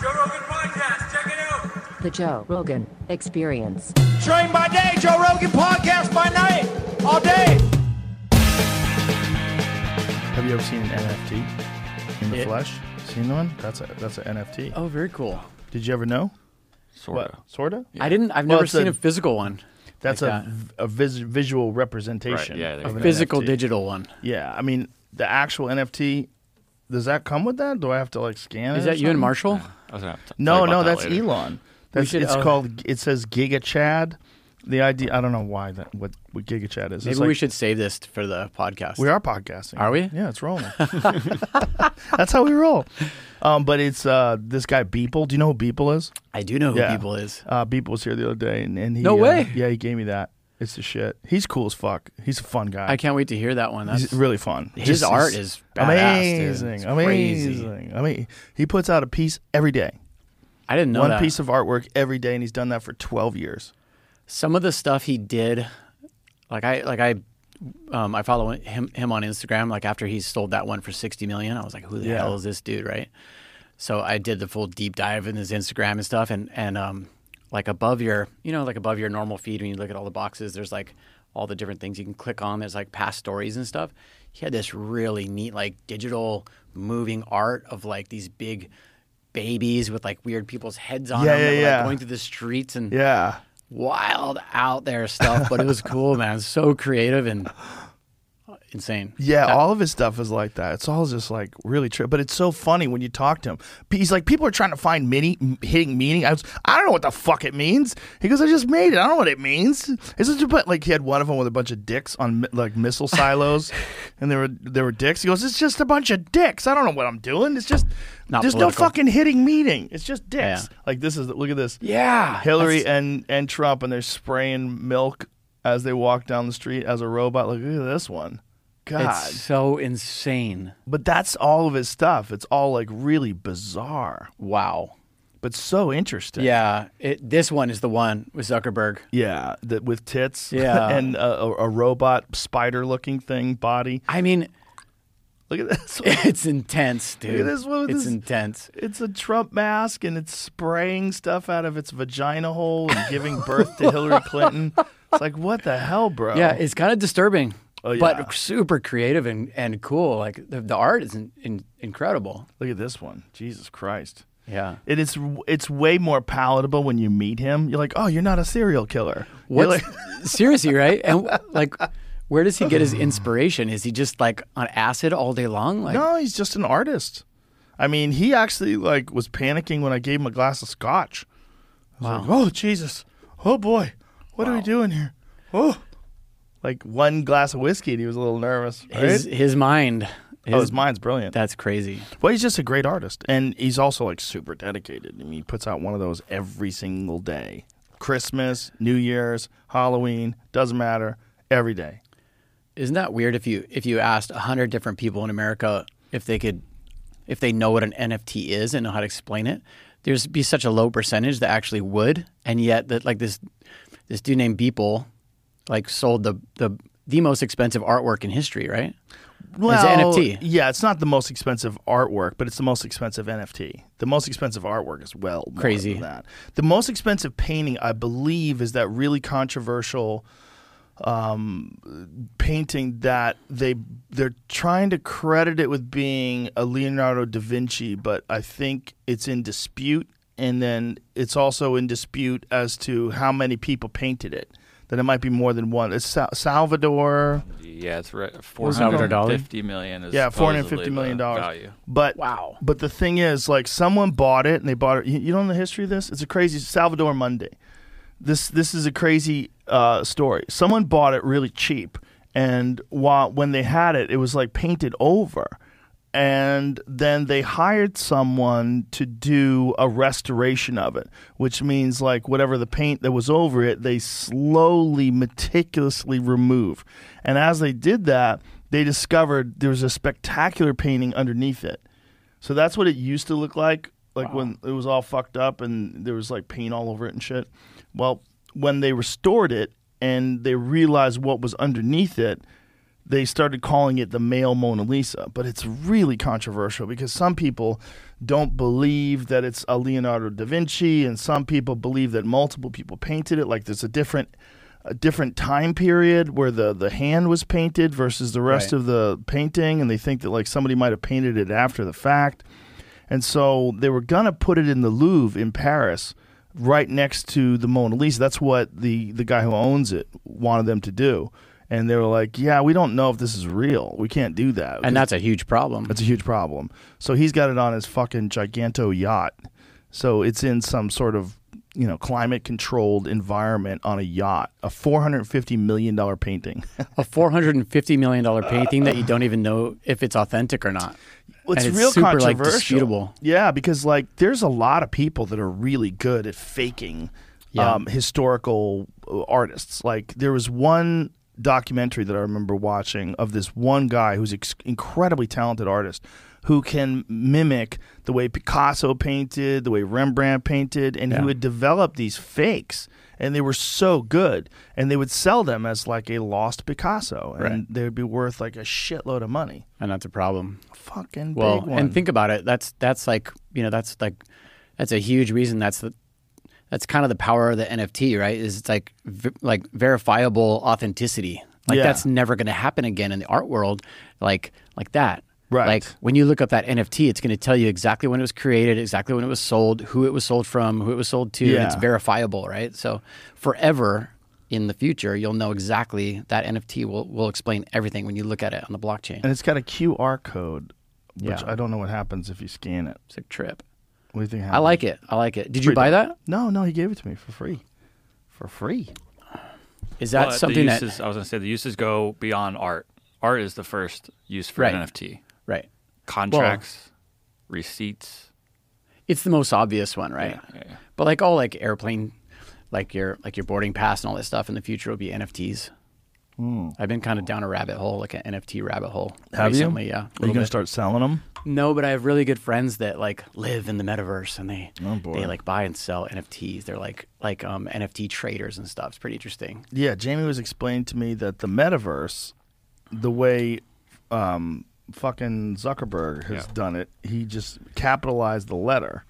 Joe Rogan Podcast. Check it out. The Joe Rogan Experience. Train by day, Joe Rogan podcast by night, all day. Have you ever seen an NFT in the Yeah. flesh? Seen the one? That's a that's an NFT. Oh, very cool. Did you ever know? Sort of. Sorta. I didn't. I've Well, never it's seen a- a, physical one. That's like a, that. v- a vis- visual representation. Right, yeah, there of you an. Physical NFT. digital one. Yeah, I mean the actual NFT. Does that come with that? Do I have to like scan it? Is or that you and something? Marshall? I was gonna have to No, no, about that that's. Elon. That's should- it's oh. called. It says Giga Chad. The idea. I don't know why that. What what Giga Chad is. Maybe It's we should save this for the podcast. We are podcasting. Are we? Yeah, it's rolling. That's how we roll. Um, but it's uh, this guy Beeple. Do you know who Beeple is? I do know who Yeah. people is. Uh, Beeple was here the other day, and, and he No uh, way. yeah, he gave me that. It's the shit. He's cool as fuck. He's a fun guy. I can't wait to hear that one. That's He's really fun. his Just- art is badass, amazing, amazing. I mean, he puts out a piece every day. I didn't know One that. piece of artwork every day, and he's done that for twelve years. Some of the stuff he did, like I like I, um, I follow him him on Instagram. Like after he sold that one for sixty million, I was like, who the Yeah. hell is this dude, right? So I did the full deep dive in his Instagram and stuff, and and um, like above your, you know, like above your normal feed when you look at all the boxes, there's like all the different things you can click on. There's like past stories and stuff. He had this really neat like digital moving art of like these big babies with like weird people's heads on Yeah, them yeah, were, yeah. like, going through the streets and Yeah, wild out there stuff, but it was cool, man. So creative and insane. Yeah, all of his stuff is like that. It's all just like really true, but it's so funny when you talk to him. He's like, people are trying to find mini hitting meaning. I was, I don't know what the fuck it means. He goes, I just made it. I don't know what it means. It's just but like he had one of them with a bunch of dicks on like missile silos, and there were there were dicks. He goes, it's just a bunch of dicks. I don't know what I'm doing. It's just Not there's political. no fucking hitting meaning. It's just dicks. Yeah. Like this is look at this. Yeah, Hillary that's- and and Trump, and they're spraying milk as they walk down the street as a robot. Like look at this one. God. It's so insane. But that's all of his stuff. It's all like really bizarre, Wow. but so interesting. Yeah, it, this one is the one with Zuckerberg. yeah, that with tits. Yeah. and a, a, a robot spider-looking thing body. I mean, Look at this. One. it's intense, dude. this one with it's this- intense. It's a Trump mask, and it's spraying stuff out of its vagina hole and giving birth to Hillary Clinton. It's like what the hell, bro? Yeah, it's kind of disturbing, Oh, yeah. but super creative and, and cool. Like the, the art is in, in, incredible. Look at this one. Jesus Christ. Yeah. It is. It's way more palatable when you meet him. You're like, oh, you're not a serial killer. What? like- seriously, right? And like, where does he get his inspiration? Is he just like on acid all day long? Like, No, he's just an artist. I mean, he actually like was panicking when I gave him a glass of scotch. I was Wow. like, "Oh Jesus! Oh boy! What are we doing here?" Oh, like one glass of whiskey, and he was a little nervous. Right? his his mind. His, oh, his mind's brilliant. That's crazy. well, he's just a great artist, and he's also like super dedicated. I mean, he puts out one of those every single day. Christmas, New Year's, Halloween, doesn't matter, every day. Isn't that weird? If you if you asked hundred different people in America if they could, if they know what an NFT is and know how to explain it, there's be such a low percentage that actually would, and yet that like this this dude named Beeple, like sold the the the most expensive artwork in history, right? Well, NFT. Yeah, it's not the most expensive artwork, but it's the most expensive NFT. The most expensive artwork is well more Crazy. than that. The most expensive painting, I believe, is that really controversial um, painting that they they're trying to credit it with being a Leonardo da Vinci, but I think it's in dispute, and then it's also in dispute as to how many people painted it. That it might be more than one. It's Sa- Salvador. Yeah, it's right. was Salvador Dali? 450 million is Yeah, four hundred supposedly fifty million the dollars. value. But Wow. But the thing is, like, someone bought it and they bought it. You, you don't know the history of this? It's a crazy Salvator Mundi. This this is a crazy uh, story. Someone bought it really cheap, and while when they had it, it was like painted over. And then they hired someone to do a restoration of it, which means like whatever the paint that was over it, they slowly, meticulously remove. And as they did that, they discovered there was a spectacular painting underneath it. So that's what it used to look like, like when it was all fucked up and there was like paint all over it and shit. Well, when they restored it and they realized what was underneath it, they started calling it the male Mona Lisa. But it's really controversial because some people don't believe that it's a Leonardo da Vinci, and some people believe that multiple people painted it. Like there's a different a different time period where the the hand was painted versus the rest Right. of the painting, and they think that like somebody might have painted it after the fact. And so they were gonna put it in the Louvre in Paris, right next to the Mona Lisa. That's what the the guy who owns it wanted them to do. And they were like, "Yeah, we don't know if this is real. We can't do that." And that's a huge problem. That's a huge problem. So he's got it on his fucking giganto yacht. So it's in some sort of you know climate controlled environment on a yacht. A four hundred fifty million dollar painting. a four hundred fifty million dollar painting that you don't even know if it's authentic or not. Well, it's it's real super, like, controversial. disputable. Yeah, because like there's a lot of people that are really good at faking Yeah. um, historical uh, artists. Like there was one documentary that I remember watching of this one guy who's ex- incredibly talented artist who can mimic the way Picasso painted, the way Rembrandt painted, and Yeah. he would develop these fakes. And they were so good, and they would sell them as like a lost Picasso, and Right. they would be worth like a shitload of money. And that's a problem. Fucking Well, big one. and think about it. That's that's like you know that's like that's a huge reason. That's the that's kind of the power of the NFT, right? Is it's like v- like verifiable authenticity. Like Yeah. that's never going to happen again in the art world, like like that. Right. Like when you look up that NFT, it's going to tell you exactly when it was created, exactly when it was sold, who it was sold from, who it was sold to. and it's verifiable, right? So forever in the future, you'll know exactly that NFT will will explain everything when you look at it on the blockchain. and it's got a QR code, which Yeah. I don't know what happens if you scan it. It's a trip. What do you think? I like it. I like it. Did you buy that? No, no, he gave it to me for free. For free. Is that But something the that uses, I was gonna say the uses go beyond art. Art is the first use for Right. an NFT. right? Contracts, receipts. It's the most obvious one, right? Yeah, yeah, yeah. But like all like airplane, like your like your boarding pass and all that stuff in the future will be NFTs. I've been kind of down a rabbit hole, like an NFT rabbit hole. Have recently, you? Yeah. Are you going to bit. start selling them? No, but I have really good friends that like live in the metaverse and they Oh, boy. they like buy and sell NFTs. They're like like um NFT traders and stuff. It's pretty interesting. Yeah, Jamie was explaining to me that the metaverse, the way um, fucking Zuckerberg has Yeah. done it, he just capitalized the letter.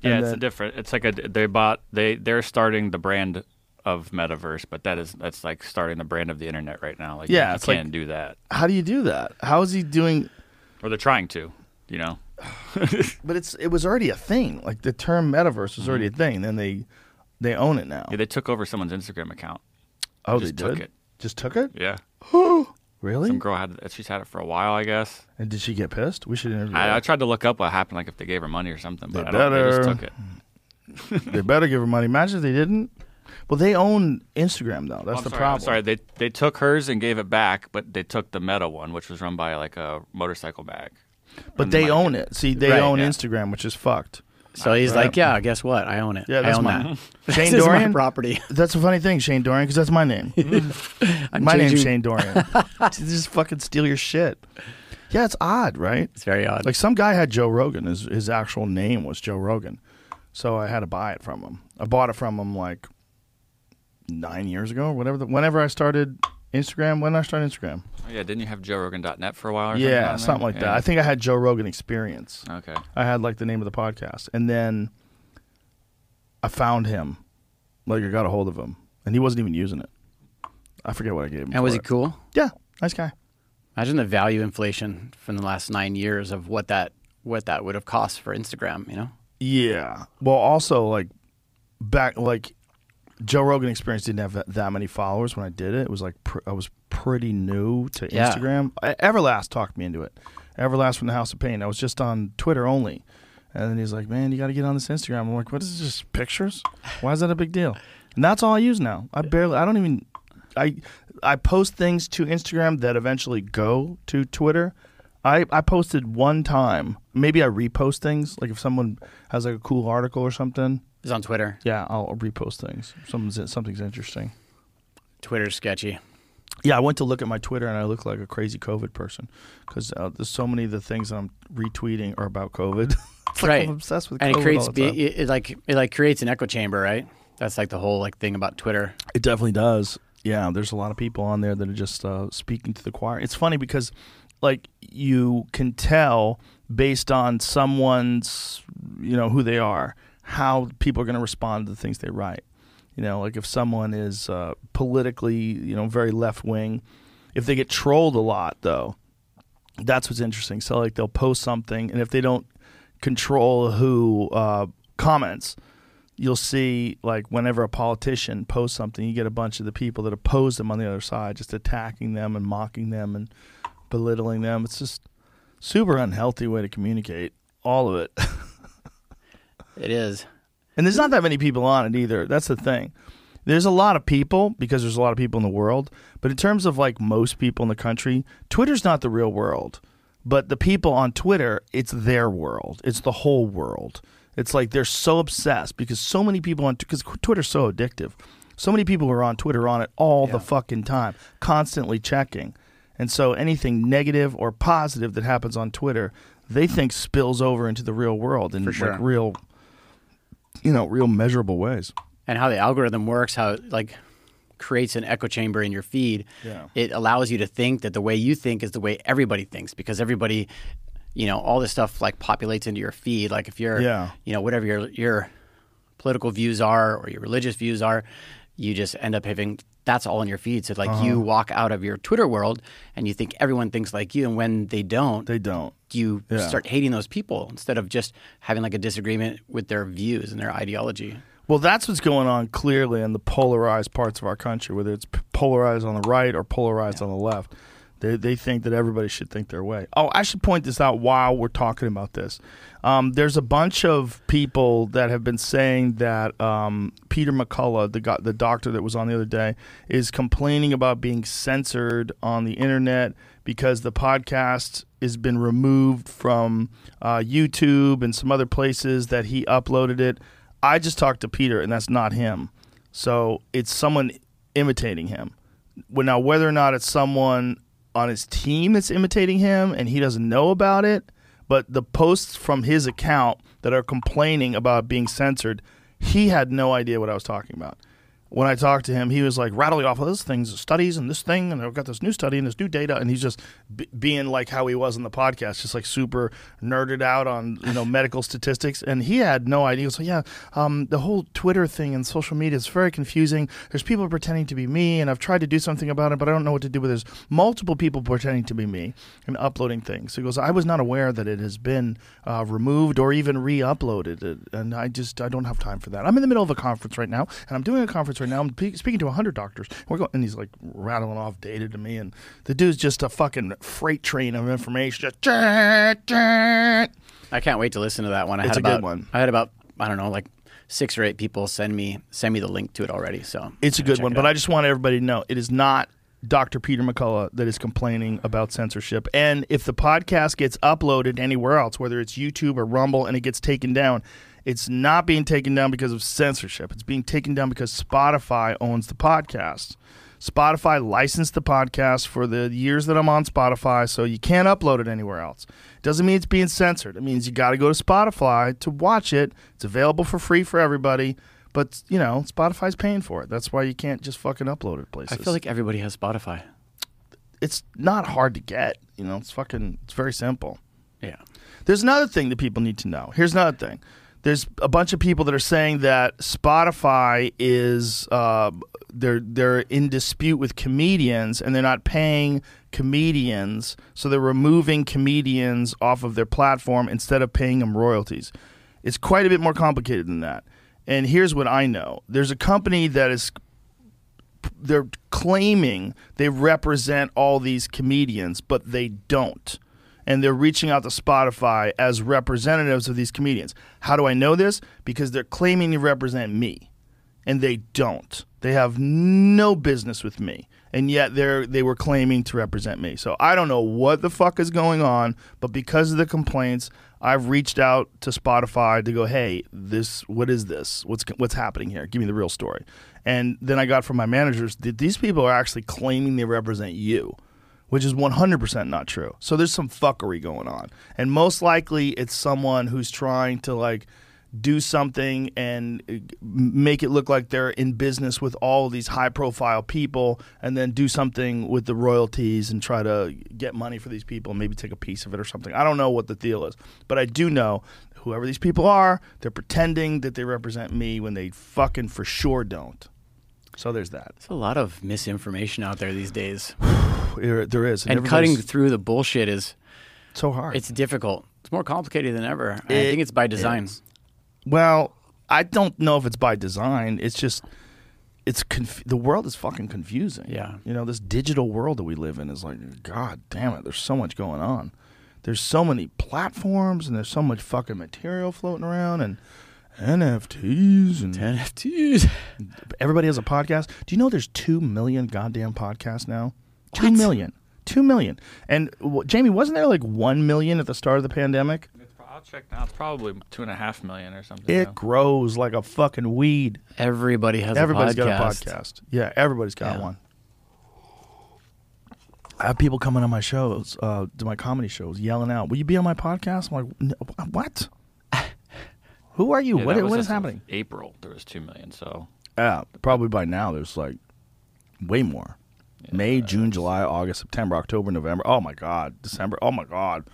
Yeah, And it's a different. It's like a they bought they they're starting the brand of metaverse, but that is that's like starting the brand of the internet right now. Like Yeah, you it's can't do that, How do you do that? How is he doing? or they're trying to. You know, But it's it was already a thing. Like the term metaverse was already mm-hmm. a thing. Then they they own it now. yeah, they took over someone's Instagram account. oh, just they took it. Just took it? Yeah, Really? some girl had she's had it for a while, I guess. and did she get pissed? We should interview. I, I tried to look up what happened, like if they gave her money or something, but They I don't, they just better. took it. they better give her money. Imagine if they didn't. Well, they own Instagram though. That's oh, I'm the sorry, I'm problem. sorry, they they took hers and gave it back, but they took the Meta one, which was run by like a motorcycle bag. But And they might own it. See, they Right, own yeah. Instagram, which is fucked. So he's Right. like, yeah, guess what? I own it. Yeah, I that's own mine. that. Shane this is Dorian? my property. That's a funny thing, Shane Dorian, because that's my name. I'm my name's changing- Shane Dorian. just fucking steal your shit. Yeah, it's odd, right? It's very odd. Like some guy had Joe Rogan. His his actual name was Joe Rogan, so I had to buy it from him. I bought it from him like nine years ago, or whatever. The, whenever I started Instagram, when I started Instagram, Oh, yeah, didn't you have JoeRogan.net for a while? Or yeah, something, something like that. I think I had Joe Rogan Experience. Okay. I had like the name of the podcast, and then I found him. Like I got a hold of him, and he wasn't even using it. I forget what I gave him. and was he it. cool? Yeah, nice guy. Imagine the value inflation from the last nine years of what that what that would have cost for Instagram. You know, Yeah. Well, also like back like Joe Rogan Experience didn't have that, that many followers when I did it. It was like pr- I was pretty new to Yeah. Instagram. I, Everlast talked me into it. Everlast from the House of Pain. I was just on Twitter only. And then he's like, "Man, you got to get on this Instagram." I'm like, "What is this? Just pictures? Why is that a big deal?" And that's all I use now. I barely. I don't even. I I post things to Instagram that eventually go to Twitter. I, I posted one time. Maybe I repost things. Like if someone has like a cool article or something, it's on Twitter. yeah, I'll repost things. Something's something's interesting. Twitter's sketchy. Yeah, I went to look at my Twitter and I look like a crazy COVID person because uh, there's so many of the things that I'm retweeting are about COVID. it's like Right. I'm obsessed with and COVID it creates all the time. it, it like it like creates an echo chamber, right? That's like the whole like thing about Twitter. It definitely does. Yeah, there's a lot of people on there that are just uh, speaking to the choir. It's funny because, like, you can tell based on someone's, you know, who they are, how people are going to respond to the things they write. You know, like if someone is uh, politically, you know, very left wing, if they get trolled a lot, though, that's what's interesting. So, like, they'll post something, and if they don't control who uh, comments, you'll see like whenever a politician posts something, you get a bunch of the people that oppose them on the other side just attacking them and mocking them and belittling them. It's just super unhealthy way to communicate. All of it. It is. And there's not that many people on it either. That's the thing. There's a lot of people because there's a lot of people in the world, but in terms of like most people in the country, Twitter's not the real world. But the people on Twitter, it's their world. It's the whole world. It's like they're so obsessed because so many people on because Twitter's so addictive. So many people are on Twitter on it all the fucking time, constantly checking. And so anything negative or positive that happens on Twitter, they think spills over into the real world For sure. like real you know, real measurable ways. and how the algorithm works, how it like creates an echo chamber in your feed. Yeah. It allows you to think that the way you think is the way everybody thinks because everybody, you know, all this stuff like populates into your feed. Like if you're, Yeah. you know, whatever your your political views are or your religious views are, you just end up having that's all in your feed. So like Uh-huh. you walk out of your Twitter world and you think everyone thinks like you, and when they don't, They don't. you Yeah. start hating those people instead of just having like a disagreement with their views and their ideology. Well, that's what's going on clearly in the polarized parts of our country, whether it's polarized on the right or polarized on the left. They, they think that everybody should think their way. Oh, I should point this out while we're talking about this. Um, there's a bunch of people that have been saying that um, Peter McCullough, the, go- the doctor that was on the other day, is complaining about being censored on the internet because the podcast has been removed from uh, YouTube and some other places that he uploaded it. I just talked to Peter, and that's not him. So it's someone imitating him. Now whether or not it's someone on his team that's imitating him and he doesn't know about it, but the posts from his account that are complaining about being censored, he had no idea what I was talking about. When I talked to him, he was like rattling off all this things, studies, and this thing, and I've got this new study and this new data, and he's just b- being like how he was in the podcast, just like super nerded out on you know medical statistics, and he had no idea. So yeah, um, the whole Twitter thing and social media is very confusing. There's people pretending to be me, and I've tried to do something about it, but I don't know what to do with it. There's multiple people pretending to be me and uploading things. He goes, I was not aware that it has been uh, removed or even re-uploaded, and I just I don't have time for that. I'm in the middle of a conference right now, and I'm doing a conference right now. I'm speaking to hundred doctors. We're going, and he's like rattling off data to me, and the dude's just a fucking freight train of information. Just I can't wait to listen to that one. I It's had a good about, one. I had about I don't know like six or eight people send me send me the link to it already. So It's a good one, but. I just want everybody to know it is not Dr. Peter McCullough that is complaining about censorship. And if the podcast gets uploaded anywhere else, whether it's YouTube or Rumble, and it gets taken down, it's not being taken down because of censorship. It's being taken down because Spotify owns the podcast. Spotify licensed the podcast for the years that I'm on Spotify, so you can't upload it anywhere else. Doesn't mean it's being censored. It means you got to go to Spotify to watch it. It's available for free for everybody, but you know Spotify's paying for it. That's why you can't just fucking upload it places. I feel like everybody has Spotify. it's not hard to get. You know, it's fucking. It's very simple. Yeah. There's another thing that people need to know. Here's another thing. There's a bunch of people that are saying that Spotify is uh, they're they're in dispute with comedians and they're not paying comedians, so they're removing comedians off of their platform instead of paying them royalties. It's quite a bit more complicated than that. And here's what I know: there's a company that is they're claiming they represent all these comedians, but they don't. And they're reaching out to Spotify as representatives of these comedians. How do I know this? Because they're claiming to represent me, and they don't. They have no business with me, and yet they're they were claiming to represent me. So I don't know what the fuck is going on, but because of the complaints, I've reached out to Spotify to go, hey, this what is this? What's what's happening here? Give me the real story. And then I got from my managers that these people are actually claiming they represent you, which is 100% not true. So there's some fuckery going on. And most likely it's someone who's trying to like do something and uh, make it look like they're in business with all these high profile people and then do something with the royalties and try to get money for these people and maybe take a piece of it or something. I don't know what the deal is, but I do know whoever these people are, they're pretending that they represent me when they fucking for sure don't. So there's that. There's a lot of misinformation out there these days, There is. and cutting through the bullshit is so hard. it's difficult. It's more complicated than ever. And I think it's by design. is. Well, I don't know if it's by design. It's just it's conf- the world is fucking confusing. Yeah. You know, this digital world that we live in is like god damn it, there's so much going on. There's so many platforms and there's so much fucking material floating around and NFTs and NFTs. everybody has a podcast. Do you know there's 2 million goddamn podcasts now? Two What? million. 2 million. And w- Jamie, wasn't there like 1 million at the start of the pandemic? I'll check now. It's probably two and a half million or something. It now. grows like a fucking weed. Everybody has Everybody's a podcast. got a podcast. Yeah, everybody's got Yeah. one. I have people coming on my shows, uh, to my comedy shows, yelling out, "Will you be on my podcast?" I'm like, "N- "What? Who are you? Yeah, what what is happening?" April there was two million. So Yeah, probably by now there's like way more. May, Yeah, June, July, August, September, October, November. Oh my God, December. Oh my God,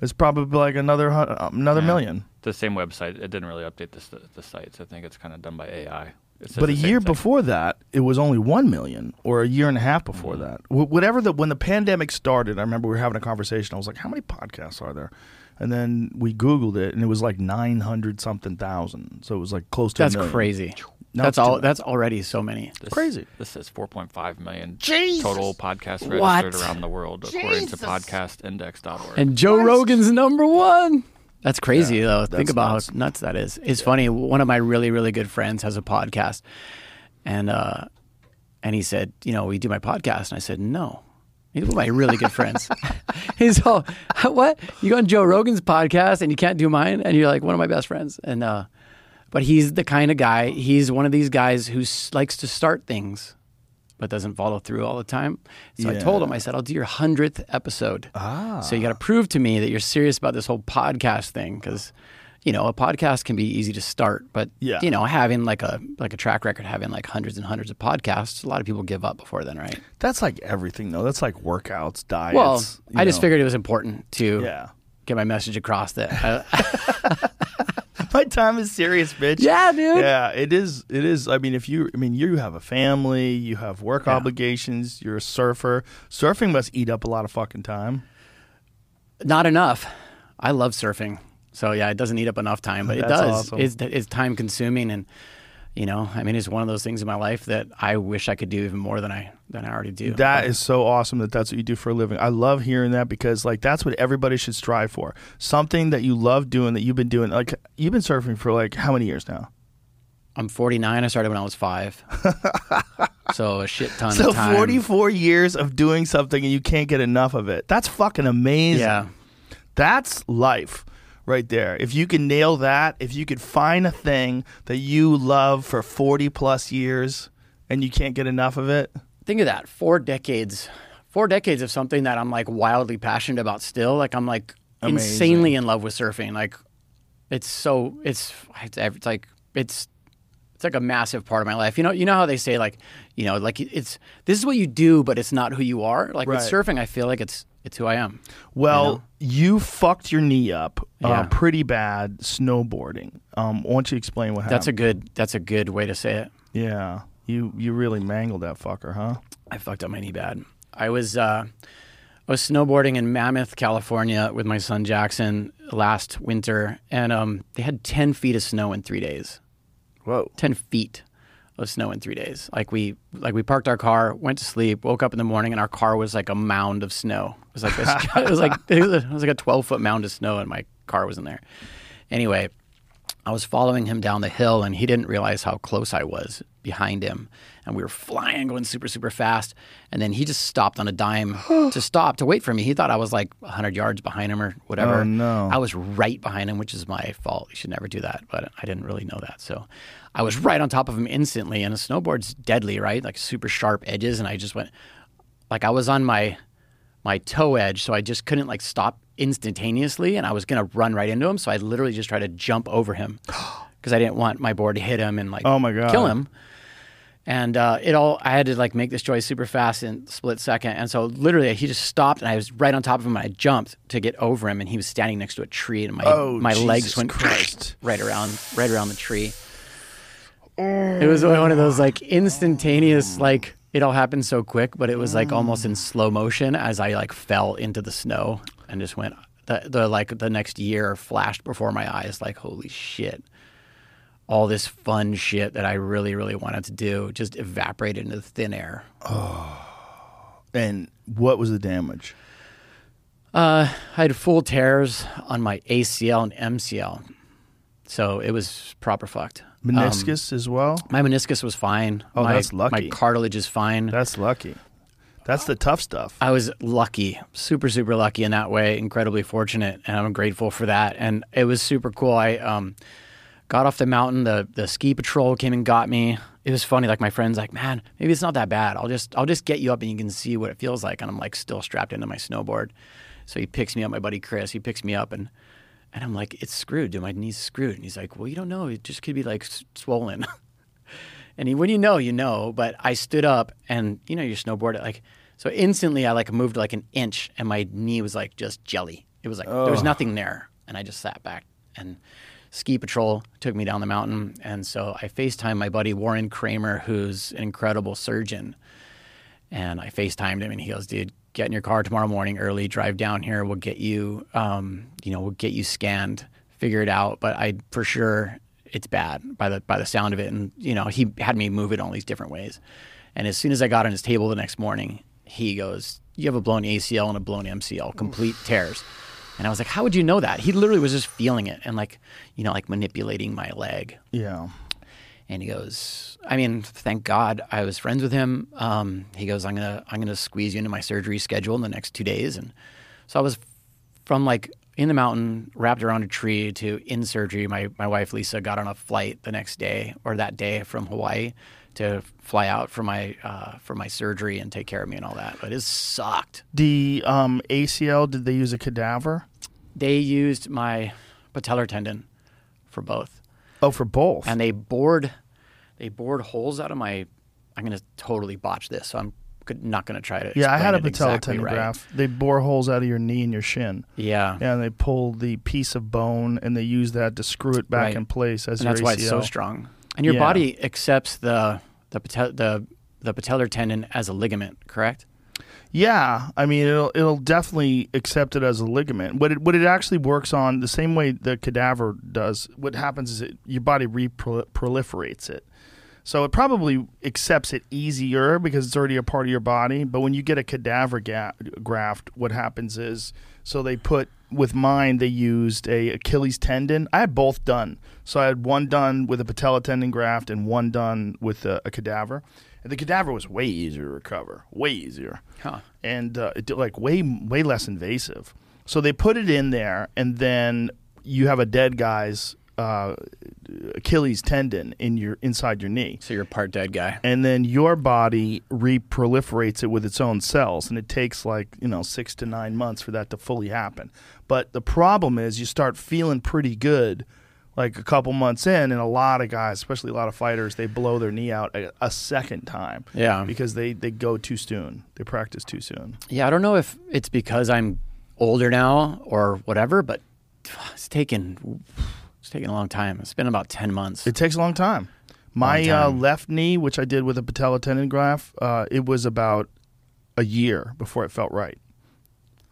it's probably like another hun- uh, another Yeah. million. the same website. It didn't really update the the, the sites. I think it's kind of done by AI. But a year thing. before that, it was only one million, or a year and a half before Mm-hmm. that. Wh- whatever the when the pandemic started, I remember we were having a conversation. I was like, "How many podcasts are there?" And then we Googled it, and it was like nine hundred something thousand. So it was like close to. a That's million. crazy. No, that's all. That's already so many. This, crazy. This says 4.5 million Jesus. total podcasts registered What? around the world, according to podcastindex.org. And Joe Rogan's number one. That's crazy though. Think about nuts. how nuts that is. It's funny. One of my really, really good friends has a podcast, and uh, and he said, you know, we do my podcast, and I said, no. He's one of my really good friends. He's all, what? You go on Joe Rogan's podcast and you can't do mine, and you're like one of my best friends. And uh, but he's the kind of guy. He's one of these guys who s- likes to start things, but doesn't follow through all the time. So I told him, I said, I'll do your hundredth episode. Ah. So you got to prove to me that you're serious about this whole podcast thing, because you know a podcast can be easy to start, but Yeah. you know having like a like a track record, having like hundreds and hundreds of podcasts, a lot of people give up before then, right? That's like everything, though. That's like workouts, diets. well, I just figured it was important to Yeah. get my message across that. My time is serious, bitch. yeah, dude. Yeah, it is. It is. I mean, if you, I mean, you have a family, you have work Yeah. obligations. You're a surfer. Surfing must eat up a lot of fucking time. Not enough. I love surfing. So yeah, it doesn't eat up enough time, but it does. awesome. It's it's time consuming and you know, I mean it's one of those things in my life that I wish I could do even more than I than I already do. That is so awesome that that's what you do for a living. I love hearing that because like that's what everybody should strive for. Something that you love doing that you've been doing. Like you've been surfing for like how many years now? I'm 49. I started when I was 5. so a shit ton So of time. 44 years of doing something and you can't get enough of it. That's fucking amazing. Yeah. That's life right there. If you can nail that, if you could find a thing that you love for 40 plus years and you can't get enough of it, Think of that. 4 decades. 4 decades of something that I'm like wildly passionate about still. Like I'm like Amazing. insanely in love with surfing. Like it's so it's it's, it's like it's it's like a massive part of my life. You know, you know how they say like, you know, like it's this is what you do, but it's not who you are. Like with surfing, I feel like it's it's who I am. well, you, fucked your knee up uh, Yeah. pretty bad snowboarding. Um, why don't you explain what That's a good that's a good way to say it. yeah. You you really mangled that fucker, huh? I fucked up my knee bad. I was uh, I was snowboarding in Mammoth, California, with my son Jackson last winter, and um, they had ten feet of snow in three days. Whoa. Ten feet of snow in three days. Like we like we parked our car, went to sleep, woke up in the morning, and our car was like a mound of snow. It was like this, it was like it was like a twelve foot mound of snow, and my car was in there. Anyway, I was following him down the hill, and he didn't realize how close I was behind him. And we were flying, going super, super fast. And then he just stopped on a dime to stop to wait for me. He thought I was like 100 yards behind him or whatever. Oh, no. I was right behind him, which is my fault. You should never do that. But I didn't really know that. So I was right on top of him instantly. And a snowboard's deadly, right? Like super sharp edges. And I just went, like I was on my my toe edge, so I just couldn't like stop instantaneously, and I was gonna run right into him. So I literally just tried to jump over him, because I didn't want my board to hit him and like Oh, my God. kill him. And uh, it all I had to like make this choice super fast in split second. And so literally he just stopped and I was right on top of him and I jumped to get over him and he was standing next to a tree and my Oh, my legs went Christ. right around right around the tree. It was one of those like oh. instantaneous like it all happened so quick, but it was like almost in mm. slow motion as I like fell into the snow and just went the, the like the next year flashed before my eyes like holy shit. All this fun shit that I really, really wanted to do just evaporated into thin air. Oh. And what was the damage? Uh, I had full tears on my ACL and MCL. So it was proper fucked. Meniscus as well. My meniscus was fine. Oh, my, that's lucky. My cartilage is fine. That's lucky. That's the tough stuff. I was lucky, super, super lucky in that way, incredibly fortunate, and I'm grateful for that. And it was super cool. I um, got off the mountain, the the ski patrol came and got me. It was funny, like my friend's like, Man, maybe it's not that bad. I'll just I'll just get you up and you can see what it feels like. And I'm like still strapped into my snowboard. So he picks me up, my buddy Chris, he picks me up and and I'm like, It's screwed, dude. My knee's screwed. And he's like, Well, you don't know, it just could be like s- swollen. And he, when you know, you know. But I stood up, and you know, your snowboard like so instantly. I like moved like an inch, and my knee was like just jelly. It was like there was nothing there, and I just sat back. And ski patrol took me down the mountain, and so I Facetimed my buddy Warren Kramer, who's an incredible surgeon. And I FaceTimed him, and he goes, "Dude, get in your car tomorrow morning early, drive down here. We'll get you, um, you know, we'll get you scanned, figure it out. But I for sure it's bad by the by the sound of it. And you know, he had me move it all these different ways. And as soon as I got on his table the next morning, he goes, "You have a blown ACL and a blown MCL, complete tears." And I was like, "How would you know that?" He literally was just feeling it and like, you know, like manipulating my leg. Yeah. And he goes, I mean, thank God I was friends with him. Um, he goes, I'm gonna I'm gonna squeeze you into my surgery schedule in the next two days. And so I was from like in the mountain, wrapped around a tree to in surgery. My my wife Lisa got on a flight the next day or that day from Hawaii to fly out for my uh, for my surgery and take care of me and all that. But it sucked. The um, ACL, did they use a cadaver? They used my patellar tendon for both. Oh, for both. and they bored they bored holes out of my i'm going to totally botch this so i'm not going to try to yeah, I had a patella exactly tendon right. graft. They bore holes out of your knee and your shin. yeah Yeah, and they pull the piece of bone and they use that to screw it back Right. in place as and your that's why it's so strong and your Yeah. body accepts the the patel, the the patellar tendon as a ligament correct Yeah, I mean it'll it'll definitely accept it as a ligament. What it what it actually works on the same way the cadaver does. What happens is it, your body reproliferates it, so it probably accepts it easier because it's already a part of your body. But when you get a cadaver ga- graft, what happens is so they put with mine they used a Achilles tendon. I had both done, so I had one done with a patella tendon graft and one done with a, a cadaver. And the cadaver was way easier to recover, way easier huh and uh, it did like way way less invasive. So they put it in there, and then you have a dead guy's uh, Achilles tendon in your inside your knee, so you're a part dead guy and then your body reproliferates it with its own cells, and it takes like you know six to nine months for that to fully happen. But the problem is, you start feeling pretty good. Like a couple months in, and a lot of guys, especially a lot of fighters, they blow their knee out a, a second time. Yeah. because they, they go too soon. They practice too soon. yeah i don't know if it's because i'm older now or whatever but it's taken it's taken a long time it's been about 10 months It takes a long time. My Long Uh, left knee, which I did with a patella tendon graft, uh, it was about a year before it felt right.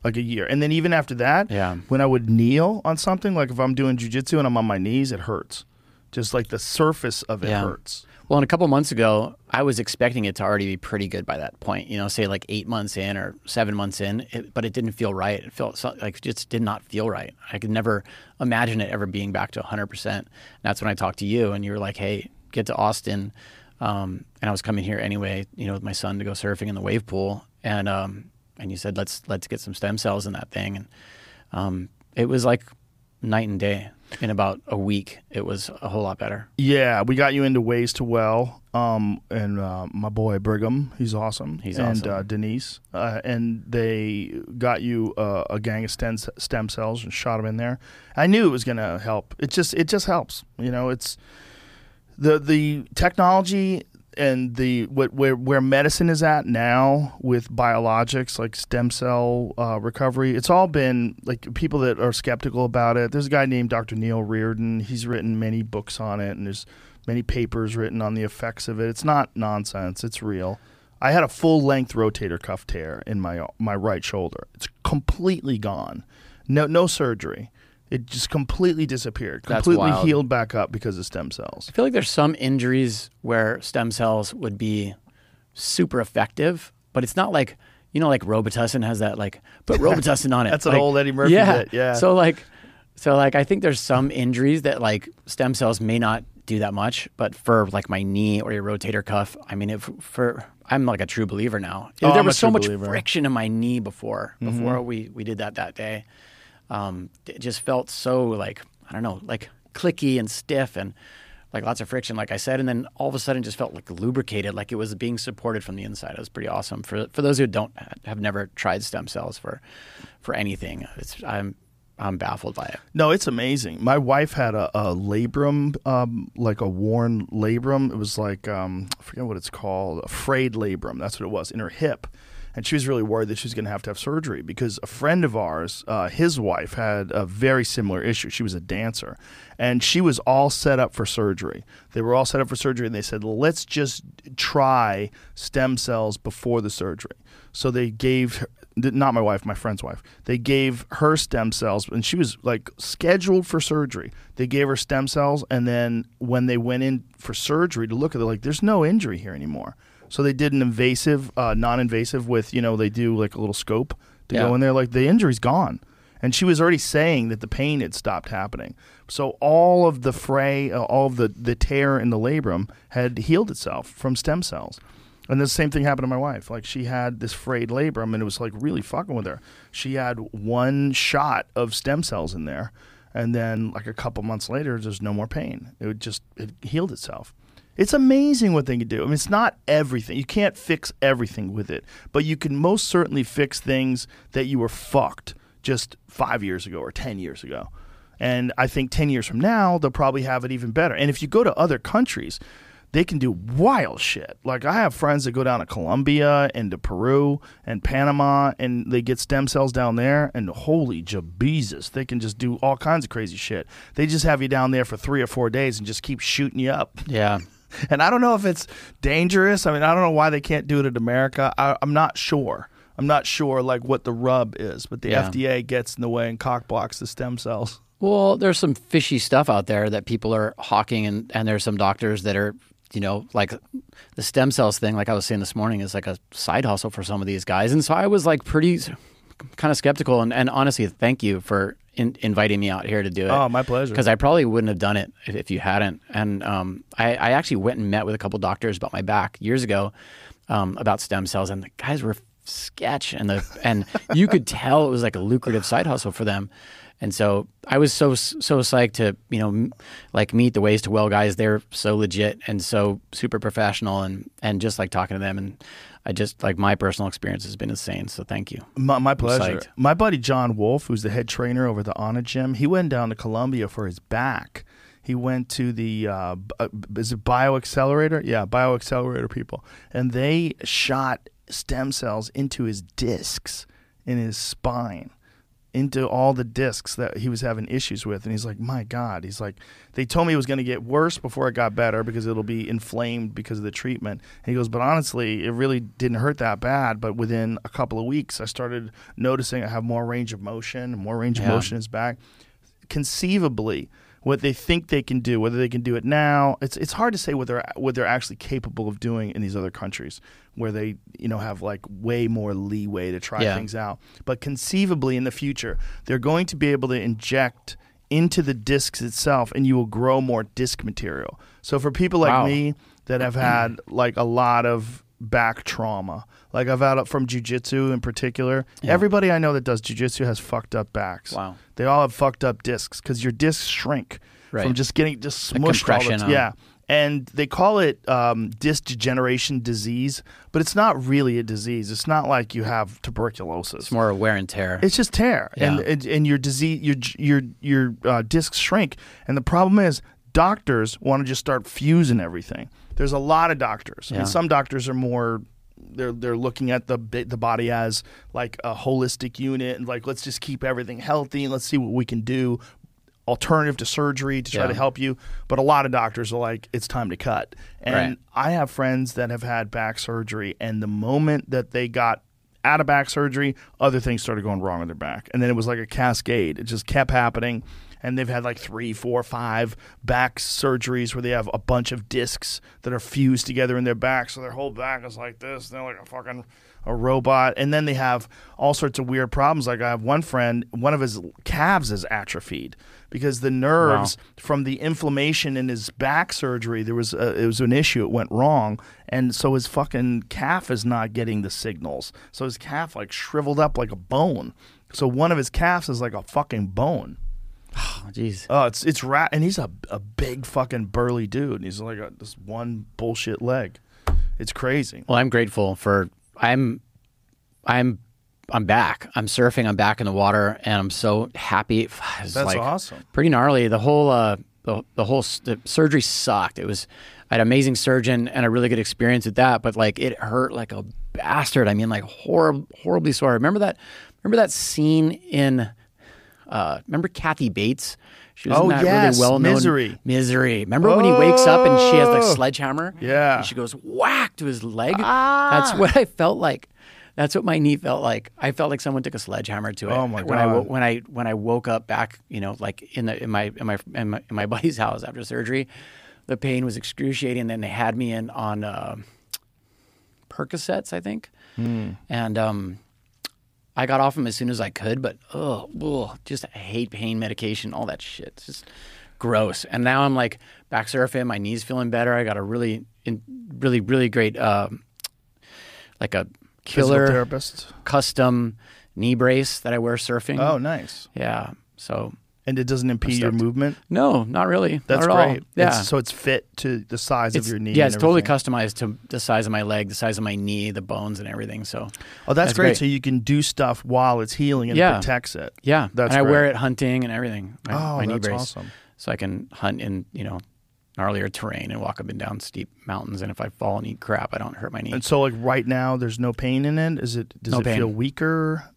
Like a year. And then even after that, Yeah. when I would kneel on something, like if I'm doing jujitsu and I'm on my knees, it hurts. Just like the surface of it Yeah. hurts. Well, and a couple months ago, I was expecting it to already be pretty good by that point. You know, say like eight months in or seven months in, it, but it didn't feel right. It felt so, like it just did not feel right. I could never imagine it ever being back to 100%. And that's when I talked to you, and you were like, "Hey, get to Austin." Um, and I was coming here anyway, you know, with my son to go surfing in the wave pool, and um, and you said, "Let's let's get some stem cells in that thing." And um, it was like night and day. In about a week, it was a whole lot better. Yeah, we got you into Ways2Well, um, and uh, my boy Brigham, he's awesome. He's and awesome. uh, Denise, uh, and they got you uh, a gang of stem, stem cells and shot them in there. I knew it was going to help. It just it just helps. You know, it's the the technology and the what where where medicine is at now with biologics like stem cell uh, recovery. It's all been like people that are skeptical about it. There's a guy named Dr. Neil Riordan. He's written many books on it, and there's many papers written on the effects of it. It's not nonsense. It's real. I had a full length rotator cuff tear in my my right shoulder. It's completely gone. No no surgery. It just completely disappeared. That's Completely wild. healed back up because of stem cells. I feel like there's some injuries where stem cells would be super effective, but it's not like you know, like Robitussin has that like put Robitussin on it. That's an old Eddie Murphy yeah. bit, yeah. So like, so like, I think there's some injuries that like stem cells may not do that much, but for like my knee or your rotator cuff, I mean, if for I'm like a true believer now. Oh, there I'm was so much believer. Mm-hmm. friction in my knee before before we we did that that day. Um, it just felt so like I don't know, like clicky and stiff and like lots of friction, like I said, and then all of a sudden just felt like lubricated, like it was being supported from the inside. It was pretty awesome. For for those who don't have never tried stem cells for for anything, it's I'm I'm baffled by it. No, it's amazing. My wife had a, a labrum, um, like a worn labrum. It was like um, I forget what it's called, a frayed labrum. That's what it was in her hip, and she was really worried that she was going to have to have surgery because a friend of ours, uh, his wife, had a very similar issue. She was a dancer, and she was all set up for surgery. They were all set up for surgery, and they said, "Let's just try stem cells before the surgery." So they gave not my wife, my friend's wife. They gave her stem cells, and she was like scheduled for surgery. They gave her stem cells, and then when they went in for surgery to look at it, like there's no injury here anymore. So they did an invasive, uh, non-invasive with you know they do like a little scope to Yeah. go in there. Like the injury's gone, and she was already saying that the pain had stopped happening. So all of the fray, uh, all of the the tear in the labrum had healed itself from stem cells. And the same thing happened to my wife. Like she had this frayed labrum, and it was like really fucking with her. She had one shot of stem cells in there, and then like a couple months later, there's no more pain. It would just it healed itself. It's amazing what they can do. I mean, it's not everything. You can't fix everything with it, but you can most certainly fix things that you were fucked just five years ago or ten years ago. And I think 10 years from now, they'll probably have it even better. And if you go to other countries, they can do wild shit. Like I have friends that go down to Colombia and to Peru and Panama and they get stem cells down there and holy Jesus, they can just do all kinds of crazy shit. They just have you down there for 3 or 4 days and just keep shooting you up. Yeah. And I don't know if it's dangerous. I mean, I don't know why they can't do it in America. I, I'm not sure. I'm not sure like what the rub is, but the Yeah. FDA gets in the way and cock blocks the stem cells. Well, there's some fishy stuff out there that people are hawking, and, and there's some doctors that are, you know, like the stem cells thing, like I was saying this morning, is like a side hustle for some of these guys. And so I was like pretty kind of skeptical. And, and honestly, thank you for in, inviting me out here to do it. Oh, my pleasure. Because I probably wouldn't have done it if, if you hadn't. And um, I, I actually went and met with a couple doctors about my back years ago um, about stem cells, and the guys were sketch, and the and you could tell it was like a lucrative side hustle for them. And so I was so so psyched to you know like meet the Ways2Well guys. They're so legit and so super professional, and and just like talking to them, and I just like my personal experience has been insane. So thank you. My, my pleasure. My buddy John Wolf, who's the head trainer over at the Honor Gym, he went down to Colombia for his back. He went to the uh, uh, is it BioXcellerator? Yeah, BioXcellerator people, and they shot stem cells into his discs in his spine, into all the discs that he was having issues with, and he's like, "My God!" He's like, "They told me it was going to get worse before it got better because it'll be inflamed because of the treatment." And he goes, "But honestly, it really didn't hurt that bad. But within a couple of weeks, I started noticing I have more range of motion, more range of motion is back." Conceivably, what they think they can do, whether they can do it now, it's it's hard to say what they're what they're actually capable of doing in these other countries where they you know have like way more leeway to try Yeah. things out. But conceivably in the future, they're going to be able to inject into the discs itself, and you will grow more disc material. So for people like Wow. me that have had like a lot of back trauma. Like I've had from jujitsu in particular. Everybody I know that does jujitsu has fucked up backs. Wow. They all have fucked up discs because your discs shrink from just getting just smushed all the compression t- Yeah. And they call it um, disc degeneration disease, but it's not really a disease. It's not like you have tuberculosis. It's more wear and tear. It's just tear, and Yeah. and, and your disease, your your your uh, discs shrink, and the problem is doctors want to just start fusing everything. There's a lot of doctors. Yeah. mean, some doctors are more. They're they're looking at the the body as like a holistic unit, and like let's just keep everything healthy and let's see what we can do. Alternative to surgery to try Yeah. to help you, but a lot of doctors are like, it's time to cut. And Right. I have friends that have had back surgery, and the moment that they got out of back surgery, other things started going wrong with their back. And then it was like a cascade. It just kept happening. And they've had like three, four, five back surgeries where they have a bunch of discs that are fused together in their back. So their whole back is like this. They're like a fucking a robot. And then they have all sorts of weird problems. Like I have one friend, one of his calves is atrophied because the nerves from the inflammation in his back surgery, there was a, it was an issue. It went wrong, and so his fucking calf is not getting the signals. So his calf like shriveled up like a bone. So one of his calves is like a fucking bone. oh, jeez. Oh, it's it's rat, and he's a a big fucking burly dude. And he's like a, this one bullshit leg. It's crazy. Well, I'm grateful for I'm I'm I'm back. I'm surfing. I'm back in the water, and I'm so happy. That's like awesome. Pretty gnarly. The whole uh, the the whole the surgery sucked. It was I had an amazing surgeon and a really good experience with that, but like it hurt like a bastard. I mean, like horrible, horribly sore. Remember that? Remember that scene in? Uh, remember Kathy Bates? She was Oh, in that yes, really well known Misery. Misery. Remember when he wakes up and she has the Oh. sledgehammer? Yeah. And she goes whack to his leg. Ah. That's what I felt like. That's what my knee felt like. I felt like someone took a sledgehammer to it. Oh, my god! when I God. when I when I woke up back, you know, like in the in my in my in my, in my buddy's house after surgery, the pain was excruciating. Then they had me in on uh, Percocets, I think, Hmm. and um, I got off them as soon as I could. But oh, ugh, just I hate pain medication, all that shit. It's just gross. And now I'm like back surfing. My knees feeling better. I got a really, in, really, really great, um, like a Physical killer therapist. custom knee brace that I wear surfing. Oh, nice. yeah. So And it doesn't impede your movement. no, not really. That's not at great. all. Yeah. It's, so it's fit to the size It's- of your knee. yeah, it's totally customized to the size of my leg, the size of my knee, the bones, and everything. So, Oh, that's, That's great. great. So you can do stuff while it's healing and Yeah. it protects it. yeah, That's and I wear it hunting and everything. My, Oh, my knee that's brace, awesome. so I can hunt in you know gnarlier terrain and walk up and down steep mountains. And if I fall and eat crap, I don't hurt my knee. And so, like right now, there's no pain in it. Is it? Does No it pain. feel weaker?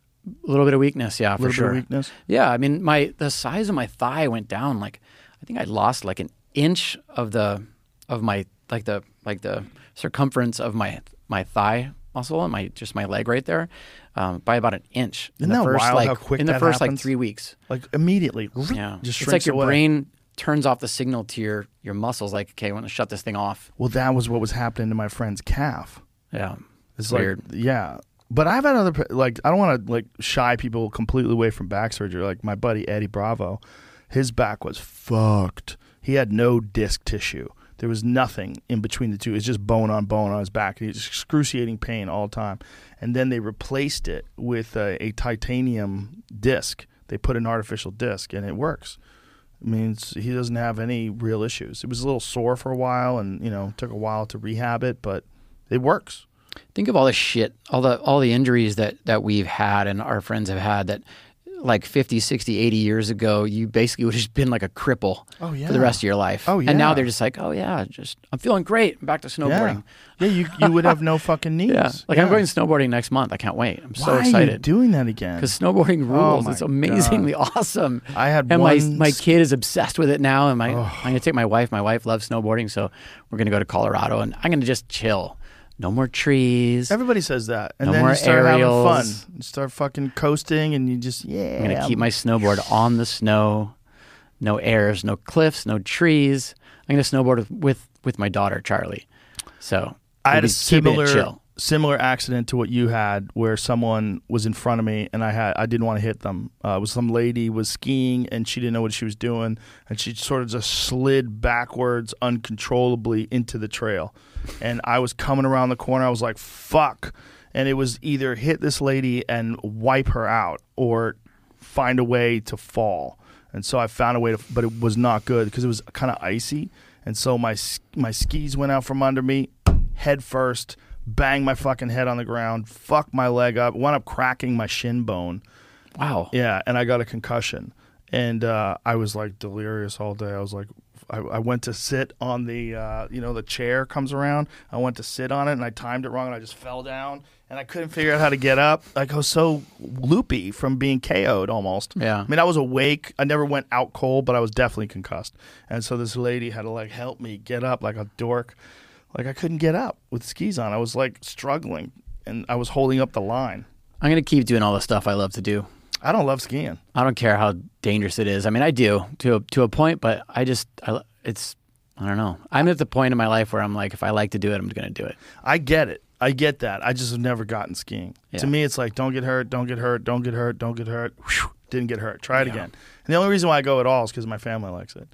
A little bit of weakness, yeah, for little sure. bit of weakness. Yeah, I mean, my the size of my thigh went down. Like, I think I lost like an inch of the of my like the like the circumference of my my thigh muscle and my just my leg right there um, by about an inch. in Isn't the that first wild like how quick in the first happens? like three weeks. Like immediately. Yeah, Just it's like your away. brain turns off the signal to your your muscles. Like, okay, I want to shut this thing off. Well, that was what was happening to my friend's calf. Yeah, It's weird. like yeah. But I've had other like I don't want to like shy people completely away from back surgery. Like my buddy Eddie Bravo, his back was fucked. He had no disc tissue. There was nothing in between the two. It's just bone on bone on his back. He was excruciating pain all the time. And then they replaced it with a, a titanium disc. They put an artificial disc, and it works. I mean, he doesn't have any real issues. It was a little sore for a while, and you know, took a while to rehab it, but it works. Think of all the shit all the all the injuries that that we've had and our friends have had that like 50 60 80 years ago you basically would have just been like a cripple Oh, yeah. for the rest of your life Oh, yeah. and now they're just like oh yeah just i'm feeling great i'm back to snowboarding Yeah, yeah. You you would have no fucking knees. yeah, like i'm going snowboarding next month i can't wait i'm so Why Are you excited doing that again? because snowboarding oh rules. my it's amazingly awesome. I had and my my Oh. kid is obsessed with it now. And my oh. I'm gonna take my wife. My wife loves snowboarding, so we're gonna go to Colorado, and I'm gonna just chill. No more trees. Everybody says that, and No then more you start having fun. aerials. You start fucking coasting, and you just yeah. I'm gonna keep my snowboard on the snow. No airs, no cliffs, no trees. I'm gonna snowboard with with, with my daughter Charlie. So I had a it similar chill. Similar accident to what you had, where someone was in front of me and I had I didn't want to hit them. Uh, it was some lady was skiing and she didn't know what she was doing, and she sort of just slid backwards uncontrollably into the trail, and I was coming around the corner. I was like, "Fuck!" And it was either hit this lady and wipe her out, or find a way to fall. And so I found a way to, but it was not good because it was kind of icy. And so my my skis went out from under me, head first, banged my fucking head on the ground, fuck my leg up, wound up cracking my shin bone. Wow. Yeah, and I got a concussion, and uh, I was like delirious all day. I was like, I, I went to sit on the, uh, you know, the chair comes around. I went to sit on it, and I timed it wrong, and I just fell down, and I couldn't figure out how to get up. Like I was so loopy from being KO'd almost. Yeah. I mean, I was awake. I never went out cold, but I was definitely concussed. And so this lady had to like help me get up like a dork. Like I couldn't get up with skis on. I was like struggling, and I was holding up the line. I'm gonna keep doing all the stuff I love to do. I don't love skiing. I don't care how dangerous it is. I mean, I do to a, to a point, but I just I, it's I don't know. I'm at the point in my life where I'm like, if I like to do it, I'm going to do it. I get it. I get that. I just have never gotten skiing. Yeah. To me, it's like don't get hurt, don't get hurt, don't get hurt, don't get hurt. Whew, didn't get hurt. Try it again. And the only reason why I go at all is because my family likes it.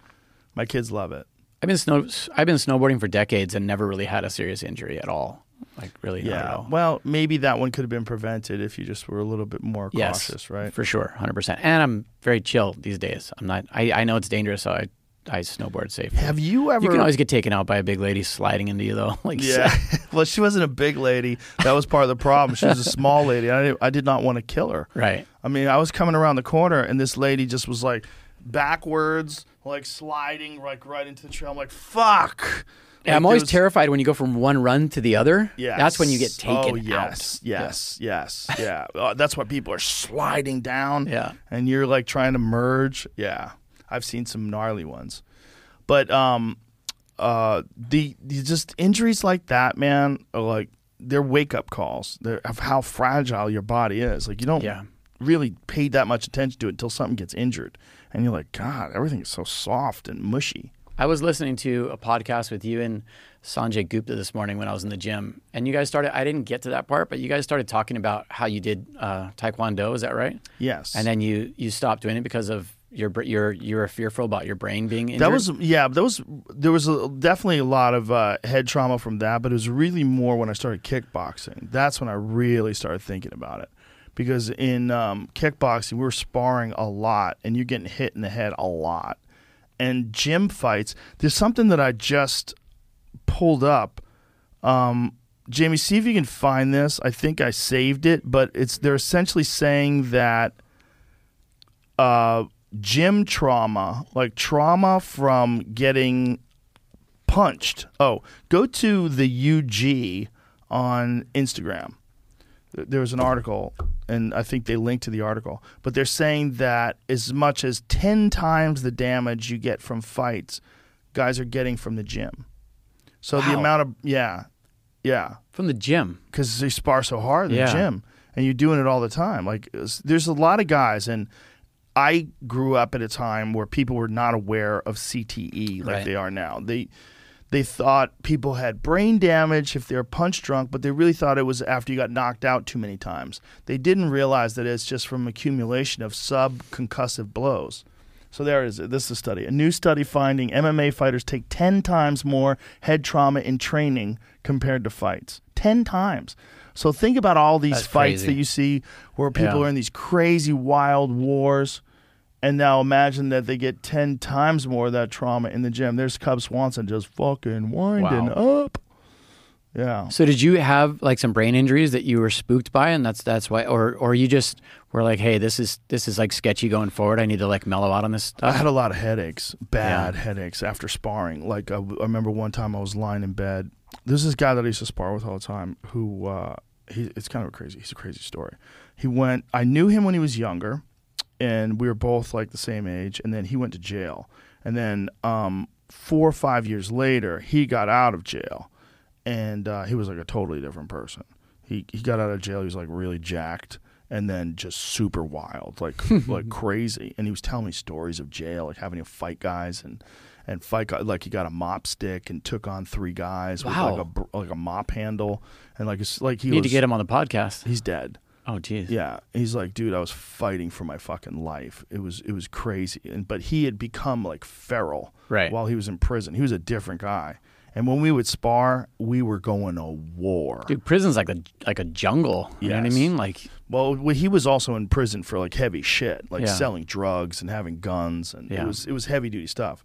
My kids love it. I've been snow I've been snowboarding for decades and never really had a serious injury at all. Like really, not at Yeah. all. Well, maybe that one could have been prevented if you just were a little bit more yes, cautious, right? For sure, hundred percent. And I'm very chill these days. I'm not. I, I know it's dangerous, so I I snowboard safely. Have you ever? you can always get taken out by a big lady sliding into you though. Like Yeah. well, she wasn't a big lady. That was part of the problem. She was a small lady. I, I did not want to kill her. right. I mean, I was coming around the corner, and this lady just was like backwards, like sliding like right into the trail. I'm like, fuck. Yeah, Like, I'm always was- terrified when you go from one run to the other. Yeah, That's when you get taken oh, yes, out. Yes, yes, yeah. Uh, that's why people are sliding down. Yeah. And you're like trying to merge. Yeah. I've seen some gnarly ones. But um uh the, the just injuries like that, man, are like they're wake up calls. They're of how fragile your body is. Like you don't Yeah. really pay that much attention to it until something gets injured. And you're like, God, everything is so soft and mushy. I was listening to a podcast with you and Sanjay Gupta this morning when I was in the gym, and you guys started. I didn't get to that part, but you guys started talking about how you did uh, Taekwondo. Is that right? Yes. And then you you stopped doing it because of your your you were fearful about your brain being injured. That was yeah. That was there was a, definitely a lot of uh, head trauma from that, but it was really more when I started kickboxing. That's when I really started thinking about it, because in um, kickboxing we were sparring a lot, and you're getting hit in the head a lot. And gym fights, there's something that I just pulled up. Um, Jamie, see if you can find this. I think I saved it, but it's they're essentially saying that uh, gym trauma, like trauma from getting punched. Oh, go to the UG on Instagram. Th- There was an article, and I think they linked to the article, but they're saying that as much as 10 times the damage you get from fights, guys are getting from the gym. So the amount of, yeah, yeah from the gym. because they spar so hard in Yeah. the gym, and you're doing it all the time. Like there's a lot of guys, and I grew up at a time where people were not aware of CTE like Right. they are now. They they thought people had brain damage if they were punch drunk, but they really thought it was after you got knocked out too many times. They didn't realize that it's just from accumulation of subconcussive blows. So there it is. This is a study. A new study finding MMA fighters take 10 times more head trauma in training compared to fights. 10 times. So think about all these That's fights crazy. that you see where people Yeah. are in these crazy wild wars. And now imagine that they get 10 times more of that trauma in the gym. There's Cub Swanson just fucking winding up. Yeah. So did you have like some brain injuries that you were spooked by, and that's that's why, or or you just were like, hey, this is this is like sketchy going forward. I need to like mellow out on this I had a lot of headaches, bad Yeah. headaches after sparring. Like I, I remember one time I was lying in bed. There's this guy that I used to spar with all the time. Who uh, he, it's kind of a crazy. He's a crazy story. He went. I knew him when he was younger, and we were both like the same age. And then he went to jail. And then um, four or five years later, he got out of jail, and uh, he was like a totally different person. He he got out of jail. He was like really jacked, and then just super wild, like like crazy. And he was telling me stories of jail, like having to fight guys, and and fight like he got a mop stick and took on three guys with like a like a mop handle and like it's like he You need was, to get him on the podcast. He's dead. Oh, geez. Yeah, he's like, dude, I was fighting for my fucking life. It was it was crazy, and but he had become like feral Right. while he was in prison. He was a different guy, and when we would spar, we were going to war. Dude, prison's like a like a jungle. You know what I mean? Like, Well, he was also in prison for like heavy shit, like Yeah. selling drugs and having guns, and Yeah. it was it was heavy duty stuff.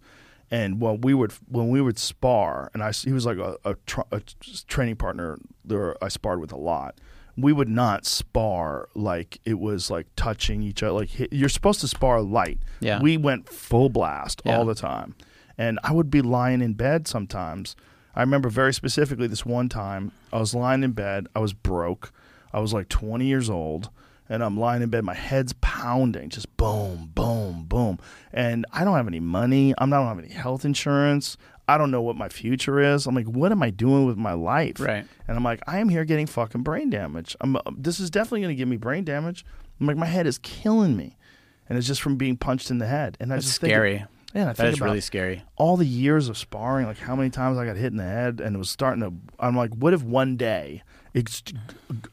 And when we would when we would spar, and I he was like a, a, tr- a training partner there I sparred with a lot. We would not spar like it was like touching each other. Like you're supposed to spar light. Yeah. we went full blast Yeah. all the time, and I would be lying in bed sometimes. I remember very specifically this one time I was lying in bed. I was broke. I was like 20 years old, and I'm lying in bed. My head's pounding, just boom, boom, boom. And I don't have any money. I'm not, I don't have any health insurance. I don't know what my future is. I'm like, what am I doing with my life? Right. And I'm like, I am here getting fucking brain damage. I'm. This is definitely going to give me brain damage. I'm like, my head is killing me, and it's just from being punched in the head. And I that's just think- scary. yeah, I That think is really scary. all the years of sparring, like how many times I got hit in the head, and it was starting to. I'm like, what if one day it's,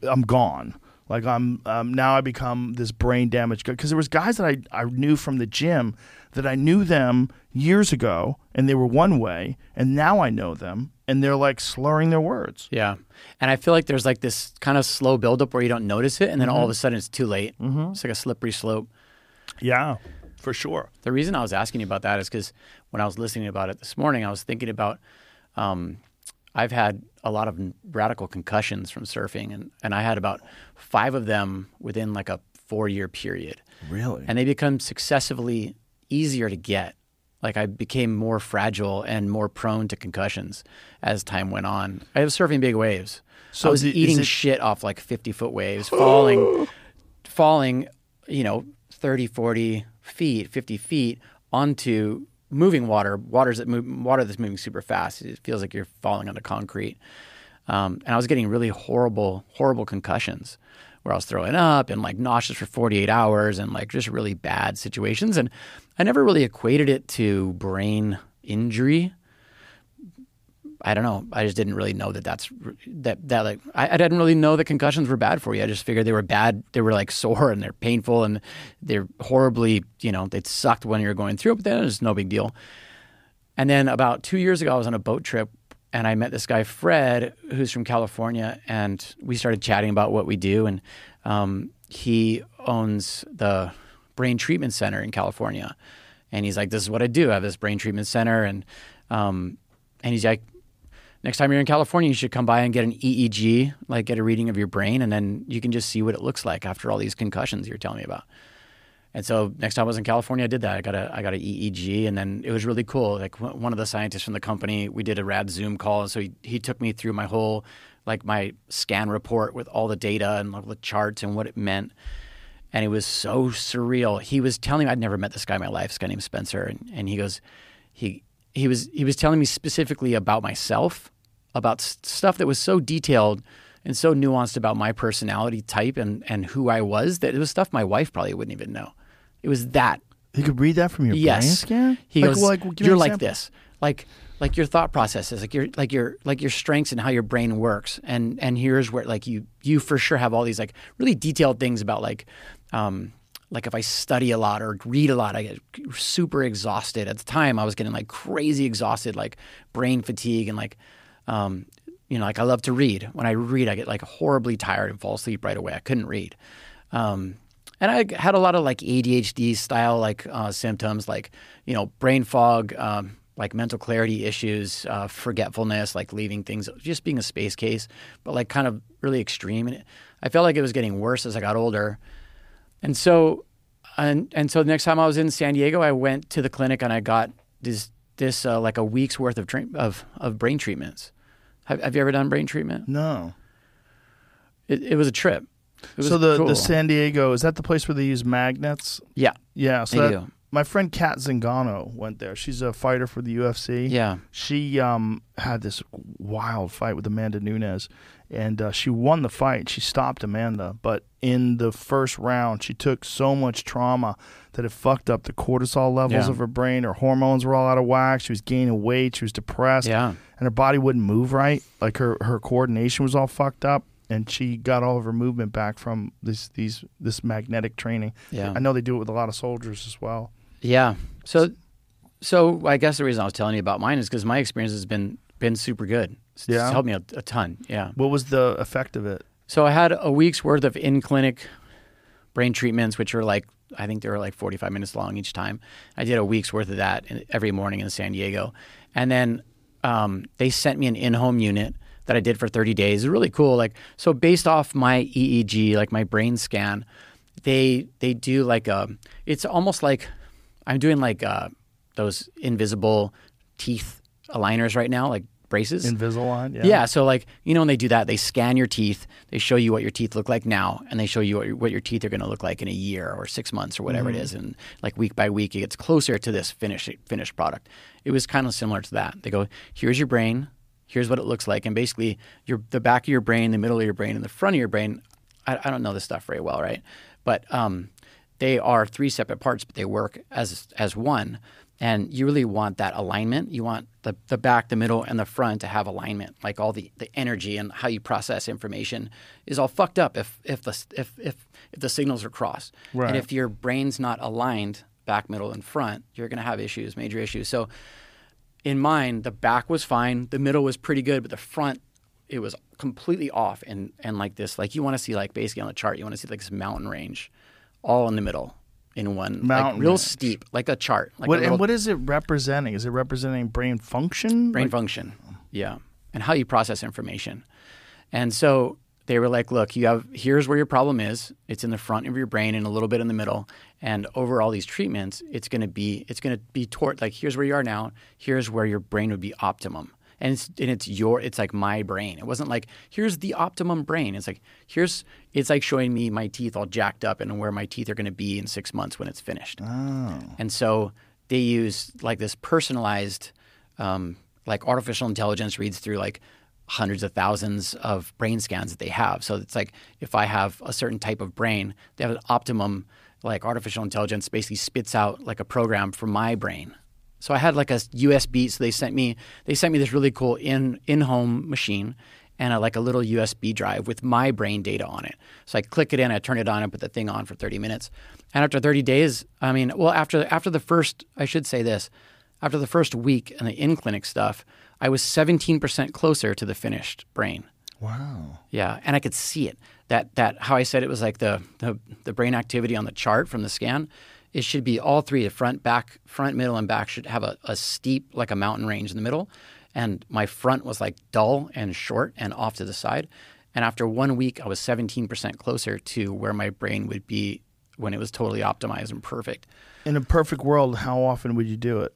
I'm gone? Like I'm um, now I become this brain damage guy because there was guys that I I knew from the gym that I knew them years ago and they were one way, and now I know them and they're like slurring their words. Yeah. And I feel like there's like this kind of slow buildup where you don't notice it, and then all of Mm-hmm. a sudden it's too late. It's like a slippery slope. Yeah, for sure. The reason I was asking you about that is because when I was listening about it this morning, I was thinking about um, I've had a lot of radical concussions from surfing, and, and I had about five of them within like a four year period. Really? And they become successively easier to get. Like I became more fragile and more prone to concussions as time went on. I was surfing big waves. So I was the- eating it- shit off like 50 foot waves, falling, falling, you know, 30, 40 feet, 50 feet onto moving water, waters that move, water that's moving super fast. It feels like you're falling onto concrete. Um, and I was getting really horrible, horrible concussions where I was throwing up and like nauseous for 48 hours and like just really bad situations. And I never really equated it to brain injury. I don't know. I just didn't really know that that's that that like I, I didn't really know that concussions were bad for you. I just figured they were bad. They were like sore and they're painful and they're horribly you know they sucked when you're going through it. But then it's no big deal. And then about two years ago, I was on a boat trip and I met this guy Fred, who's from California, and we started chatting about what we do. And um, he owns the Brain Treatment Center in California, and he's like, "This is what I do. I have this brain treatment center." And um, and he's like, next time you're in California, you should come by and get an EEG, like get a reading of your brain, and then you can just see what it looks like after all these concussions you're telling me about. And so next time I was in California, I did that. I got a I got an EEG, and then it was really cool. Like one of the scientists from the company, we did a rad Zoom call, and so he he took me through my whole like my scan report with all the data and all the charts and what it meant. And it was so surreal. He was telling me I'd never met this guy in my life. This guy named Spencer, and, and he goes, he he was he was telling me specifically about myself, about stuff that was so detailed and so nuanced about my personality type and and who I was that it was stuff my wife probably wouldn't even know. It was that he could read that from your brain yes. scan. He Like, goes, well, like, "You're like this, like like your thought processes, like your like your like your strengths and how your brain works, and and here's where like you you for sure have all these like really detailed things about like." Um, like if I study a lot or read a lot, I get super exhausted. At the time, I was getting like crazy exhausted, like brain fatigue, and like, um, you know, like I love to read. When I read, I get like horribly tired and fall asleep right away. I couldn't read. Um, and I had a lot of like ADHD style like uh, symptoms, like you know brain fog, um, like mental clarity issues, uh, forgetfulness, like leaving things, just being a space case, but like kind of really extreme. And I felt like it was getting worse as I got older. And so, and and so the next time I was in San Diego, I went to the clinic and I got this this uh, like a week's worth of tra- of of brain treatments. Have, have you ever done brain treatment? No. It, it was a trip. Was So the cool. the San Diego is that the place where they use magnets? yeah Yeah. So They that, do. My friend Cat Zingano went there. She's a fighter for the UFC. Yeah. She um, had this wild fight with Amanda Nunes, and uh, she won the fight. She stopped Amanda, but in the first round, she took so much trauma that it fucked up the cortisol levels Yeah. of her brain. Her hormones were all out of whack. She was gaining weight. She was depressed. Yeah. and her body wouldn't move right. Like her her coordination was all fucked up. And she got all of her movement back from this these this magnetic training. Yeah. I know they do it with a lot of soldiers as well. Yeah. So, so I guess the reason I was telling you about mine is because my experience has been been super good. It's, it's Yeah? helped me a, a ton. Yeah. What was the effect of it? So I had a week's worth of in clinic brain treatments, which are like I think they were like 45 minutes long each time. I did a week's worth of that in, every morning in San Diego, and then um, they sent me an in-home unit that I did for 30 days. It's really cool. Like so, based off my EEG, like my brain scan, they they do like a. It's almost like I'm doing like uh, those invisible teeth aligners right now, like braces. Invisalign? Yeah. Yeah. So like you know when they do that, they scan your teeth. They show you what your teeth look like now, and they show you what your, what your teeth are going to look like in a year or six months or whatever it is. And like week by week, it gets closer to this finished finished product. It was kind of similar to that. They go, here's your brain, here's what it looks like, and basically your the back of your brain, the middle of your brain, and the front of your brain. I, I don't know this stuff very well, right? But um, they are three separate parts, but they work as as one. And you really want that alignment. You want the, the back, the middle, and the front to have alignment. Like all the, the energy and how you process information is all fucked up if if the if if, if the signals are crossed. Right. And if your brain's not aligned, back, middle, and front, you're going to have issues, major issues. So in mine, the back was fine, the middle was pretty good, but the front it was completely off and and like this like you want to see like basically on the chart you want to see like this mountain range all in the middle in one like Mountain real range. steep like a chart like What, a little and what is it representing? Is it representing brain function? brain Like- function yeah and how you process information and so they were like look you have here's where your problem is it's in the front of your brain and a little bit in the middle and over all these treatments it's going to be it's going to be toward like here's where you are now here's where your brain would be optimum and it's and it's your it's like my brain it wasn't like here's the optimum brain it's like here's it's like showing me my teeth all jacked up and where my teeth are going to be in six months when it's finished and so they use like this personalized, um, like artificial intelligence reads through like hundreds of thousands of brain scans that they have. So it's like if I have a certain type of brain, they have an optimum, like artificial intelligence basically spits out like a program for my brain. So I had like a USB. So they sent me they sent me this really cool in in home machine and a, like a little USB drive with my brain data on it. So I click it in, I turn it on, and put the thing on for 30 minutes. And after 30 days, I mean, well, after after the first, I should say this, after the first week and the in clinic stuff, I was 17% closer to the finished brain. Wow. Yeah, and I could see it. That that how I said it was like the the, the brain activity on the chart from the scan. It should be all three: the front, back, front, middle, and back should have a, a steep, like a mountain range in the middle. And my front was like dull and short and off to the side. And after one week, I was 17% closer to where my brain would be when it was totally optimized and perfect. In a perfect world, how often would you do it?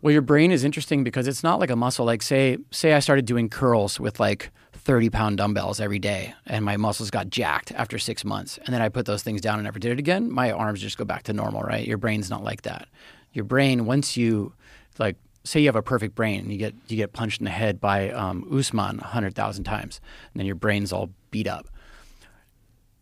Well, your brain is interesting because it's not like a muscle. Like say say I started doing curls with like 30 pound dumbbells every day and my muscles got jacked after six months. And then I put those things down and never did it again. My arms just go back to normal, right? Your brain's not like that. Your brain, once you like say you have a perfect brain and you get you get punched in the head by um, Usman 100,000 times and then your brain's all beat up.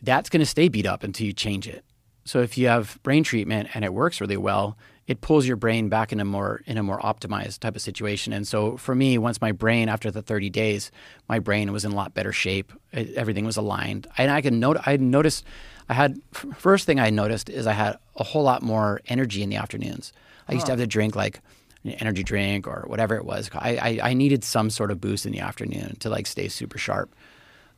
That's going to stay beat up until you change it. So if you have brain treatment and it works really well, it pulls your brain back in a more in a more optimized type of situation. And so for me, once my brain after the 30 days, my brain was in a lot better shape. It, everything was aligned. And I can note I noticed I had first thing I noticed is I had a whole lot more energy in the afternoons. I used to have to drink like an energy drink or whatever it was. I, I, I needed some sort of boost in the afternoon to like stay super sharp.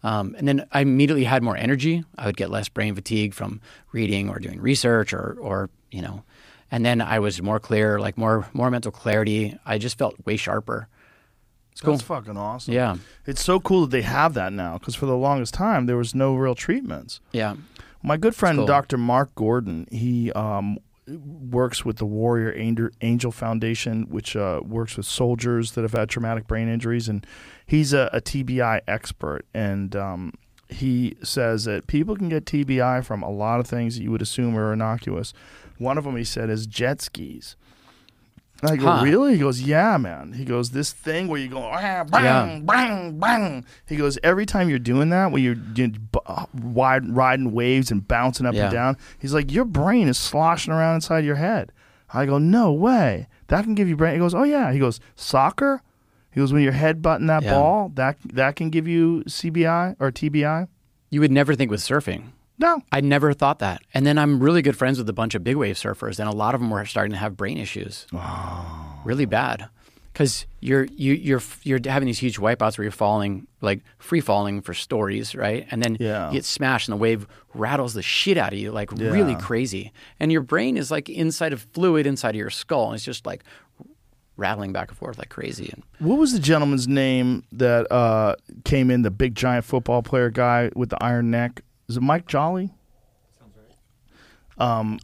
Um, and then I immediately had more energy. I would get less brain fatigue from reading or doing research or, or you know, and then I was more clear, like more more mental clarity. I just felt way sharper. It's cool. That's fucking awesome. Yeah, It's so cool that they have that now because for the longest time there was no real treatments. yeah, My good friend cool. Dr. Mark Gordon, he um, works with the Warrior Angel- Foundation, which uh, works with soldiers that have had traumatic brain injuries, and he's a, a TBI expert. And um, he says that people can get TBI from a lot of things that you would assume are innocuous, One of them, he said, is jet skis. And I go, Huh. really? He goes, yeah, man. He goes, this thing where you go, ah, bang, Yeah. bang, bang. He goes, every time you're doing that, when you're you b- uh, wide, riding waves and bouncing up Yeah. and down, he's like, your brain is sloshing around inside your head. I go, no way. That can give you brain. He goes, oh yeah. He goes, soccer. He goes, when you're headbutting that Yeah. ball, that that can give you CBI or TBI. You would never think with surfing. No, I never thought that. And then I'm really good friends with a bunch of big wave surfers, and a lot of them were starting to have brain issues. Really bad. Because you're you you're you're having these huge wipeouts where you're falling like free falling for stories, right? And then Yeah. you get smashed, and the wave rattles the shit out of you, like really crazy. And your brain is like inside of fluid inside of your skull, and it's just like rattling back and forth like crazy. And What was the gentleman's name that uh, came in, the big giant football player guy with the iron neck? Is it Mike Jolly? Sounds right. Um,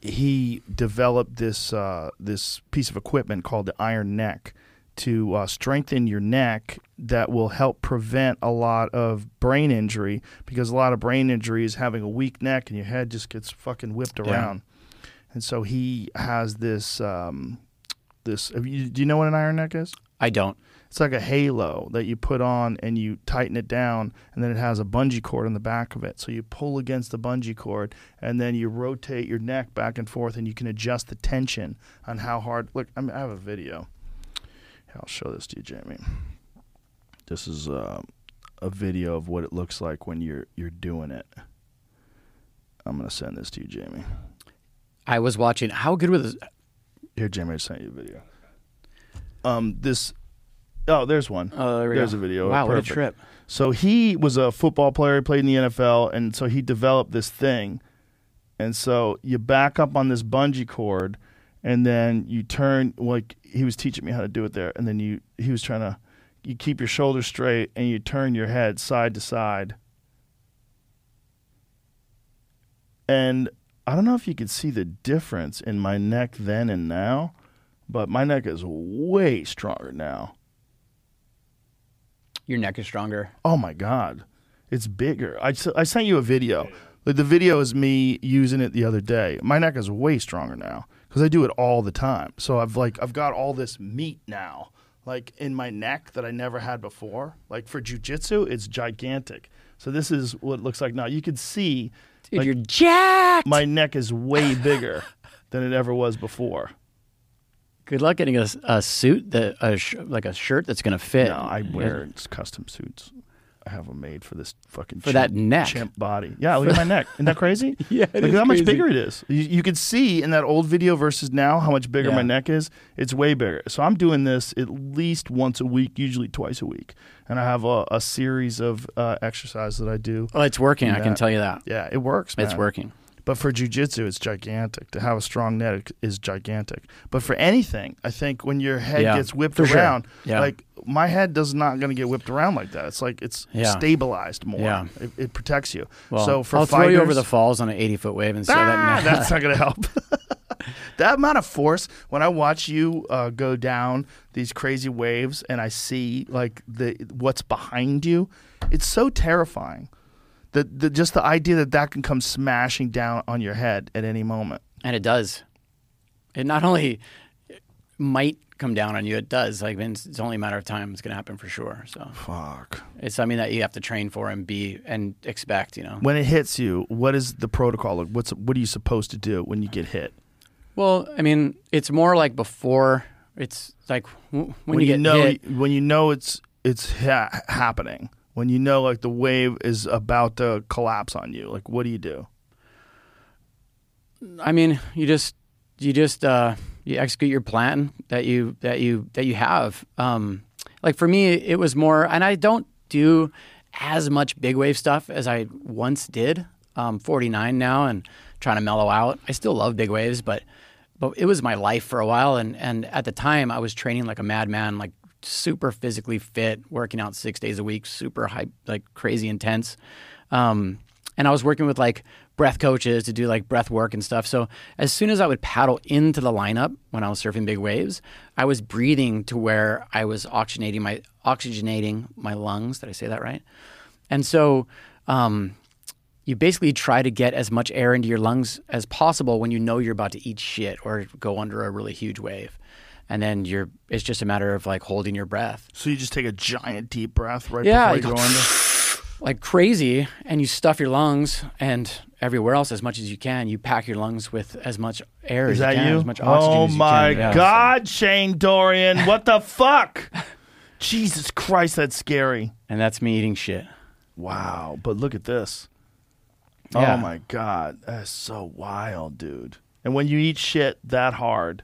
he developed this uh, this piece of equipment called the iron neck to uh, strengthen your neck that will help prevent a lot of brain injury because a lot of brain injury is having a weak neck and your head just gets fucking whipped around. Yeah. And so he has this um, this. You, do you know what an iron neck is? I don't. It's like a halo that you put on and you tighten it down, and then it has a bungee cord on the back of it. So you pull against the bungee cord, and then you rotate your neck back and forth, and you can adjust the tension on how hard. Look, I, mean, I have a video. I'll show this to you, Jamie. This is uh, a video of what it looks like when you're you're doing it. I'm gonna send this to you, Jamie. I was watching. How good was this? Here, Jamie, I sent you a video. Um, this. Oh, there's one. Oh, there we there's go. a video. Wow, what a trip. So he was a football player, he played in the NFL, and so he developed this thing. And so you back up on this bungee cord, and then you turn like he was teaching me how to do it there, and then you he was trying to you keep your shoulders straight and you turn your head side to side. And I don't know if you could see the difference in my neck then and now, but my neck is way stronger now. Your neck is stronger. Oh my god, it's bigger. I I sent you a video. Like the video is me using it the other day. My neck is way stronger now because I do it all the time. So I've like I've got all this meat now, like in my neck that I never had before. Like for jujitsu, it's gigantic. So this is what it looks like now. You can see Dude, like, you're jacked. my neck is way bigger than it ever was before. Good luck getting a, a suit that a sh- like a shirt that's gonna fit. No, I wear custom suits. I have them made for this fucking For that neck. chimp body. Yeah, look at my neck. Isn't that crazy? Yeah, look how much crazy. bigger it is. You, you could see in that old video versus now how much bigger Yeah. my neck is. It's way bigger. So I'm doing this at least once a week, usually twice a week, and I have a, a series of uh, exercises that I do. Well, it's working. I can tell you that. Yeah, it works. It's working. But for jujitsu, it's gigantic. To have a strong neck is gigantic. But for anything, I think when your head Yeah, gets whipped for sure. around, Yeah. like my head does not going to get whipped around like that. It's like it's Yeah. stabilized more. Yeah. It, it protects you. Well, so for I'll fighters, throw you over the falls on an 80 foot wave and Ah, that that's not going to help. that amount of force when I watch you uh, go down these crazy waves and I see like the what's behind you, it's so terrifying. The, the just the idea that that can come smashing down on your head at any moment. and it does. It not only might come down on you, it does. Like it's, it's only a matter of time. It's gonna happen for sure. So Fuck. it's something that you have to train for and be and expect. You know. When it hits you, what is the protocol? Like, What's what are you supposed to do when you get hit? Well, I mean, it's more like before. It's like w- when, you get know hit. when you know it's it's ha- happening. When you know like the wave is about to collapse on you, like what do you do? I mean, you just you just uh, you execute your plan that you that you that you have. Um, like for me, it was more, and I don't do as much big wave stuff as I once did. Um, 49 now and trying to mellow out. I still love big waves, but but it was my life for a while, and and at the time I was training like a madman, like super physically fit, working out six days a week, super high, like crazy intense. Um, and I was working with like breath coaches to do like breath work and stuff. So as soon as I would paddle into the lineup when I was surfing big waves, I was breathing to where I was oxygenating my oxygenating my lungs. Did I say that right? And so um, you basically try to get as much air into your lungs as possible when you know you're about to eat shit or go under a really huge wave. And then you're it's just a matter of like holding your breath. So you just take a giant deep breath right Yeah, before you go go- under. like crazy and you stuff your lungs and everywhere else as much as you can. You pack your lungs with as much air Is as that you can, you? as much oxygen oh as you my. Yeah. God, Shane Dorian, what the fuck? Jesus Christ, that's scary. And that's me eating shit. Wow, but look at this. Yeah. Oh my God, that's so wild, dude. And when you eat shit that hard,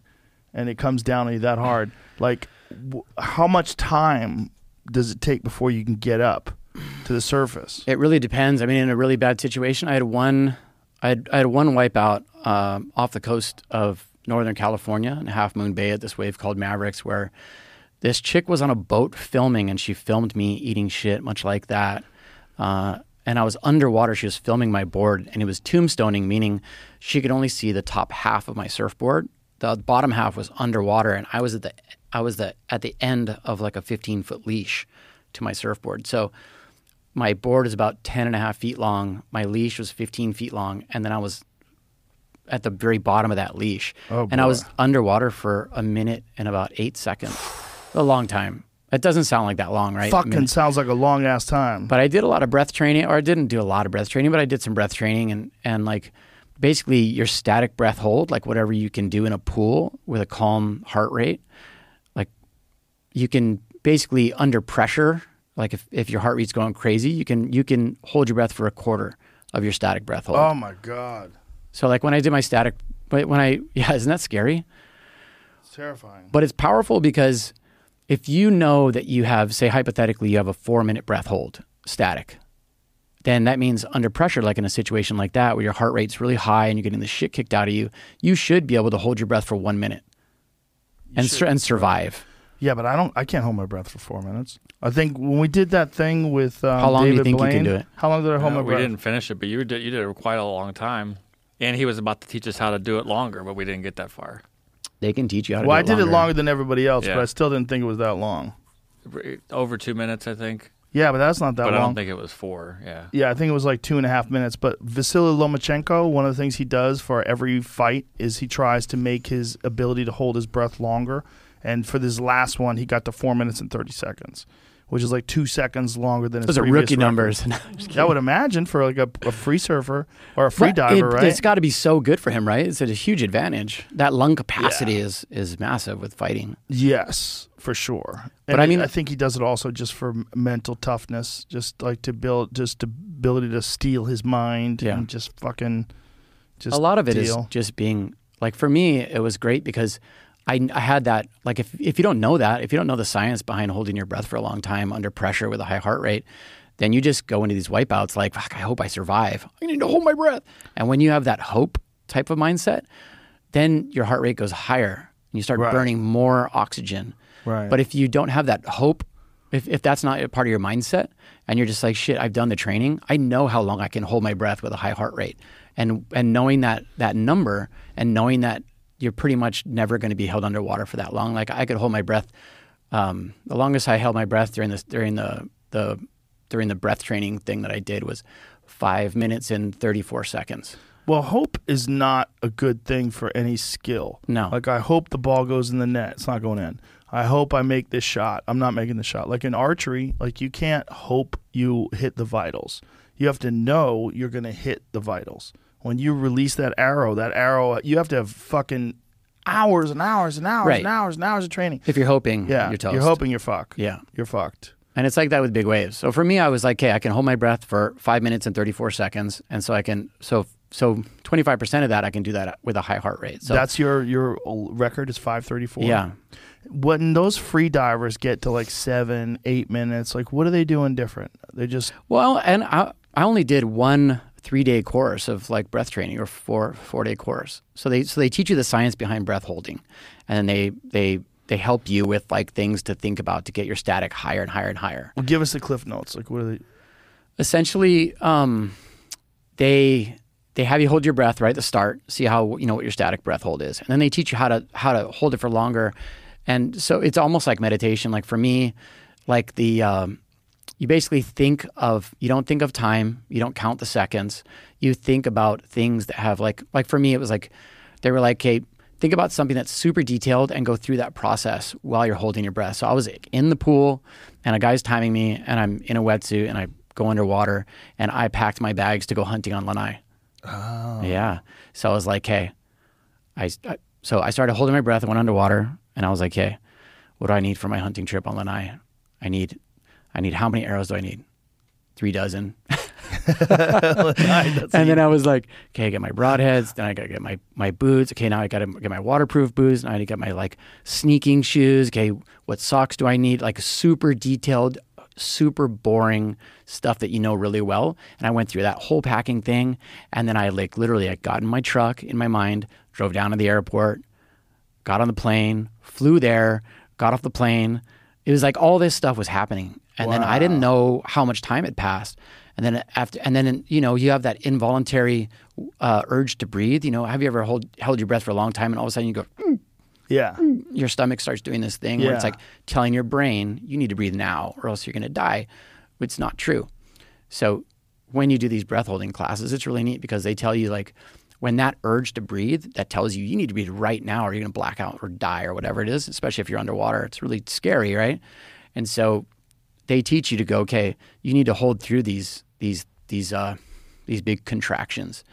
and it comes down on you that hard, like, w- how much time does it take before you can get up to the surface? It really depends. I mean, in a really bad situation, I had one, I had, I had one wipeout um, off the coast of Northern California in Half Moon Bay at this wave called Mavericks, where this chick was on a boat filming, and she filmed me eating shit, much like that. Uh, and I was underwater. She was filming my board, and it was tombstoning, meaning she could only see the top half of my surfboard. The bottom half was underwater, and I was at the I was the at the end of like a 15 foot leash to my surfboard. So my board is about 10 and a half feet long. My leash was 15 feet long. And then I was at the very bottom of that leash. Oh, and I was underwater for a minute and about eight seconds. a long time. It doesn't sound like that long, right? Fucking minute. sounds like a long ass time. But I did a lot of breath training, or I didn't do a lot of breath training, but I did some breath training and, and like basically your static breath hold, like whatever you can do in a pool with a calm heart rate. Like you can basically under pressure, like if, if your heart rate's going crazy, you can you can hold your breath for a quarter of your static breath hold. oh my God, so like when I did my static but when I yeah, isn't that scary? it's terrifying. But it's powerful because if you know that you have, say, hypothetically, you have a four minute breath hold static, then that means under pressure, like in a situation like that, where your heart rate's really high and you're getting the shit kicked out of you, you should be able to hold your breath for one minute and, sur- and survive. Yeah, but I don't. I can't hold my breath for four minutes. I think when we did that thing with um, How long do you David think you can do it? How long did I hold Uh, my we breath? We didn't finish it, but you did you did it quite a long time. And he was about to teach us how to do it longer, but we didn't get that far. They can teach you how to Well, do I did longer. it longer than everybody else, Yeah. but I still didn't think it was that long. Over two minutes, I think. Yeah, but that's not that but I don't think it was four. Yeah. yeah, I think it was like two and a half minutes. But Vasily Lomachenko, one of the things he does for every fight is he tries to make his ability to hold his breath longer. And for this last one, he got to four minutes and thirty seconds, which is like two seconds longer than his Those are rookie record. numbers. I would imagine for like a, a free surfer or a free Right. diver, It- right? It's got to be so good for him, right? It's a huge advantage. That lung capacity is is massive with fighting. Yes, for sure. But I mean- I think he does it also just for mental toughness, just like to build, just ability to steel his mind Yeah. and just fucking, just a lot of it is deal. just being like for me it was great because I, I had that like if, if you don't know that if you don't know the science behind holding your breath for a long time under pressure with a high heart rate then you just go into these wipeouts like fuck i hope i survive i need to hold my breath and when you have that hope type of mindset then your heart rate goes higher and you start Right. burning more oxygen Right. but if you don't have that hope if, if that's not a part of your mindset and you're just like shit i've done the training i know how long i can hold my breath with a high heart rate and and knowing that that number and knowing that you're pretty much never going to be held underwater for that long like i could hold my breath um, the longest i held my breath during this during the the during the breath training thing that i did was five minutes and 34 seconds Well, hope is not a good thing for any skill. No. Like I hope the ball goes in the net. It's not going in. I hope I make this shot. I'm not making the shot. Like in archery, like you can't hope you hit the vitals. You have to know you're going to hit the vitals. When you release that arrow, that arrow, you have to have fucking hours and hours and hours Right. and hours and hours of training. if you're hoping Yeah, you're toast you're hoping you're fucked. Yeah. you're fucked. And it's like that with big waves. So for me, I was like, okay, I can hold my breath for five minutes and 34 seconds. And so I can, so, so 25% of that, I can do that with a high heart rate. So That's your your record is 534. yeah. when those free divers get to like seven, eight minutes, like what are they doing different? They just Well, and I, I only did one three day course of like breath training or four, four day course. So they, so they teach you the science behind breath holding and then they, they, they help you with like things to think about to get your static higher and higher and higher. well, give us the cliff notes. Like what are they? essentially um, they they have you hold your breath right at the start see how you know what your static breath hold is and then they teach you how to how to hold it for longer and so it's almost like meditation like for me like the um, you basically think of you don't think of time, you don't count the seconds. You think about things that have like like for me it was like they were like, "Okay, think about something that's super detailed and go through that process while you're holding your breath." So I was in the pool and a guy's timing me and I'm in a wetsuit and I go underwater and I packed my bags to go hunting on Lanai. Oh. Yeah. So I was like, "Hey, I, I so I started holding my breath, and went underwater, and I was like, "Hey, what do I need for my hunting trip on Lanai? I need, I need how many arrows do I need? Three dozen. and then I was like, okay, I get my broadheads. Then I got to get my, my boots. Okay, now I got to get my waterproof boots. Now I need to get my like sneaking shoes. Okay, what socks do I need? Like super detailed, super boring stuff that you know really well. And I went through that whole packing thing. And then I like literally, I got in my truck in my mind, drove down to the airport, got on the plane, flew there, got off the plane. It was like all this stuff was happening. And then I didn't know how much time had passed. And then after, and then you know, you have that involuntary uh, urge to breathe. You know, have you ever hold held your breath for a long time and all of a sudden you go, "Mm," Yeah. your stomach starts doing this thing where it's like telling your brain you need to breathe now or else you're going to die. It's not true. So when you do these breath holding classes, it's really neat because they tell you like when that urge to breathe that tells you you need to breathe right now or you're going to black out or die or whatever it is, especially if you're underwater. It's really scary, right? And so they teach you to go, okay, you need to hold through these these these uh these big contractions.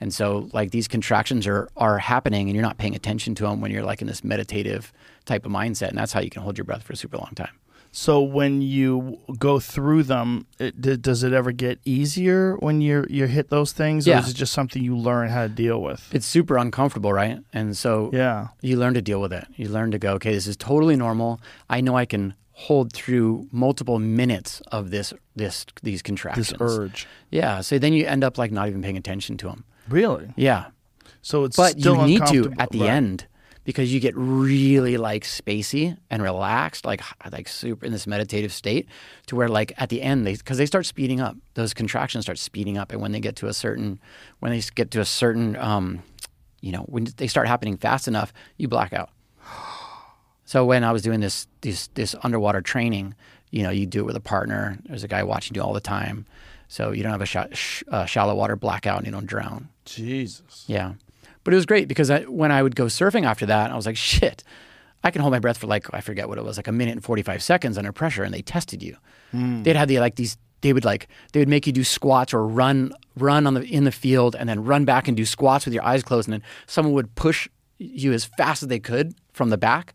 And so like these contractions are are happening and you're not paying attention to them when you're like in this meditative type of mindset and that's how you can hold your breath for a super long time. So when you go through them, it, d- does it ever get easier when you you hit those things, or Yeah. is it just something you learn how to deal with? It's super uncomfortable, right? And so Yeah. you learn to deal with it. You learn to go, okay, this is totally normal. I know I can hold through multiple minutes of this this these contractions. This urge. Yeah, so then you end up like not even paying attention to them. Really? Yeah. So it's but you need to at the right. end because you get really like spacey and relaxed like like super in this meditative state to where like at the end they because they start speeding up those contractions start speeding up and when they get to a certain when they get to a certain um you know when they start happening fast enough you black out so when I was doing this this this underwater training, you know, you do it with a partner. There's a guy watching you all the time, so you don't have a sh- sh- uh, shallow water blackout and you don't drown. Jesus. Yeah. But it was great because I, when I would go surfing after that, I was like, shit, I can hold my breath for like, I forget what it was, like a minute and 45 seconds under pressure. And they tested you. They'd have the, like these, they would like, they would make you do squats or run, run on the, in the field and then run back and do squats with your eyes closed. And then someone would push you as fast as they could from the back.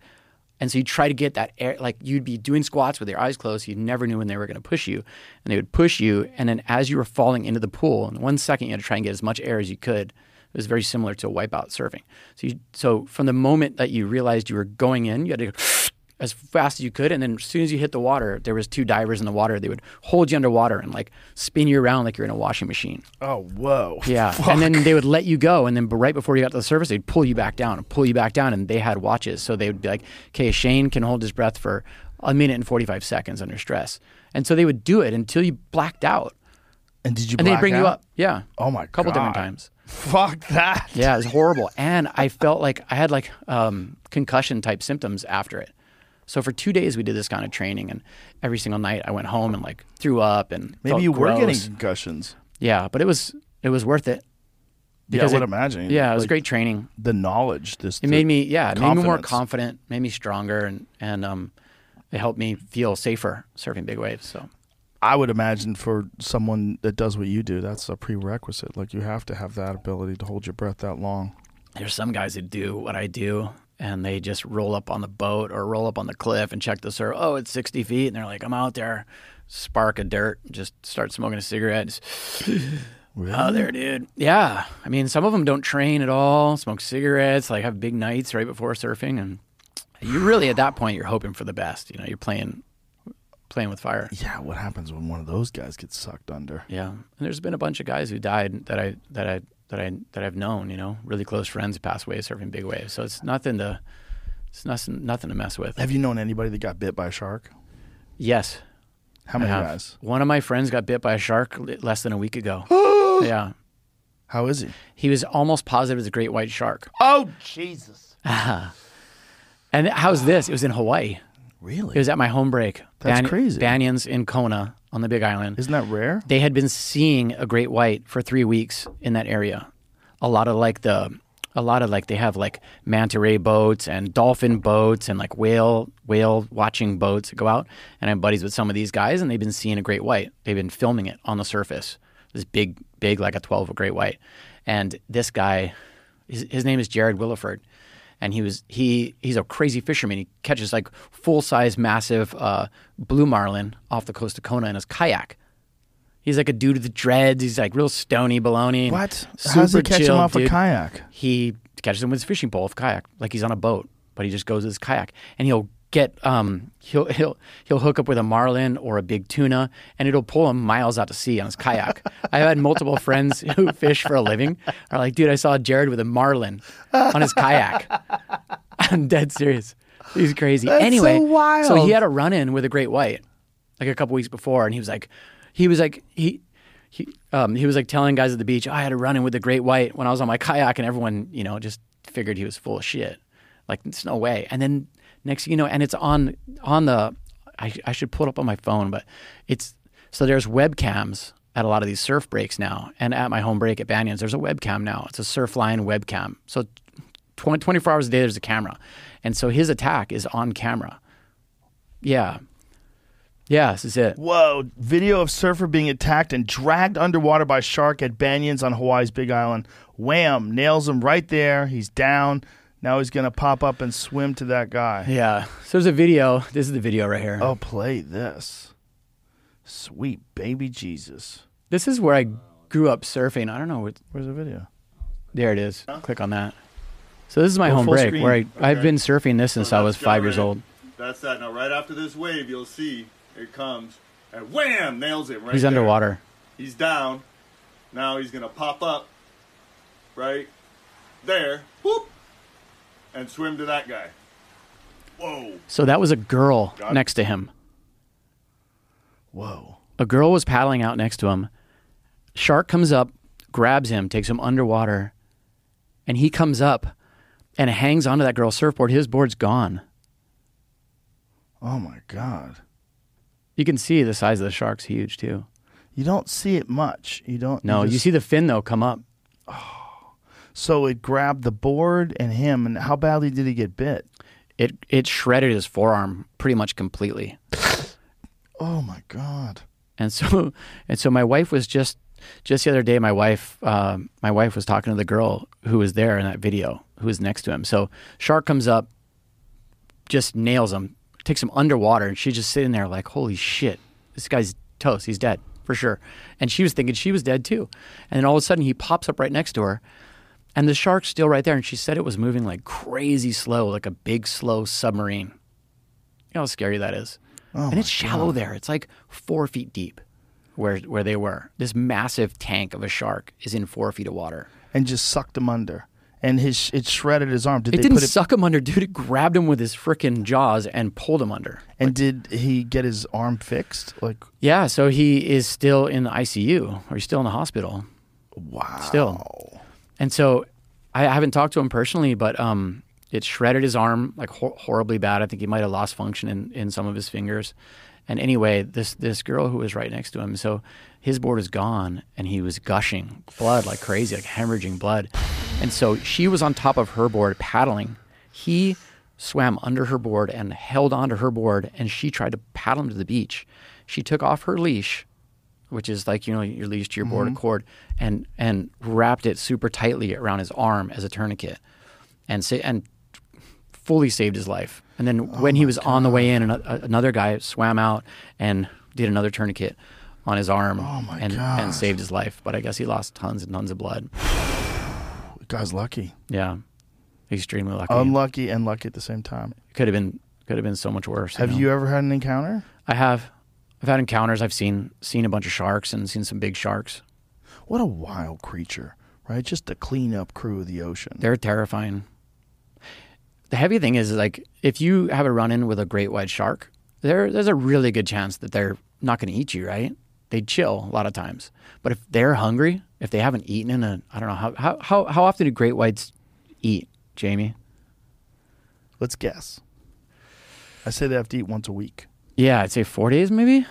And so you try to get that air, like you'd be doing squats with your eyes closed. You never knew when they were going to push you. And they would push you. And then as you were falling into the pool, in one second, you had to try and get as much air as you could. It was very similar to wipeout surfing. So, you, so from the moment that you realized you were going in, you had to as fast as you could. And then as soon as you hit the water, there was two divers in the water. They would hold you underwater and like spin you around like you're in a washing machine. Oh, whoa. Yeah. And then they would let you go. And then right before you got to the surface, they'd pull you back down and pull you back down. And they had watches. So they would be like, okay, Shane can hold his breath for a minute and 45 seconds under stress. And so they would do it until you blacked out. And did you? And they'd black bring you up. Yeah. Oh my god. A couple different times. Fuck that. Yeah, it was horrible. And I felt like I had like um, concussion type symptoms after it. So for two days we did this kind of training, and every single night I went home and like threw up and Maybe you were getting gross. concussions. yeah, but it was it was worth it. Yeah, I would it- imagine. Yeah, it was Like, great training. The knowledge. This. It made me yeah, it made me more confident, made me stronger, and and um, it helped me feel safer surfing big waves. So I would imagine for someone that does what you do, that's a prerequisite. Like you have to have that ability to hold your breath that long. there's some guys that do what I do. And they just roll up on the boat or roll up on the cliff and check the surf. Oh, it's 60 feet. And they're like, I'm out there, spark of dirt, just start smoking a cigarette. Just, Oh, there, dude. Yeah. I mean, some of them don't train at all, smoke cigarettes, like have big nights right before surfing. And you really, at that point, you're hoping for the best. You know, you're playing, playing with fire. Yeah, what happens when one of those guys gets sucked under? Yeah. And there's been a bunch of guys who died that I, that I, that I, that I've known, you know, really close friends passed away surfing big waves. So it's nothing to, it's nothing, nothing to mess with. Have you known anybody that got bit by a shark? Yes. How many guys? One of my friends got bit by a shark less than a week ago. yeah. How is he? He was almost positive it's a great white shark. Oh Jesus! And how's this? It was in Hawaii. Really? It was at my home break. That's crazy. Banyans in Kona on the Big Island. Isn't that rare? they had been seeing a great white for three weeks in that area. A lot of like the, a lot of like they have like manta ray boats and dolphin boats and like whale whale watching boats that go out. And I'm buddies with some of these guys, and they've been seeing a great white. They've been filming it on the surface. This big, big like a 12 a great white. And this guy, his, his name is Jared Williford. And he was he he's a crazy fisherman. He catches like full size, massive uh, blue marlin off the coast of Kona in his kayak. He's like a dude with dreads. He's like real stony baloney. What? How does he catch him off a kayak? He catches him with his fishing pole, with kayak, like he's on a boat, but he just goes with his kayak, and he'll get um he'll he'll he'll hook up with a marlin or a big tuna, and it'll pull him miles out to sea on his kayak. I've had multiple friends who fish for a living are like, dude, I saw Jared with a marlin on his kayak. I'm dead serious. He's crazy. That's anyway, so so he had a run in with a great white like a couple weeks before, and he was like, he was like he. He, um, he was like telling guys at the beach, "Oh, I had a run in with a great white when I was on my kayak, and everyone, you know, just figured he was full of shit. Like, it's no way. And then next, you know, and it's on on the. I, I should pull it up on my phone, but it's so there's webcams at a lot of these surf breaks now, and at my home break at Banyans, there's a webcam now. It's a Surfline webcam. So 20, 24 hours a day, there's a camera, and so his attack is on camera. Yeah, yeah, this is it. Whoa! Video of surfer being attacked and dragged underwater by shark at Banyans on Hawaii's Big Island. Wham! Nails him right there. He's down. Now he's gonna pop up and swim to that guy. Yeah. So there's a video. This is the video right here. Oh, play this. Sweet baby Jesus. This is where I grew up surfing. I don't know. What, Where's the video? there it is. Click on that. So this is my Oh, home break screen. where I, I've been surfing this since So I was that's five years Jared. old. That's that. Now, right after this wave, you'll see it comes and wham, nails him right He's there. underwater. He's down. Now he's gonna pop up right there, whoop, and swim to that guy. Whoa! So that was a girl Got next to him. Whoa. A girl was paddling out next to him. Shark comes up, grabs him, takes him underwater, and he comes up and hangs onto that girl's surfboard. His board's gone. Oh my God. You can see the size of the shark's huge too. You don't see it much. You don't. No, you just- see the fin though come up. Oh. So it grabbed the board and him. And how badly did he get bit? It it shredded his forearm pretty much completely. Oh my God. And so and so my wife was just just the other day my wife um, my wife was talking to the girl who was there in that video who was next to him. So shark comes up, just nails him, takes him underwater, and she's just sitting there like, holy shit, this guy's toast. He's dead for sure. And she was thinking she was dead too. And then all of a sudden he pops up right next to her. And the shark's still right there, and she said it was moving like crazy slow, like a big slow submarine. You know how scary that is. Oh and it's shallow there. It's like four feet deep, where where they were. This massive tank of a shark is in four feet of water. And just sucked him under. And his it shredded his arm. Did It they didn't put it? suck him under, dude. It grabbed him with his freaking jaws and pulled him under. And did he get his arm fixed? Like Yeah, so he is still in the ICU, or he's still in the hospital. wow. Still. And so I haven't talked to him personally, but um, it shredded his arm like hor- horribly bad. I think he might have lost function in, in some of his fingers. And anyway, this this girl who was right next to him, so his board is gone, and he was gushing blood like crazy, like hemorrhaging blood. And so she was on top of her board paddling. He swam under her board and held onto her board, and she tried to paddle him to the beach. She took off her leash, which is like you know your leash to your board Mm-hmm. cord, and and wrapped it super tightly around his arm as a tourniquet, and say and fully saved his life. And then Oh when he was on the way in, ano- another guy swam out and did another tourniquet on his arm Oh and, and saved his life. But I guess he lost tons and tons of blood. The guy's lucky. Yeah, extremely lucky. Unlucky and lucky at the same time. could have been could have been so much worse. Have know? you ever had an encounter? I have. I've had encounters. I've seen seen a bunch of sharks and seen some big sharks. What a wild creature, right? Just the cleanup crew of the ocean. They're terrifying. The heavy thing is like if you have a run in with a great white shark, there there's a really good chance that they're not going to eat you, right? They chill a lot of times. But if they're hungry, if they haven't eaten in a I don't know how how how, how often do great whites eat, Jamie? Let's guess. I say they have to eat once a week. Yeah, I'd say four days maybe.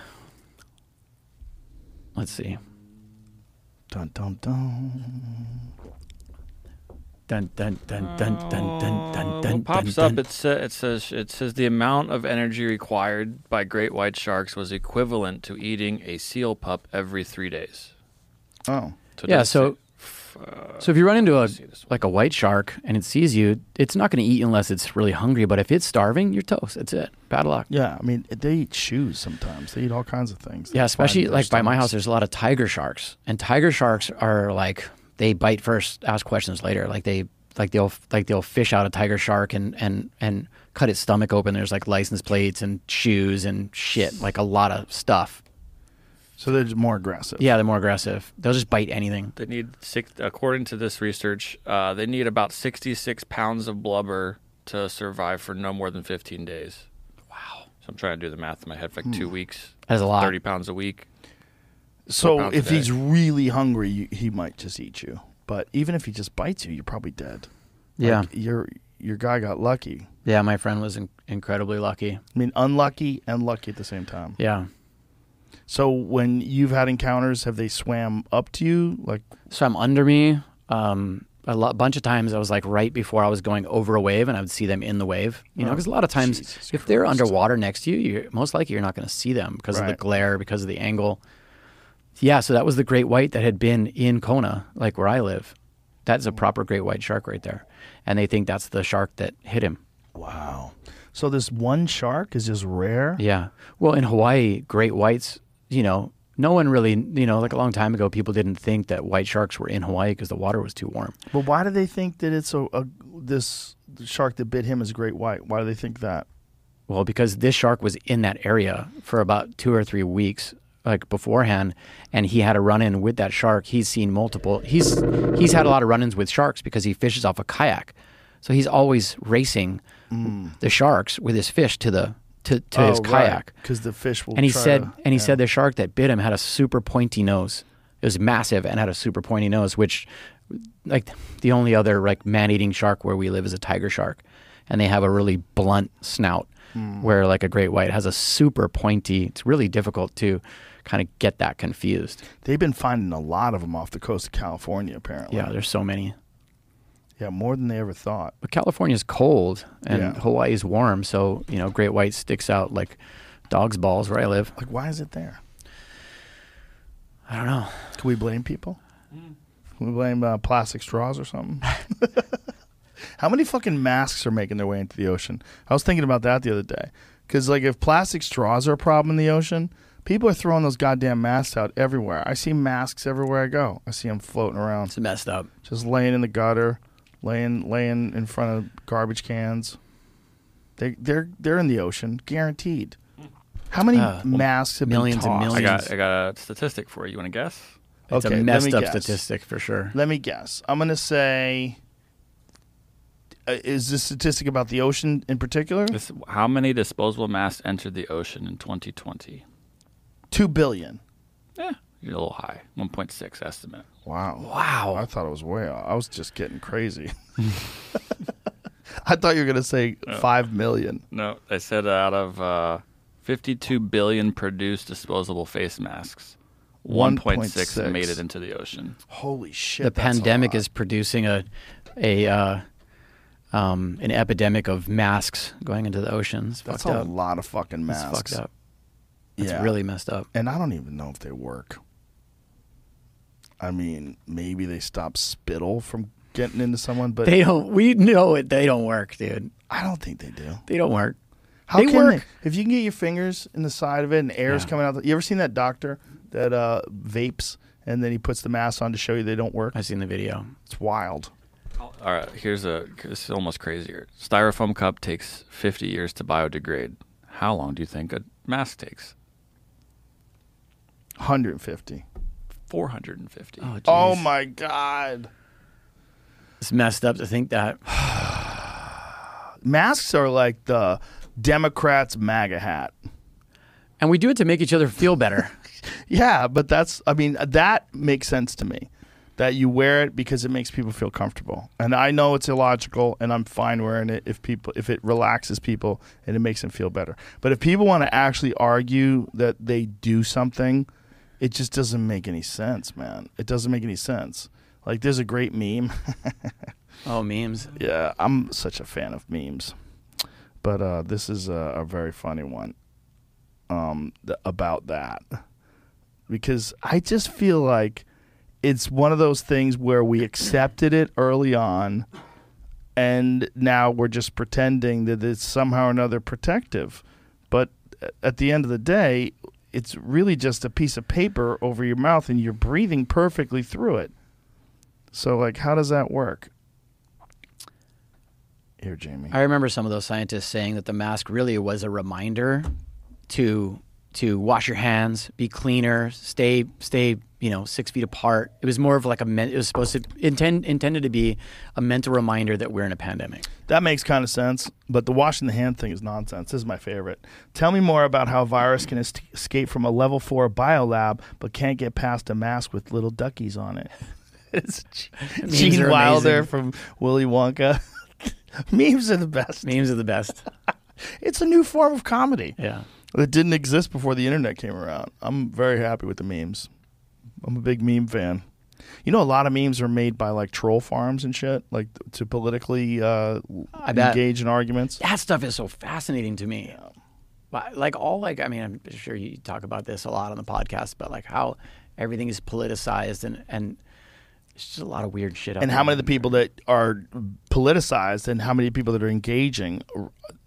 Let's see. Dun dun dun. Dun dun dun dun dun dun dun Uh, dun. what pops dun, up, dun. it, sa- it says it says the amount of energy required by great white sharks was equivalent to eating a seal pup every three days. Oh, So Yeah, does so it- uh, so if you run into a see this one. like a white shark and it sees you, it's not going to eat unless it's really hungry. But if it's starving, you're toast. That's it. Bad luck. yeah. I mean, they eat shoes sometimes. They eat all kinds of things. Yeah, especially find their like by my house, there's a lot of tiger sharks, and tiger sharks are like they bite first, ask questions later. Like they like they'll like they'll fish out a tiger shark and and and cut its stomach open. There's like license plates and shoes and shit, like a lot of stuff. So they're just more aggressive. Yeah, they're more aggressive. They'll just bite anything. They need six, according to this research, uh, they need about 66 pounds of blubber to survive for no more than 15 days. Wow. So I'm trying to do the math in my head for like two weeks. That's a lot. 30 pounds a week. So pounds a if day. he's really hungry, you, he might just eat you. But even if he just bites you, you're probably dead. Yeah, Like, your your guy got lucky. yeah. My friend was in- incredibly lucky. I mean, unlucky and lucky at the same time. Yeah. So when you've had encounters, have they swam up to you? Like, swam under me. Um, a lot, bunch of times I was like right before I was going over a wave, and I would see them in the wave. You know, Oh, because a lot of times Jesus if they're underwater next to you, you're most likely you're not going to see them because of the Right. glare, because of the angle. Yeah, so that was the great white that had been in Kona, like where I live. That's a proper great white shark right there, and they think that's the shark that hit him. wow. So this one shark is just rare. Yeah. Well, in Hawaii, great whites, you know, no one really, you know, like a long time ago, people didn't think that white sharks were in Hawaii because the water was too warm. But why do they think that it's a, a this shark that bit him is a great white? Why do they think that? Well, because this shark was in that area for about two or three weeks, like beforehand, and he had a run-in with that shark. He's seen multiple. He's he's had a lot of run-ins with sharks because he fishes off a kayak, so he's always racing mm. the sharks with his fish to the to, to his kayak. Because the fish will. And he said, to- and he yeah. said the shark that bit him had a super pointy nose. It was massive and had a super pointy nose, which, like, the only other like man-eating shark where we live is a tiger shark, and they have a really blunt snout, Hmm. where like a great white has a super pointy. It's really difficult to kind of get that confused. they've been finding a lot of them off the coast of California. Apparently, Yeah, there's so many. Yeah, more than they ever thought. But California's cold and Yeah. Hawaii's warm, so you know, great white sticks out like dog's balls where I live. Like, why is it there? I don't know. Can we blame people? Can we blame uh, plastic straws or something? How many fucking masks are making their way into the ocean? I was thinking about that the other day. Because, like, if plastic straws are a problem in the ocean, people are throwing those goddamn masks out everywhere. I see masks everywhere I go. I see them floating around, It's messed up. just laying in the gutter, laying laying in front of garbage cans. They they're they're in the ocean, guaranteed. How many Uh, masks have millions been and tossed? I millions. got I got a statistic for you. You want to guess? It's Okay, a messed up guess. statistic for sure. Let me guess. I'm going to say. Uh, is this statistic about the ocean in particular? This, how many disposable masks entered the ocean in 2020? Two billion. Yeah, you're a little high. 1.6 estimate. Wow. Wow. I thought it was way off. I was just getting crazy. I thought you were going to say five million. No, they said out of uh, 52 billion produced disposable face masks, 1.6 1.6. made it into the ocean. Holy shit. the that's a pandemic lot. is producing a a uh, um, an epidemic of masks going into the oceans. That's a up. lot of fucking It's masks. fucked up. It's Yeah. really messed up. And I don't even know if they work. I mean, maybe they stop spittle from getting into someone, but They don't. We know it. They don't work, dude. I don't think they do. They don't work. How They can work. they? If you can get your fingers in the side of it and air's Yeah. coming out, the, you ever seen that doctor that uh, vapes and then he puts the mask on to show you they don't work? I've seen the video. It's wild. All right, here's a this is almost crazier. Styrofoam cup takes 50 years to biodegrade. How long do you think a mask takes? 150. 450. Oh. Oh my god. It's messed up to think that. Masks are like the Democrats' MAGA hat. And we do it to make each other feel better. Yeah, but that's I mean that makes sense to me. that you wear it because it makes people feel comfortable. And I know it's illogical, and I'm fine wearing it if people if it relaxes people and it makes them feel better. But if people want to actually argue that they do something, it just doesn't make any sense, man. It doesn't make any sense. Like there's a great meme. Oh, memes. yeah, I'm such a fan of memes. But uh, this is a, a very funny one um, th- about that because I just feel like it's one of those things where we accepted it early on, and now we're just pretending that it's somehow or another protective. But at the end of the day, it's really just a piece of paper over your mouth, and you're breathing perfectly through it. So, like, how does that work? Here, Jamie. I remember some of those scientists saying that the mask really was a reminder to to wash your hands, be cleaner, stay stay you know six feet apart. It was more of like a men- it was supposed to intend intended to be a mental reminder that we're in a pandemic. That makes kind of sense, but the washing the hand thing is nonsense. This is my favorite. Tell me more about how virus can es- escape from a level four biolab, but can't get past a mask with little duckies on it. it's Gene Wilder amazing. from Willy Wonka. Memes are the best. Memes are the best. It's a new form of comedy Yeah. that didn't exist before the internet came around. I'm very happy with the memes. I'm a big meme fan. You know, a lot of memes are made by like troll farms and shit, like to politically uh, engage in arguments. That stuff is so fascinating to me. But like all like I mean I'm sure you talk about this a lot on the podcast, but like how everything is politicized and and it's just a lot of weird shit. and how many of the people that are politicized and how many people that are engaging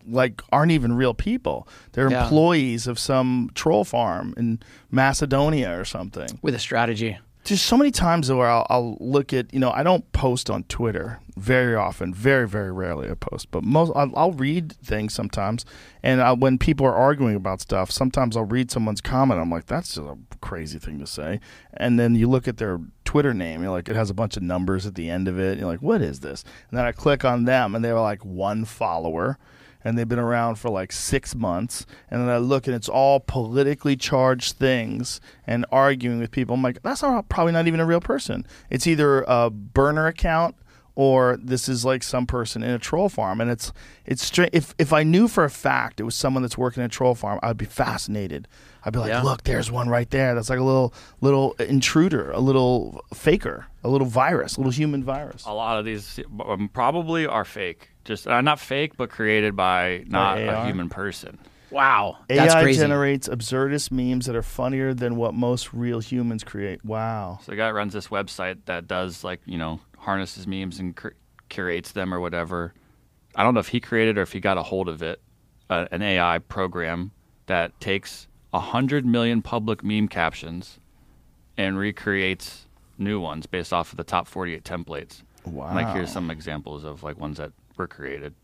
like aren't even real people. They're Yeah. employees of some troll farm in macedonia or something. With a strategy. just so many times where I'll, I'll look at you know i don't post on twitter very often very very rarely i post but most i'll, I'll read things sometimes. And I, when people are arguing about stuff sometimes i'll read someone's comment. I'm like that's just a crazy thing to say. And then you look at their twitter name you're like it has a bunch of numbers at the end of it and you're like what is this? And then i click on them and they were like one follower and they've been around for like six months. And then I look and it's all politically charged things and arguing with people. I'm like, that's not, probably not even a real person. It's either a burner account or this is like some person in a troll farm. And it's it's straight. If if I knew for a fact it was someone that's working in a troll farm, I'd be fascinated. I'd be like, Yeah. look, there's one right there. That's like a little little intruder, a little faker, a little virus, a little human virus. A lot of these um, probably are fake. Just uh, not fake, but created by not a AR? human person. Wow, that's AI crazy. generates absurdist memes that are funnier than what most real humans create. Wow. So the guy runs this website that does like you know harnesses memes and cur- curates them or whatever. I don't know if he created or if he got a hold of it, uh, an AI program that takes a hundred million public meme captions and recreates new ones based off of the top 48 templates. Wow. Like here's some examples of like ones that were created.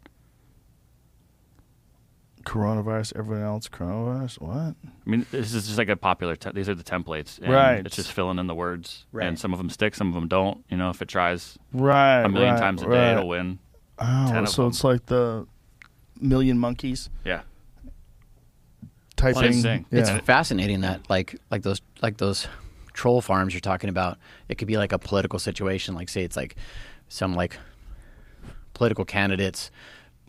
Coronavirus, everyone else, coronavirus. What? I mean, this is just like a popular. Te- these are the templates, and Right. It's just filling in the words, Right. and some of them stick, some of them don't. You know, if it tries Right. a million right, times a day, right. it'll win. Oh, so them. it's like the million monkeys Yeah. typing. Same. Yeah. It's fascinating that like like those like those troll farms you're talking about. It could be like a political situation. Like say it's like some like political candidates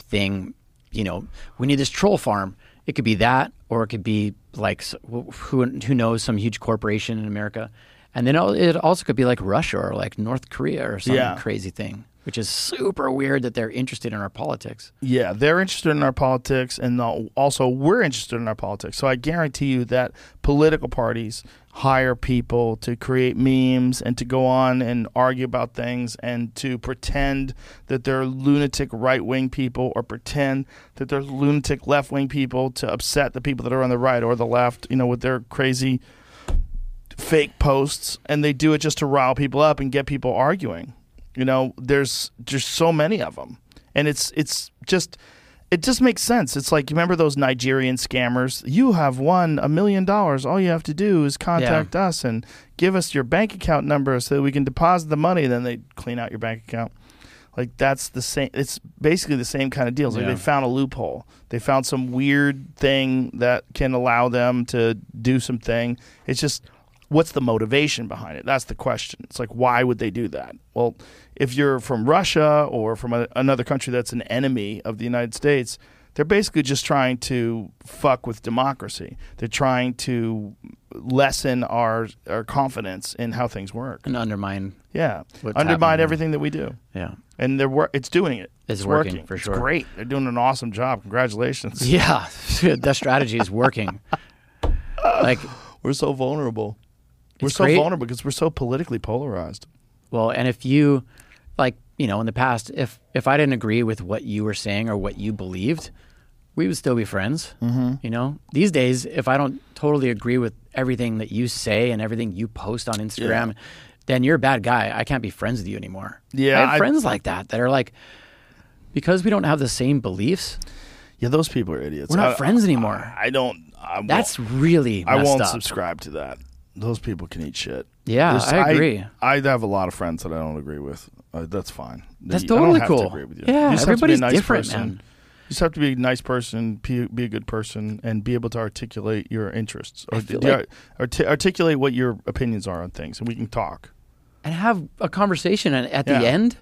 thing. You know, we need this troll farm. It could be that, or it could be like who who knows some huge corporation in America, and then it also could be like Russia or like North Korea or some Yeah. crazy thing, which is super weird that they're interested in our politics. Yeah, they're interested in our politics, and also we're interested in our politics. So I guarantee you that political parties hire people to create memes and to go on and argue about things and to pretend that they're lunatic right wing people or pretend that they're lunatic left wing people to upset the people that are on the right or the left, you know, with their crazy fake posts and they do it just to rile people up and get people arguing. You know, there's just so many of them. And it's it's just it just makes sense. It's like you remember those Nigerian scammers? You have won a million dollars. All you have to do is contact us and give us your bank account number so that we can deposit the money. Then they clean out your bank account. Like that's the same. It's basically the same kind of deals. Like Yeah. they found a loophole. They found some weird thing that can allow them to do something. It's just what's the motivation behind it? That's the question. It's like why would they do that? Well, if you're from Russia or from a, another country that's an enemy of the United States, they're basically just trying to fuck with democracy. They're trying to lessen our our confidence in how things work. and undermine. Yeah, undermine everything that we do, Yeah. and they're wor- it's doing it. It's working, for sure. It's great. They're doing an awesome job. Congratulations. Yeah, that strategy is working. Like, We're so vulnerable. We're so great. vulnerable because we're so politically polarized. well, and if you, like, you know, in the past, if if I didn't agree with what you were saying or what you believed, we would still be friends. Mm-hmm. You know, these days, if I don't totally agree with everything that you say and everything you post on Instagram, then you're a bad guy. I can't be friends with you anymore. Yeah, I have I- friends like that that are like, because we don't have the same beliefs, Yeah, those people are idiots. we're not I- friends anymore. I, I don't. I That's really I won't up. subscribe to that. Those people can eat shit. Yeah, There's- I agree. I, have a lot of friends that I don't agree with. Uh, that's fine. That's totally to cool. agree with you. Yeah, you just have to be a everybody's nice different, person. man. You just have to be a nice person, be, be a good person, and be able to articulate your interests or the- like- arti- articulate what your opinions are on things, and we can talk. and have a conversation. And at Yeah. the end,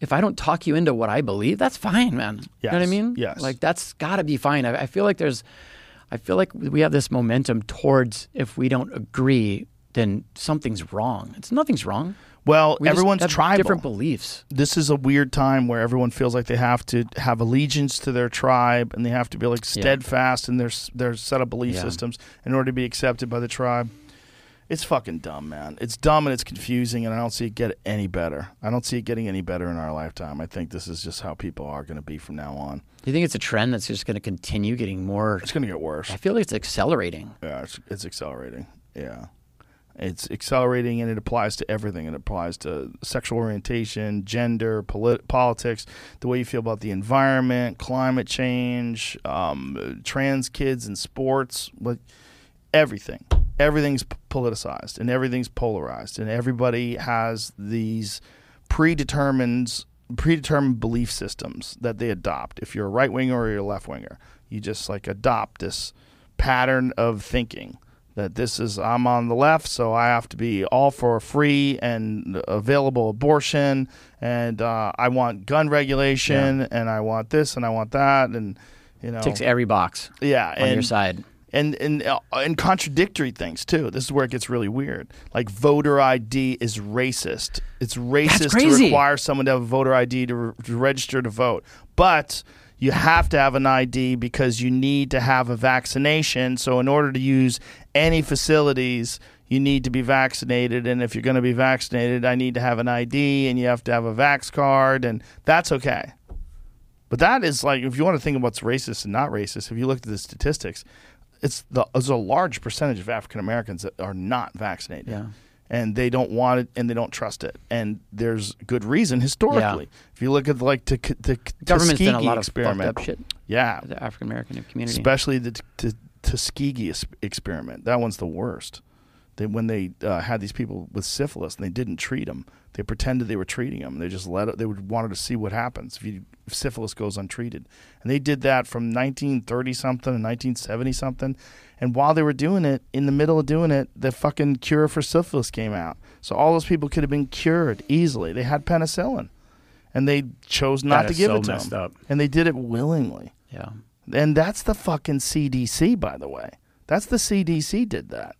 if I don't talk you into what I believe, that's fine, man. You know what I mean? yes. Like that's got to be fine. I, I feel like there's, I feel like we have this momentum towards if we don't agree, then something's wrong. It's nothing's wrong. Well, We everyone's tribal. different beliefs. this is a weird time where everyone feels like they have to have allegiance to their tribe and they have to be like Yeah. steadfast in their their set of belief Yeah. systems in order to be accepted by the tribe. It's fucking dumb, man. It's dumb and it's confusing, and I don't see it get any better. I don't see it getting any better in our lifetime. I think this is just how people are going to be from now on. Do you think it's a trend that's just going to continue getting more? It's going to get worse. I feel like it's accelerating. Yeah, it's, it's accelerating. Yeah. It's accelerating and it applies to everything. It applies to sexual orientation, gender, polit- politics, the way you feel about the environment, climate change, um, trans kids in sports, like everything. Everything's politicized and everything's polarized, and everybody has these predetermined predetermined belief systems that they adopt. If you're a right winger or you're a left winger, you just like adopt this pattern of thinking that this is I'm on the left, so I have to be all for free and available abortion, and uh, I want gun regulation, and I want this and I want that, and you know, Ticks every box yeah, on and your side. and and uh, and contradictory things too. This is where it gets really weird. Like voter ID is racist. It's racist to require someone to have a voter ID to, re- to register to vote, but you have to have an ID because you need to have a vaccination. So in order to use any facilities, you need to be vaccinated, and if you're going to be vaccinated, I need to have an ID, and you have to have a vax card, and that's okay. But that is like, if you want to think of what's racist and not racist, if you look at the statistics, it's the there's a large percentage of African Americans that are not vaccinated, Yeah. and they don't want it and they don't trust it, and there's good reason historically. If you look at like the the Government's done a lot of experiment, shit. yeah, The African American community. especially the t- t- Tuskegee experiment. That one's the worst. They, when they uh, had these people with syphilis and they didn't treat them, they pretended they were treating them. They just let it. They would wanted to see what happens if, you, if syphilis goes untreated, and they did that from 1930 something and 1970 something. And while they were doing it, in the middle of doing it, the fucking cure for syphilis came out. So all those people could have been cured easily. They had penicillin, and they chose not to give so it to messed them, up. and they did it willingly. Yeah. And that's the fucking CDC, by the way. That's the CDC did that.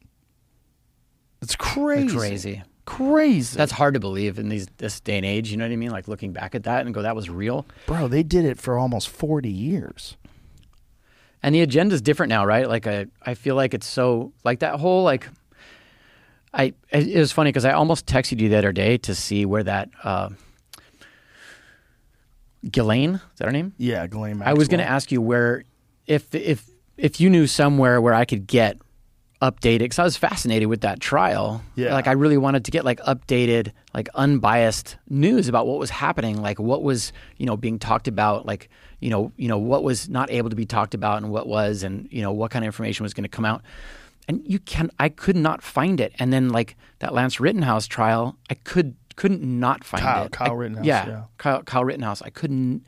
It's crazy. Crazy. Crazy. That's hard to believe in these this day and age. You know what I mean? Like looking back at that and go, that was real. Bro, they did it for almost 40 years. And the agenda's different now, right? Like I, I feel like it's so like that whole like. I it it was funny because I almost texted you the other day to see where that uh, Ghislaine is that her name? Yeah, Ghislaine Maxwell. I was going to ask you where, if if if you knew somewhere where I could get updated, because I was fascinated with that trial. Yeah. like I really wanted to get like updated, like unbiased news about what was happening, like what was you know being talked about, like you know you know what was not able to be talked about and what was, and you know what kind of information was going to come out. And you can, I could not find it. And then like that Lance Rittenhouse trial, I could couldn't not find Kyle- it. Kyle I- Rittenhouse, yeah, yeah. Kyle, Kyle Rittenhouse. I couldn't.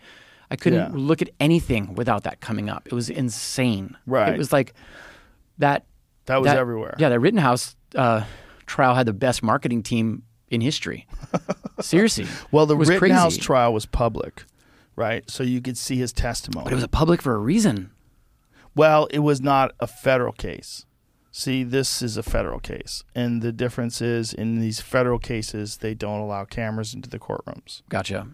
I couldn't Yeah. look at anything without that coming up. It was insane. Right. It was like that. That was that- everywhere. Yeah, the Rittenhouse uh, trial had the best marketing team in history. Seriously. Well, the Rittenhouse crazy. trial was public, right? So you could see his testimony. But it was a public for a reason. Well, it was not a federal case. See, this is a federal case. And the difference is in these federal cases, they don't allow cameras into the courtrooms. Gotcha.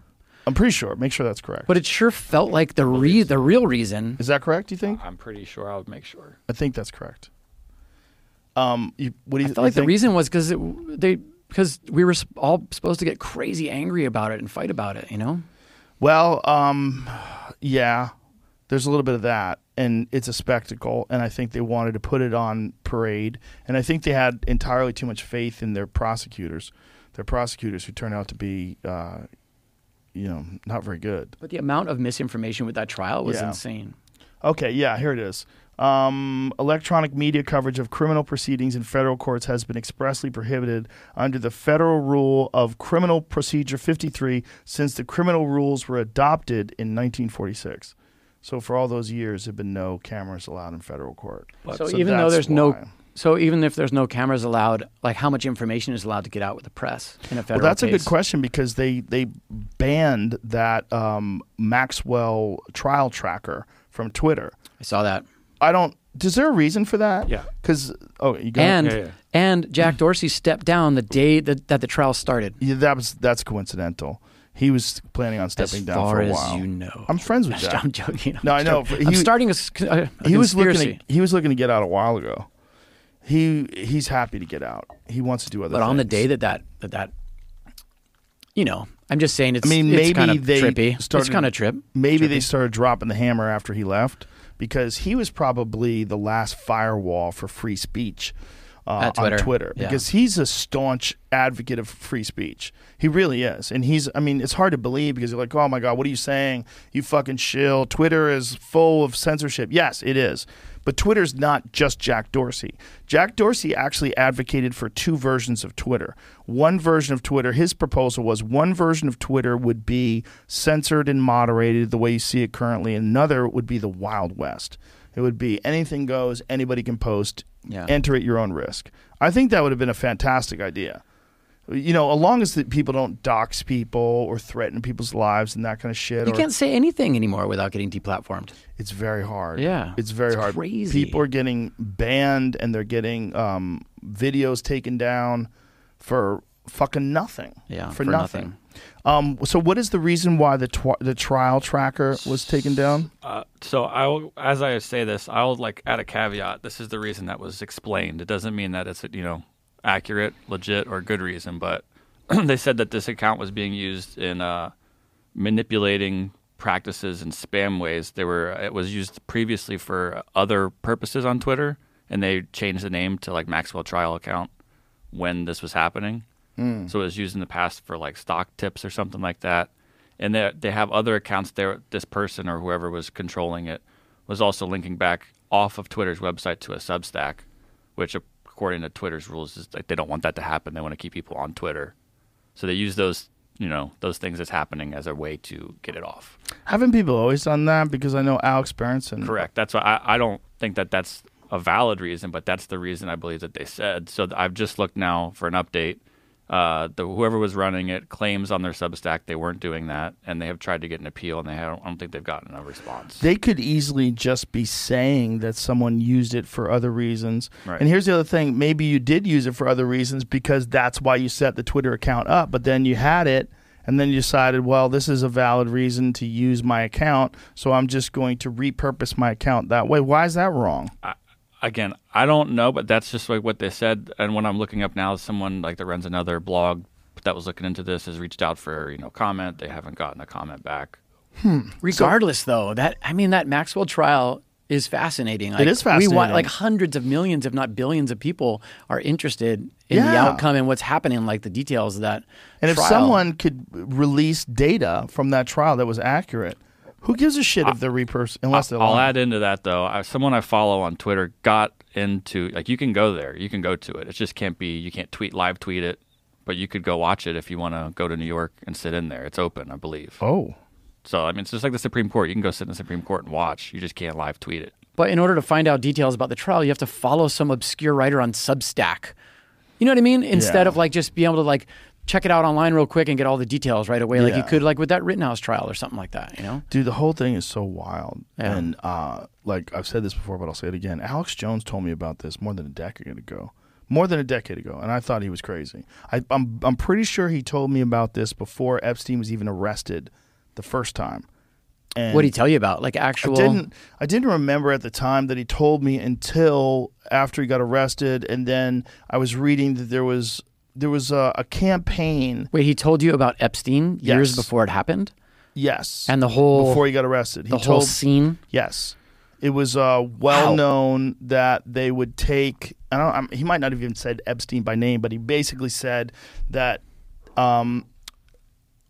I'm pretty sure. Make sure that's correct. But it sure felt like the re- the real reason. is that correct, do you think? I'm pretty sure I would make sure. I think that's correct. Um, you, what do you think? I felt like you the reason was because they because we were all supposed to get crazy angry about it and fight about it. You know. Well, um, yeah, there's a little bit of that, and it's a spectacle, and I think they wanted to put it on parade, and I think they had entirely too much faith in their prosecutors, their prosecutors who turned out to be, uh, you know, not very good. But the amount of misinformation with that trial was Yeah. insane. Okay, yeah, here it is. Um, electronic media coverage of criminal proceedings in federal courts has been expressly prohibited under the Federal Rule of Criminal Procedure 53 since the criminal rules were adopted in 1946. So for all those years, there have been no cameras allowed in federal court. so, even though that's there's no, so even if there's no cameras allowed, like how much information is allowed to get out with the press in a Well, federal that's a good question because they they banned that um, Maxwell trial tracker from Twitter. I saw that. I don't. Is there a reason for that? Yeah. Because oh, you go. And Yeah, yeah. and Jack Dorsey stepped down the day that, that the trial started. Yeah, that was that's coincidental. He was planning on stepping as down for a while. you know. I'm friends with Jack. I'm joking. No, I know. He- I'm starting a, a he was looking. To, he was looking to get out a while ago. He he's happy to get out. He wants to do other. Things. But on the day that that that, that you know, I'm just saying it's. I mean, maybe kind of they trippy. started. it's kind of trip. Maybe they started dropping the hammer after he left because he was probably the last firewall for free speech uh, Twitter, on Twitter yeah. because he's a staunch advocate of free speech. He really is, and he's. I mean, it's hard to believe because you're like, oh my god, what are you saying? You fucking shill. Twitter is full of censorship. Yes, it is. But Twitter's not just Jack Dorsey. Jack Dorsey actually advocated for two versions of Twitter. One version of Twitter, his proposal was one version of Twitter would be censored and moderated the way you see it currently. Another would be the Wild West. It would be anything goes, anybody can post, Yeah. enter at your own risk. I think that would have been a fantastic idea. You know, as long as the people don't dox people or threaten people's lives and that kind of shit. You or, can't say anything anymore without getting deplatformed. it's very hard. Yeah. It's very It's hard. crazy. People are getting banned and they're getting um, videos taken down for fucking nothing. Yeah, For, for nothing. Um, so, what is the reason why the tw- the trial tracker was taken down? Uh, so I, will, as I say this, I'll like add a caveat. This is the reason that was explained. It doesn't mean that it's you know accurate, legit, or good reason. But they said that this account was being used in uh, manipulating practices and spam ways. They were it was used previously for other purposes on Twitter, and they changed the name to like Maxwell Trial account when this was happening. Mm. So it was used in the past for like stock tips or something like that. And they they have other accounts there. This person or whoever was controlling it was also linking back off of Twitter's website to a Substack, which according to Twitter's rules is like they don't want that to happen. They want to keep people on Twitter, so they use those you know those things that's happening as a way to get it off. Haven't people always done that? Because I know Alex Berenson. Correct. That's why I, I don't think that that's a valid reason, but that's the reason I believe that they said. So I've just looked now for an update. Uh, the whoever was running it claims on their Substack they weren't doing that, and they have tried to get an appeal, and they have, I don't think they've gotten a response. They could easily just be saying that someone used it for other reasons. Right. And here's the other thing maybe you did use it for other reasons because that's why you set the Twitter account up, but then you had it and then you decided, well, this is a valid reason to use my account, so I'm just going to repurpose my account that way. Why is that wrong? Again, I don't know, but that's just like what they said. And when I'm looking up now, someone like that runs another blog that was looking into this has reached out for you know comment. They haven't gotten a comment back. Hmm. Regardless, though, that I mean, that Maxwell trial is fascinating. Like, fascinating. We want like hundreds of millions, if not billions, of people are interested in the outcome and what's happening, like the details of that. And if someone could release data from that trial that was accurate, who gives a shit if they're repurposed unless they're I'll add into that though. I, someone I follow on Twitter got into like you can go there, you can go to it. It just can't be you can't tweet live tweet it, but you could go watch it if you want to go to New York and sit in there. It's open, I believe. Oh. So I mean, it's just like the Supreme Court. You can go sit in the Supreme Court and watch. You just can't live tweet it. But in order to find out details about the trial, you have to follow some obscure writer on Substack. You know what I mean? Instead Yeah. of like just being able to like check it out online real quick and get all the details right away, like you could like with that Rittenhouse trial or something like that. You know? Dude, the whole thing is so wild. Yeah. And uh, like I've said this before, but I'll say it again. Alex Jones told me about this more than a decade ago. More than a decade ago, and I thought he was crazy. I, I'm I'm pretty sure he told me about this before Epstein was even arrested the first time. And What did he tell you about? Like actual? I didn't I didn't remember at the time that he told me until after he got arrested, and then I was reading that there was there was a, a campaign. Wait, he told you about Epstein years Yes. before it happened, Yes, and the whole before he got arrested, he the whole told scene. Yes, it was uh, well known that they would take. I don't. I'm, he might not have even said Epstein by name, but he basically said that. Um,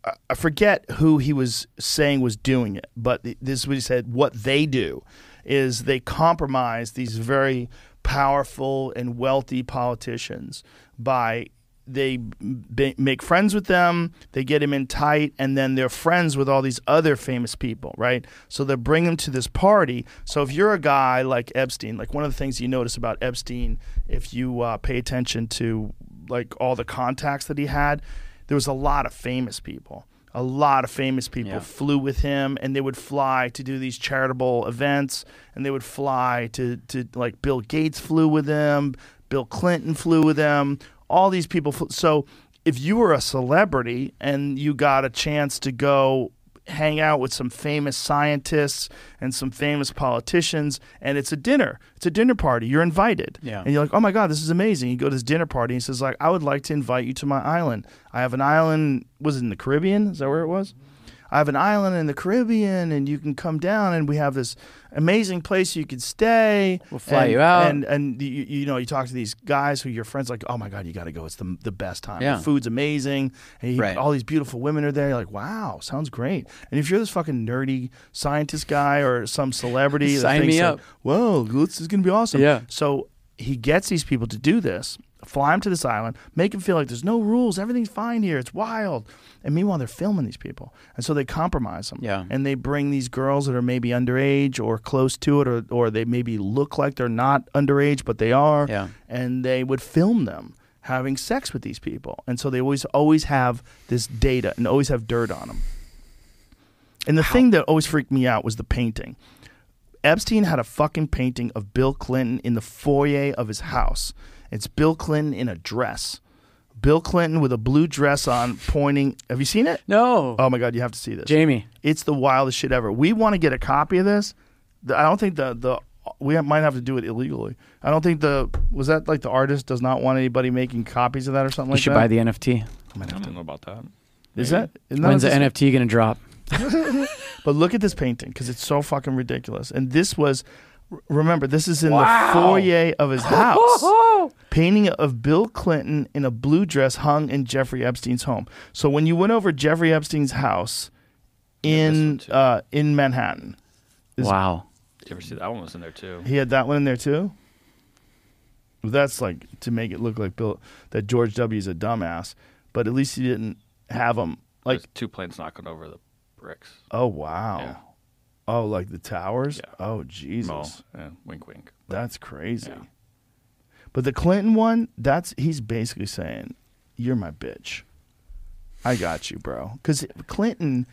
I- I forget who he was saying was doing it, but th- this is what he said. What they do is they compromise these very powerful and wealthy politicians by they b- make friends with them, they get him in tight, and then they're friends with all these other famous people, right? So they bring him to this party. So if you're a guy like Epstein, like one of the things you notice about Epstein, if you uh, pay attention to like all the contacts that he had, there was a lot of famous people. A lot of famous people Yeah. flew with him, and they would fly to do these charitable events, and they would fly to to like Bill Gates flew with him, Bill Clinton flew with them. All these people. So if you were a celebrity and you got a chance to go hang out with some famous scientists and some famous politicians, and it's a dinner, it's a dinner party. You're invited, Yeah. and you're like, oh my god, this is amazing. You go to this dinner party, and he says like, I would like to invite you to my island. I have an island. Was it in the Caribbean? Is that where it was? I have an island in the Caribbean, and you can come down, and we have this amazing place you could stay. We'll fly and, you out. and and you, you know you talk to these guys who your friends like, oh my god, you got to go. It's the the best time. Yeah. The food's amazing, and you, Right. all these beautiful women are there. You're like, wow, sounds great. And if you're this fucking nerdy scientist guy or some celebrity, that Sign thinks me like, up. Whoa, this is gonna be awesome. Yeah. So he gets these people to do this, fly them to this island, make them feel like there's no rules, everything's fine here, it's wild. And meanwhile, they're filming these people, and so they compromise them. Yeah. And they bring these girls that are maybe underage or close to it, or or they maybe look like they're not underage, but they are. Yeah. And they would film them having sex with these people, and so they always always have this data and always have dirt on them. And the thing that always freaked me out was the painting. Epstein had a fucking painting of Bill Clinton in the foyer of his house. It's Bill Clinton in a dress. Bill Clinton with a blue dress on, pointing. Have you seen it? No, Oh my God, you have to see this. Jamie. It's the wildest shit ever. We want to get a copy of this. The- I don't think the the we might have to do it illegally. I don't think the was that like the artist does not want anybody making copies of that or something like that. You like should that. buy the NFT. I might don't know about that. Is that isn't that When's the what this- NFT going to drop? But look at this painting because it's so fucking ridiculous. And this was, r- remember, this is in the foyer of his house. Painting of Bill Clinton in a blue dress hung in Jeffrey Epstein's home. So when you went over Jeffrey Epstein's house in this one too. uh, in Manhattan, Is- Wow. Did you ever see that one was in there too? he had that one in there too. That's like to make it look like Bill that George W. is a dumbass, but at least he didn't have him like. There's two planes knocking over the bricks. Oh wow! Yeah. Oh, like the towers. Yeah. Oh Jesus! Yeah, wink, wink. That's crazy. Yeah. But the Clinton one, that's he's basically saying, "You're my bitch. I got you, bro." Because Clinton,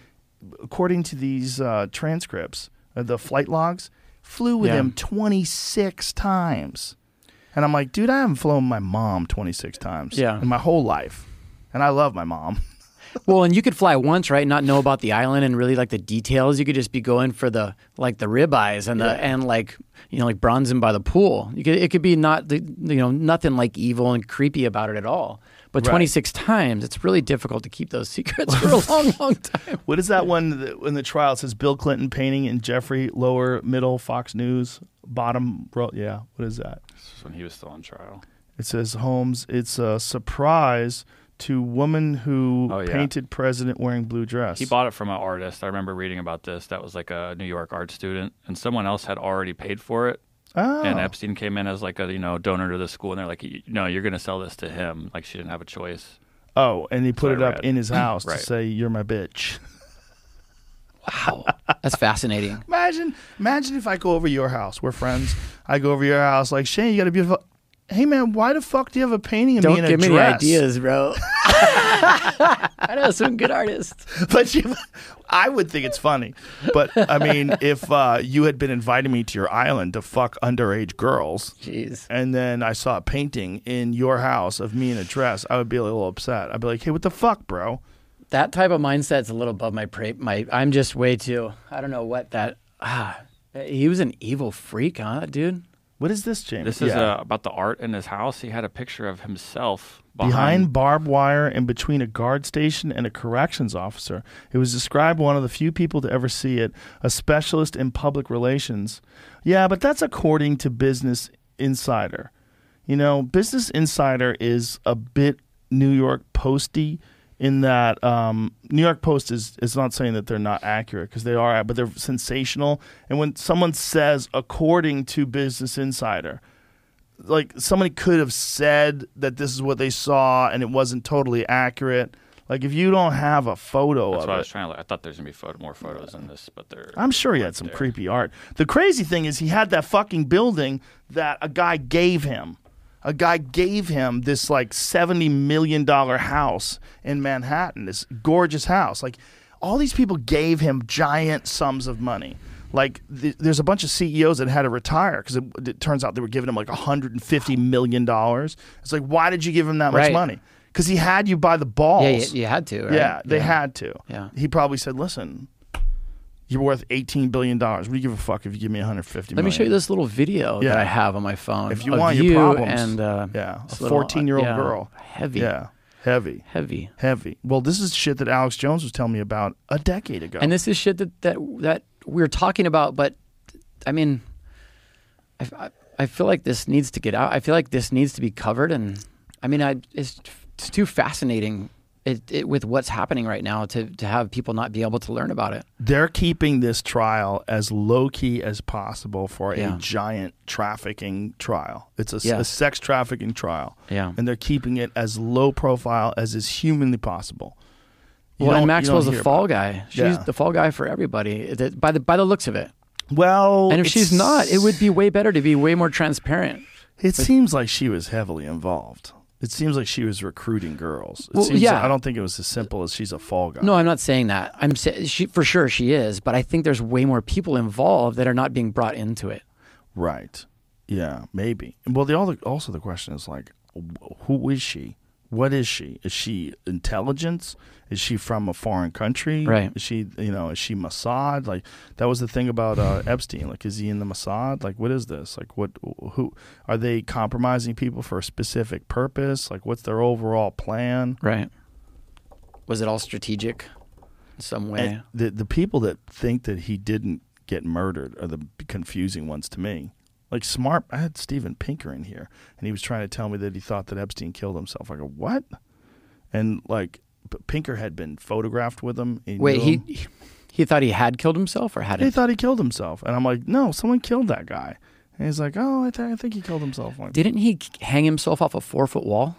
according to these uh, transcripts, uh, the flight logs, flew with Yeah. him 26 times, and I'm like, dude, I haven't flown my mom 26 times Yeah. in my whole life, and I love my mom. Well, and you could fly once, right? Not know about the island and really like the details. You could just be going for the like the ribeyes and the Yeah. and like you know like bronzing by the pool. You could it could be not the you know nothing like evil and creepy about it at all. But Right. twenty six times, it's really difficult to keep those secrets for a long, long time. What is that one that, in the trial? It says Bill Clinton painting and Jeffrey lower middle Fox News bottom row. Yeah, what is that? This is when he was still on trial. It says Holmes. It's a surprise to woman who Oh, yeah. painted president wearing blue dress. He bought it from an artist. I remember reading about this. That was like a New York art student, and someone else had already paid for it. oh. And Epstein came in as like a you know donor to the school, and they're like, "No, you're going to sell this to him." Like she didn't have a choice. oh, and he put I it up in his house Right. to say, "You're my bitch." Wow, that's fascinating. Imagine, imagine if I go over your house. We're friends. I go over your house, like Shane. You got a beautiful. Hey man, why the fuck do you have a painting of Don't me in a give me dress? ideas, bro. I know some good artists. but you, I would think it's funny. But I mean, if uh, you had been inviting me to your island to fuck underage girls, Jeez. and then I saw a painting in your house of me in a dress, I would be a little upset. I'd be like, "Hey, what the fuck, bro?" That type of mindset's a little above my pra- my. I'm just way too. I don't know what that. Ah, he was an evil freak, huh, dude? What is this, James? This is Yeah. uh, about the art in his house. He had a picture of himself behind behind. barbed wire and between a guard station and a corrections officer. It was described one of the few people to ever see it, a specialist in public relations. Yeah, but that's according to Business Insider. You know, Business Insider is a bit New York Posty in that um, New York Post is, is not saying that they're not accurate because they are, but they're sensational. And when someone says, according to Business Insider, like somebody could have said that this is what they saw and it wasn't totally accurate. Like if you don't have a photo That's of what I it, was trying to. Look. I thought there's gonna be photo, more photos in this, but they're. I'm sure he had some there. creepy art. The crazy thing is he had that fucking building that a guy gave him. A guy gave him this like 70 million dollar house in Manhattan, this gorgeous house. Like all these people gave him giant sums of money. Like th- there's a bunch of CEOs that had to retire because it, it turns out they were giving him like 150 million dollars. It's like why did you give him that much money? Because he had you by the balls. Yeah, you, you had to. Right? Yeah, they had to. Yeah. He probably said, "Listen, you're worth 18 billion dollars. What do you give a fuck if you give me 150 Let me show you this little video Yeah. that I have on my phone. If you want your you problems. and uh, Yeah, a 14-year-old yeah, girl. heavy, Yeah, heavy, heavy. heavy. Well, this is shit that Alex Jones was telling me about a decade ago. And this is shit that that that we're talking about, but I mean, I, I, I feel like this needs to get out. I feel like this needs to be covered, and I mean, I it's, it's too fascinating. It, it, with what's happening right now, to, to have people not be able to learn about it. They're keeping this trial as low key as possible for Yeah. a giant trafficking trial. It's a, s- Yeah. a sex trafficking trial. Yeah. and they're keeping it as low profile as is humanly possible. You well, and Maxwell's the fall guy. She's Yeah. the fall guy for everybody. By the by the looks of it. it. Well, And if she's not, it would be way better to be way more transparent. It seems like she was heavily involved. It seems like she was recruiting girls. It Well, seems yeah. like- I don't think it was as simple as she's a fall guy. No, I'm not saying that. I'm sa- she for sure she is, but I think there's way more people involved that are not being brought into it. Right. Yeah, maybe. Well, the also the question is like, who is she? What is she? Is she intelligence? Is she from a foreign country? Right. Is she, you know, is she Mossad? Like that was the thing about uh, Epstein. Like, is he in the Mossad? Like, what is this? Like, what? Who are they compromising people for a specific purpose? Like, what's their overall plan? Right. Was it all strategic in some way? And the the people that think that he didn't get murdered are the confusing ones to me. Like smart, I had Steven Pinker in here, and he was trying to tell me that he thought that Epstein killed himself. I go, what? And like, Pinker had been photographed with him. He Wait, he him. he thought he had killed himself or had he thought he killed himself, and I'm like, no, someone killed that guy. And he's like, oh, I, th- I think he killed himself. I'm like, Didn't he hang himself off a four foot wall?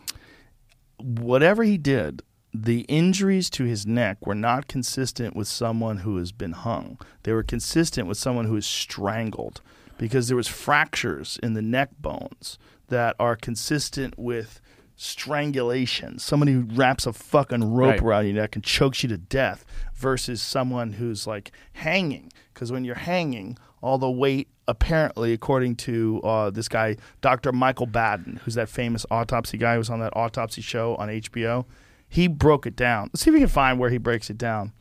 whatever he did, the injuries to his neck were not consistent with someone who has been hung. They were consistent with someone who is strangled because there was fractures in the neck bones that are consistent with strangulation. Somebody who wraps a fucking rope Right. around your neck and chokes you to death versus someone who's like hanging. Because when you're hanging, all the weight apparently, according to uh, this guy, Dr. Michael Baden, who's that famous autopsy guy who was on that autopsy show on HBO, he broke it down. Let's see if we can find where he breaks it down.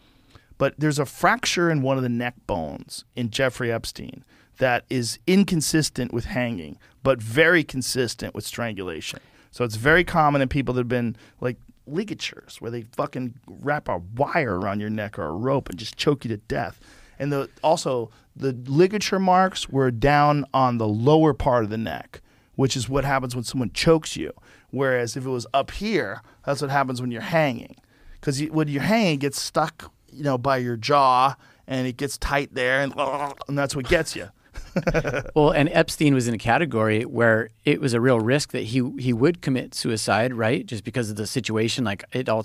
But there's a fracture in one of the neck bones in Jeffrey Epstein that is inconsistent with hanging, but very consistent with strangulation. So it's very common in people that have been like ligatures, where they fucking wrap a wire around your neck or a rope and just choke you to death. And the also the ligature marks were down on the lower part of the neck, which is what happens when someone chokes you. Whereas if it was up here, that's what happens when you're hanging. Because you, when you're hanging, it gets stuck, you know, by your jaw, and it gets tight there, and, and that's what gets you. well, and Epstein was in a category where it was a real risk that he he would commit suicide, right? Just because of the situation, like it all.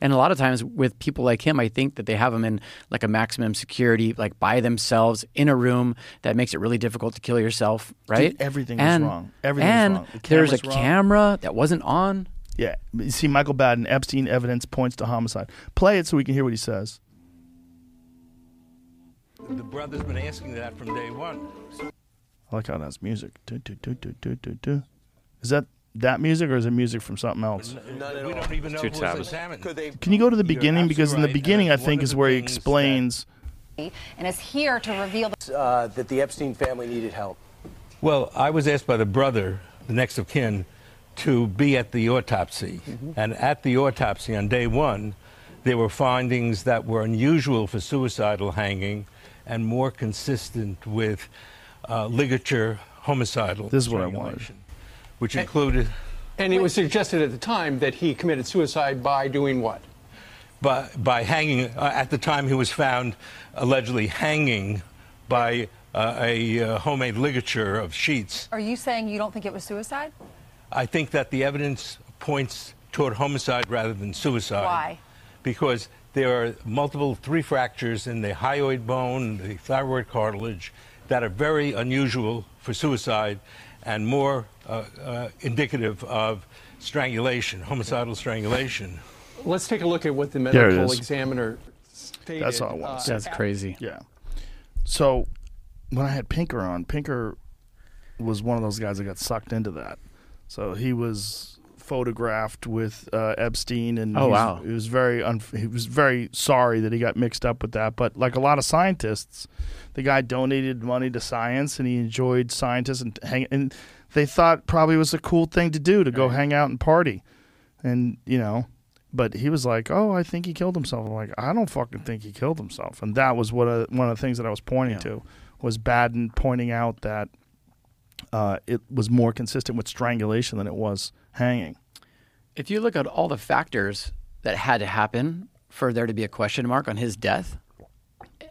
And a lot of times with people like him, I think that they have them in like a maximum security, like by themselves in a room that makes it really difficult to kill yourself, right? everything was and, wrong. Everything and wrong. The there's a wrong. camera that wasn't on. Yeah. You see, Michael Baden, Epstein evidence points to homicide. Play it so we can hear what he says. The brother's been asking that from day one. I like how that's music. Do, do, do, do, do, do, do. Is that that music or is it music from something else? we don't even know Two who was tabs. Can you go to the beginning? Because in the absolutely right, beginning, I think, is where he explains. and is here to reveal the uh, that the Epstein family needed help. Well, I was asked by the brother, the next of kin, to be at the autopsy. And at the autopsy on day one, there were findings that were unusual for suicidal hanging and more consistent with uh, ligature homicidal This is what I wanted. which included And it was suggested at the time that he committed suicide by doing what? by, by hanging. Uh, at the time, he was found allegedly hanging by uh, a uh, homemade ligature of sheets. Are you saying you don't think it was suicide? I think that the evidence points toward homicide rather than suicide. Why? Because there are multiple three fractures in the hyoid bone, the thyroid cartilage, that are very unusual for suicide and more uh, uh, indicative of strangulation, homicidal strangulation. Let's take a look at what the medical is. examiner stated. That's all I want uh, say. That's crazy. Yeah. So when I had Pinker on, Pinker was one of those guys that got sucked into that. So he was photographed with uh, Epstein, and Oh, wow. he was very unf- he was very sorry that he got mixed up with that. But like a lot of scientists, the guy donated money to science, and he enjoyed scientists and hang and they thought probably it was a cool thing to do to go hang out and party, and you know. But he was like, "Oh, I think he killed himself." I'm like, "I don't fucking think he killed himself." And that was what uh one of the things that I was pointing Yeah. to was Baden pointing out that uh, it was more consistent with strangulation than it was hanging. If you look at all the factors that had to happen for there to be a question mark on his death,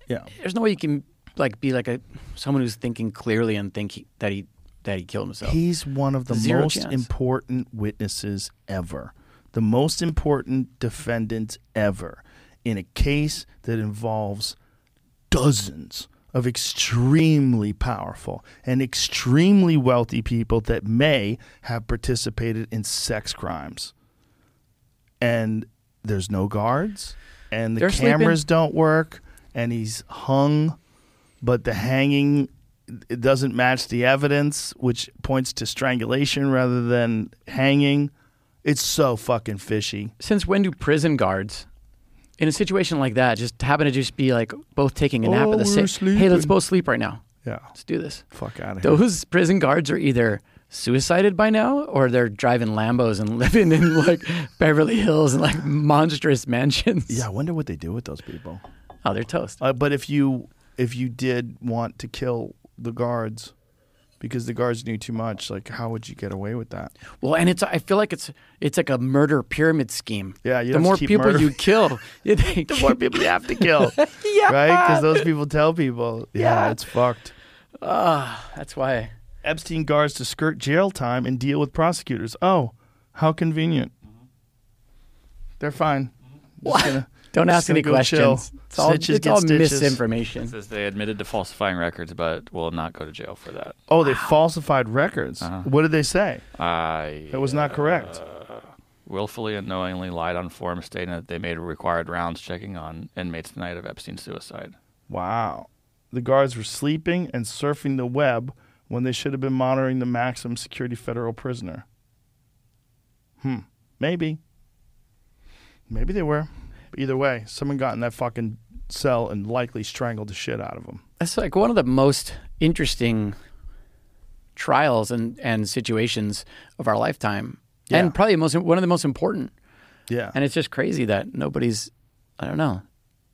Yeah, there's no way you can like be like a someone who's thinking clearly and think he, that he that he killed himself. he's one of the Zero most chance. important witnesses ever, the most important defendant ever in a case that involves dozens of extremely powerful and extremely wealthy people that may have participated in sex crimes. And there's no guards, and the They're sleeping. cameras don't work, and he's hung, but the hanging it doesn't match the evidence, which points to strangulation rather than hanging. It's so fucking fishy. Since when do prison guards, in a situation like that, just happen to just be like both taking a nap Oh, at the we're same? Hey, let's both sleep right now. Yeah, Let's do this. fuck out of here. Those prison guards are either suicided by now or they're driving Lambos and living in like Beverly Hills and like monstrous mansions. yeah, I wonder what they do with those people. Oh, they're toast. Uh, but if you if you did want to kill the guards because the guards knew too much, like how would you get away with that? Well, and it's I feel like it's it's like a murder pyramid scheme. Yeah, the more people murdering. you kill, The more people you have to kill, yeah, right? Because those people tell people, yeah, Yeah. it's fucked. Ah, That's why. Epstein guards to skirt jail time and deal with prosecutors. Oh, how convenient. They're fine. Just gonna- Don't ask any questions. chill. It's all, Snitches it's all stitches. misinformation. Says they admitted to falsifying records, but will not go to jail for that. Oh, they falsified records. Uh-huh. What did they say? I That was not correct. willfully and knowingly lied on forms stating that they made required rounds checking on inmates the night of Epstein's suicide. Wow. The guards were sleeping and surfing the web when they should have been monitoring the maximum security federal prisoner. Hmm. Maybe. Maybe they were. But either way, someone got in that fucking cell and likely strangled the shit out of them. That's like one of the most interesting trials and, and situations of our lifetime, Yeah. and probably most one of the most important. Yeah. And it's just crazy that nobody's. I don't know.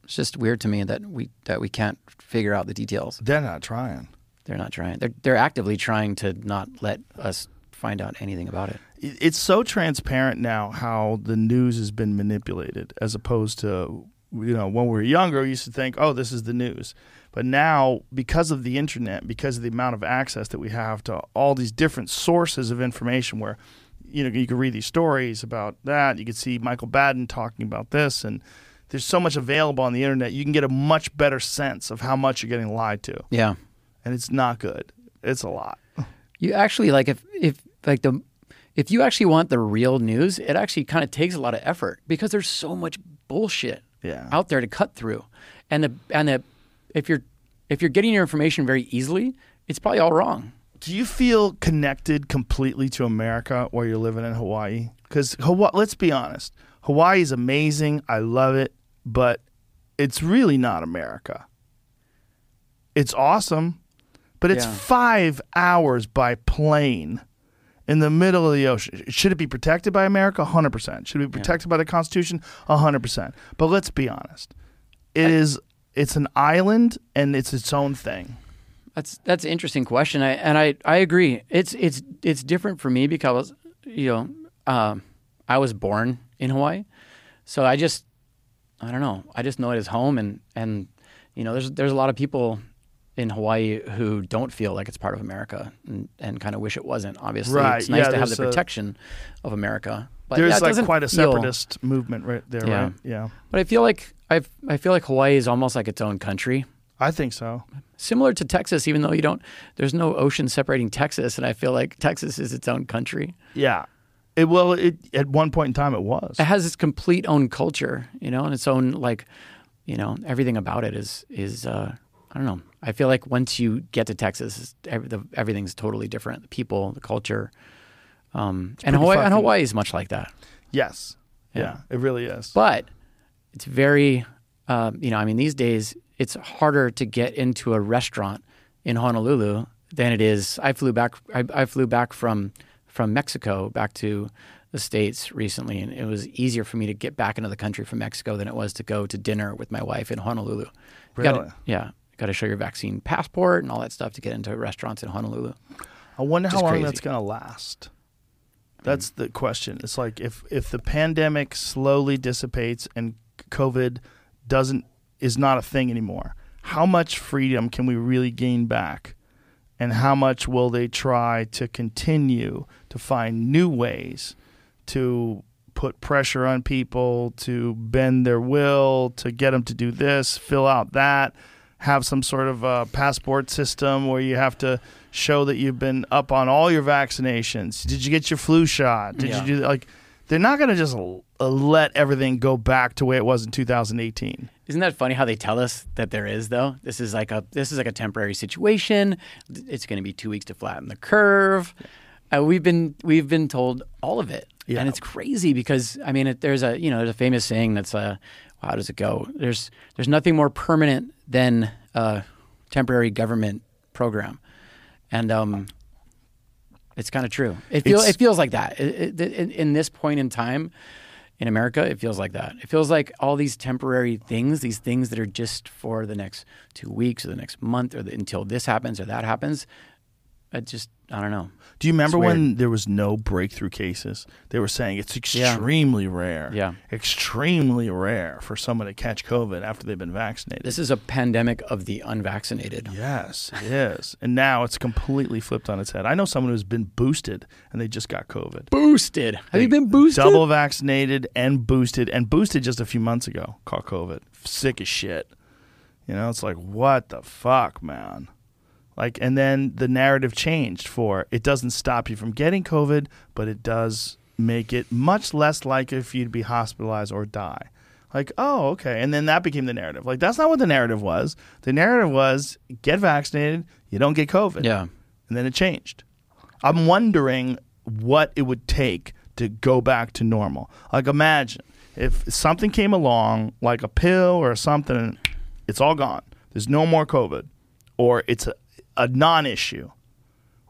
It's just weird to me that we that we can't figure out the details. They're not trying. They're not trying. They're they're actively trying to not let us find out anything about it. It- It's so transparent now how the news has been manipulated as opposed to you know, when we were younger, we used to think, oh, this is the news. But now, because of the internet, because of the amount of access that we have to all these different sources of information, where you know you can read these stories about that, you can see Michael Baden talking about this, and there's so much available on the internet. You can get a much better sense of how much you're getting lied to, Yeah. and it's not good. It's a lot. You actually like if if like the if you actually want the real news, it actually kind of takes a lot of effort because there's so much bullshit Yeah. out there to cut through, and the and the if you're if you're getting your information very easily, it's probably all wrong. Do you feel connected completely to America while you're living in Hawaii? Because Hawaii, let's be honest, Hawaii is amazing. I love it, but it's really not America. It's awesome, but it's Yeah. five hours by plane in the middle of the ocean. Should it be protected by America? 100%. Should it be protected by the Constitution? 100%. But let's be honest. It is. It's an island and it's its own thing. That's that's an interesting question. I and I, I agree. It's it's it's different for me because you know um, I was born in Hawaii, so I just I don't know. I just know it as home, and and you know there's there's a lot of people in Hawaii who don't feel like it's part of America and, and kind of wish it wasn't. Obviously, Right, it's nice yeah, to have the there's a- protection of America. But There's yeah, like quite a feel- separatist movement right there, Yeah. right? Yeah. But I feel like I I feel like Hawaii is almost like its own country. I think so. Similar to Texas, even though you don't, there's no ocean separating Texas, and I feel like Texas is its own country. Yeah. It well, it at one point in time it was. It has its complete own culture, you know, and its own like, you know, everything about it is is uh, I don't know. I feel like once you get to Texas, every, the, everything's totally different. The people, the culture, um, and Hawaii and Hawaii is much like that. Yes. Yeah. Yeah. It really is. But it's very, um, you know, I mean, these days it's harder to get into a restaurant in Honolulu than it is. I flew back. I, I flew back from from Mexico back to the states recently, and it was easier for me to get back into the country from Mexico than it was to go to dinner with my wife in Honolulu. Gotta- Really? yeah. Got to show your vaccine passport and all that stuff to get into restaurants in Honolulu. I wonder how long crazy. that's going to last. Mm. That's the question. It's like if if the pandemic slowly dissipates and COVID doesn't is not a thing anymore, how much freedom can we really gain back? And how much will they try to continue to find new ways to put pressure on people, to bend their will, to get them to do this, fill out that, have some sort of a passport system where you have to show that you've been up on all your vaccinations. Did you get your flu shot? Did Yeah. you do like? They're not going to just l- uh, let everything go back to the way it was in 2018. Isn't that funny how they tell us that there is though? This is like a this is like a temporary situation. It's going to be two weeks to flatten the curve. Uh, we've been we've been told all of it, Yeah. and it's crazy because I mean, it, there's a you know there's a famous saying that's uh, how does it go? There's there's nothing more permanent than a temporary government program, and um, it's kind of true. It feels it feels like that It- it- in, in this point in time in America. It feels like that. It feels like all these temporary things, these things that are just for the next two weeks or the next month or the, until this happens or that happens. It just I don't know. Do you remember when there was no breakthrough cases? They were saying it's Yeah. extremely rare. Yeah. Extremely rare for someone to catch COVID after they've been vaccinated. This is a pandemic of the unvaccinated. yes, it is. And now it's completely flipped on its head. I know someone who's been boosted and they just got COVID. Boosted. Have They you been boosted? Double vaccinated and boosted, and boosted just a few months ago. Caught COVID. Sick as shit. You know, it's like what the fuck, man. Like, and then the narrative changed for it doesn't stop you from getting COVID, but it does make it much less likely for you to be hospitalized or die. Like, oh, okay. And then that became the narrative. Like, that's not what the narrative was. The narrative was get vaccinated, you don't get COVID. Yeah. And then it changed. I'm wondering what it would take to go back to normal. Like, imagine if something came along, like a pill or something, it's all gone. There's no more COVID, or it's a, non issue.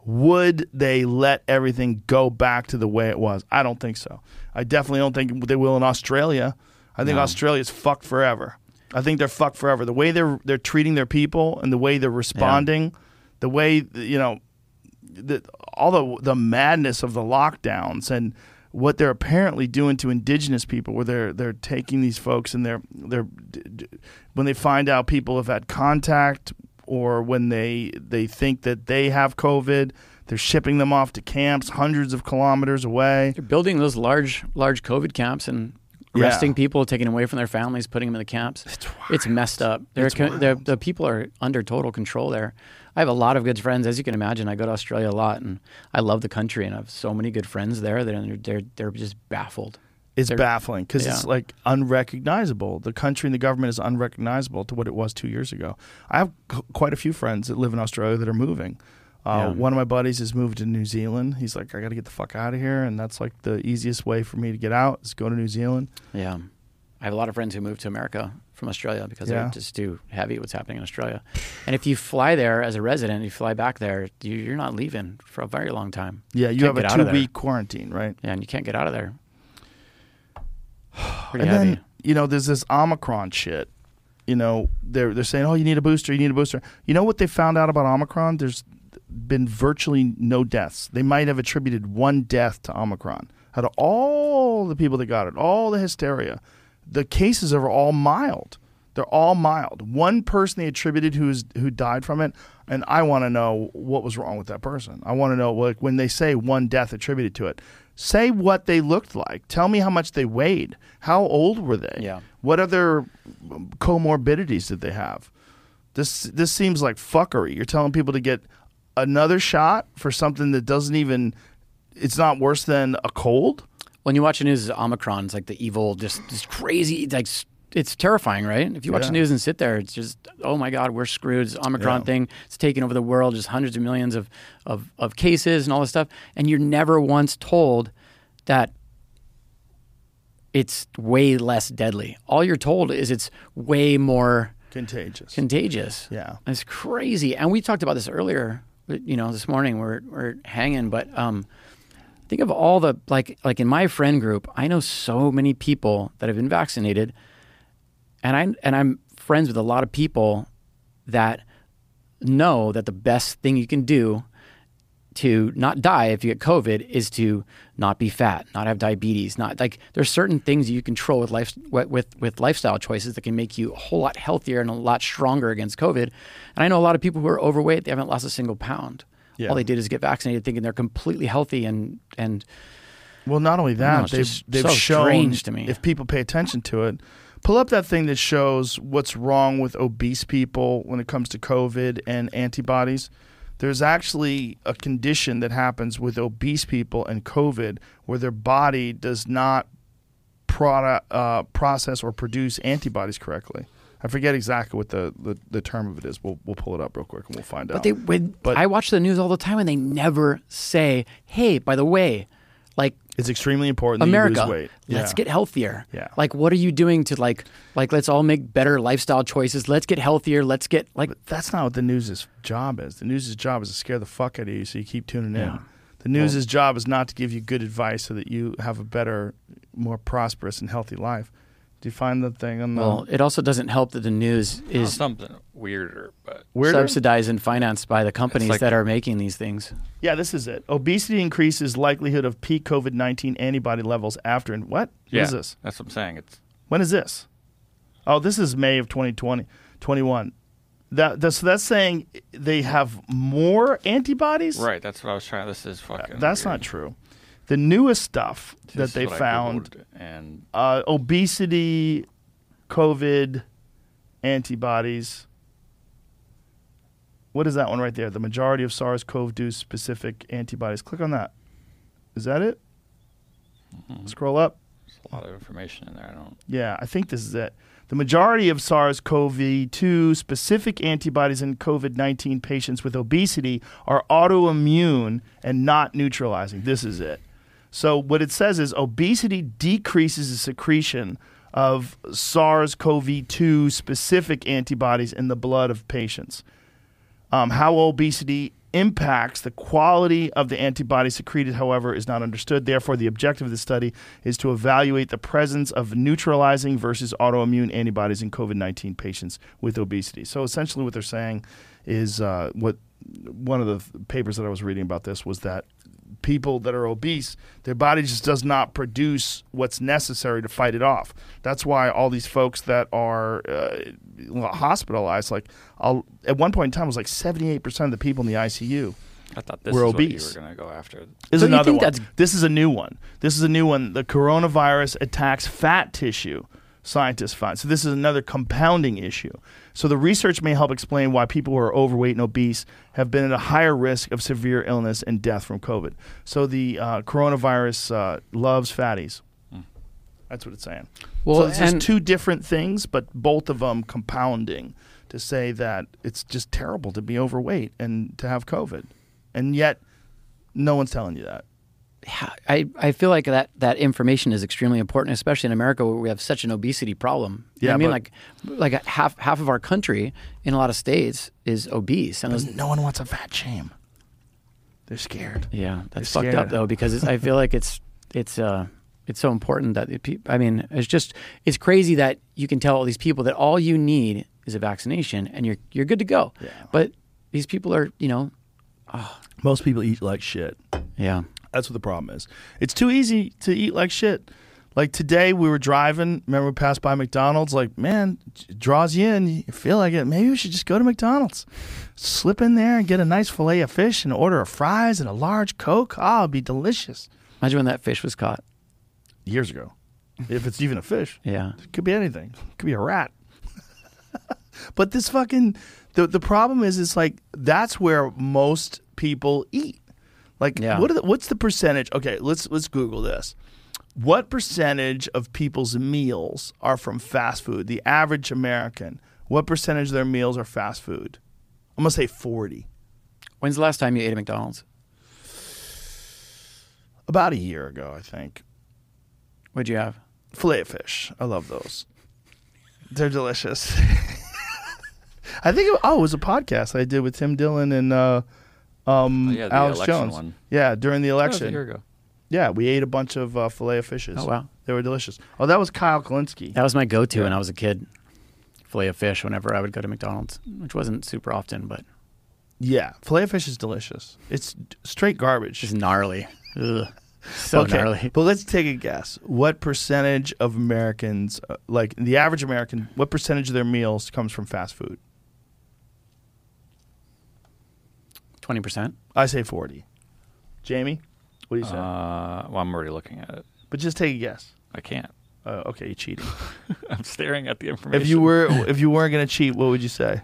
Would they let everything go back to the way it was? I don't think so. I definitely don't think they will in Australia. I think No. Australia's fucked forever. I think they're fucked forever. The way they're they're treating their people and the way they're responding, the way you know, the, all the the madness of the lockdowns and what they're apparently doing to indigenous people, where they're they're taking these folks and they're they're when they find out people have had contact or when they they think that they have COVID, they're shipping them off to camps hundreds of kilometers away. They're building those large, large COVID camps and Yeah. arresting people, taking them away from their families, putting them in the camps. It's, messed up. They're, It's co- the people are under total control there. I have a lot of good friends, as you can imagine. I go to Australia a lot, and I love the country, and I have so many good friends there. that They're they're, they're just baffled. It's They're- baffling because it's like unrecognizable. The country and the government is unrecognizable to what it was two years ago. I have c- quite a few friends that live in Australia that are moving. Uh, Yeah. One of my buddies has moved to New Zealand. He's like, I got to get the fuck out of here, and that's like the easiest way for me to get out is go to New Zealand. Yeah. I have a lot of friends who moved to America from Australia because Yeah. they're just too heavy what's happening in Australia. And if you fly there as a resident, you fly back there, you, you're not leaving for a very long time. Yeah, you Can't have a two week quarantine, right? Yeah, and you can't get out of there. Pretty and heavy. then you know, there's this Omicron shit. You know, they're they're saying, oh, you need a booster, you need a booster. You know what they found out about Omicron? There's been virtually no deaths. They might have attributed one death to Omicron. Out of all the people that got it, all the hysteria, the cases are all mild. They're all mild. One person they attributed who's who died from it, and I want to know what was wrong with that person. I want to know like when they say one death attributed to it, say what they looked like. Tell me how much they weighed. How old were they? Yeah. What other um, comorbidities did they have? This this seems like fuckery. You're telling people to get another shot for something that doesn't even. It's not worse than a cold. when you watch the news, Omicron, it's like the evil, just, just crazy, like it's terrifying, right? If you watch Yeah. the news and sit there, it's just, oh my God, we're screwed. It's Omicron Yeah. thing. It's taking over the world, just hundreds of millions of, of, of cases and all this stuff. And you're never once told that it's way less deadly. All you're told is it's way more Contagious. contagious. Yeah. It's crazy. And we talked about this earlier, you know, this morning we're, we're hanging, but um, think of all the, like, like in my friend group, I know so many people that have been vaccinated and I, and I'm friends with a lot of people that know that the best thing you can do to not die if you get COVID is to not be fat, not have diabetes, not like there's certain things you control with life with with, lifestyle choices that can make you a whole lot healthier and a lot stronger against COVID. And I know a lot of people who are overweight; they haven't lost a single pound. Yeah. All they did is get vaccinated, thinking they're completely healthy and and Well, not only that, know, they've they've so shown to me. if people pay attention to it. Pull up that thing that shows what's wrong with obese people when it comes to COVID and antibodies. There's actually a condition that happens with obese people and COVID where their body does not product, uh, process or produce antibodies correctly. I forget exactly what the, the, the term of it is. We'll, we'll pull it up real quick and we'll find but out. they when, But- I watch the news all the time and they never say, "Hey, by the way, like it's extremely important that America, you lose weight. let's Yeah. get healthier. Yeah. Like, what are you doing to like, like, let's all make better lifestyle choices. Let's get healthier. Let's get like, But that's not what the news's job is. The news's job is to scare the fuck out of you so you keep tuning in. The news's job is not to give you good advice so that you have a better, more prosperous and healthy life. Do you find the thing on the well, it also doesn't help that the news Is is something weirder, but weirder? subsidized and financed by the companies like- that are making these things. Yeah, this is it. Obesity increases likelihood of peak COVID nineteen antibody levels after and what? What yeah, is this? That's what I'm saying. It's When is this? Oh, this is May of 2020, 21. That that's that's saying they have more antibodies. right. That's what I was trying. This is fucking. That's weird. not true. The newest stuff This that is they found and uh, obesity, COVID, antibodies. What is that one right there? The majority of SARS-CoV-2 specific antibodies. Click on that. Is that it? Mm-hmm. Scroll up. there's a lot of information in there. I don't. Yeah, I think this is it. The majority of SARS-CoV-2 specific antibodies in COVID-19 patients with obesity are autoimmune and not neutralizing. This is it. So what it says is obesity decreases the secretion of SARS-CoV-2 specific antibodies in the blood of patients. Um, how obesity impacts the quality of the antibody secreted, however, is not understood. Therefore, the objective of the study is to evaluate the presence of neutralizing versus autoimmune antibodies in COVID 19 patients with obesity. So, essentially, what they're saying is uh, what one of the papers that I was reading about this was that people that are obese, their body just does not produce what's necessary to fight it off. That's why all these folks that are uh, hospitalized, like I'll, at one point in time, it was like 78% of the people in the ICU I thought this were is obese. what you were going to go after. This is So you another think one. that's- This is a new one. This is a new one. The coronavirus attacks fat tissue. Scientists find so. This is another compounding issue. So the research may help explain why people who are overweight and obese have been at a higher risk of severe illness and death from COVID. So the uh, coronavirus uh, loves fatties. That's what it's saying. Well, so it's just two different things, but both of them compounding to say that it's just terrible to be overweight and to have COVID, and yet no one's telling you that. I, I feel like that, that information is extremely important, especially in America where we have such an obesity problem. You Yeah, I mean, like like half half of our country in a lot of states is obese, and those, no one wants a fat shame. They're scared. yeah, that's They're fucked up though because it's, I feel like it's it's uh it's so important that it, I mean it's just it's crazy that you can tell all these people that all you need is a vaccination and you're you're good to go. Yeah. But these people are you know Most people eat like shit. yeah That's what the problem is. It's too easy to eat like shit. Like today, we were driving. Remember, we passed by McDonald's. Like, man, it draws you in. You feel like it. Maybe we should just go to McDonald's, slip in there and get a nice fillet of fish and order a fries and a large Coke. Ah, it'd be delicious. imagine when that fish was caught. Years ago, if it's even a fish, Yeah. it could be anything. It could be a rat. but this fucking the the problem is, it's like that's where most people eat. Like, Yeah. what are the, what's the percentage? Okay, let's let's Google this. What percentage of people's meals are from fast food? The average American. What percentage of their meals are fast food? I'm gonna say forty. When's the last time you ate at McDonald's? About a year ago, I think. What'd you have? Filet fish. I love those. They're delicious. I think it, oh, it was a podcast I did with Tim Dillon and uh, um, Oh, yeah, the Alex Jones. one. Yeah, during the That was election. a year ago. Yeah, we ate a bunch of uh, filet of fishes. Oh, wow. they were delicious. Oh, that was Kyle Kulinski. That was my go-to when I was a kid. Filet of fish whenever I would go to McDonald's, which wasn't super often, but Yeah, filet of fish is delicious. It's straight garbage. It's gnarly. Ugh. So okay, gnarly. but let's take a guess. What percentage of Americans, uh, like the average American, what percentage of their meals comes from fast food? Twenty percent. I say forty. Jamie, what do you say? Uh, well, I'm already looking at it. but just take a guess. I can't. Uh, okay, you're cheating. I'm staring at the information. if you were, if you weren't gonna cheat, what would you say?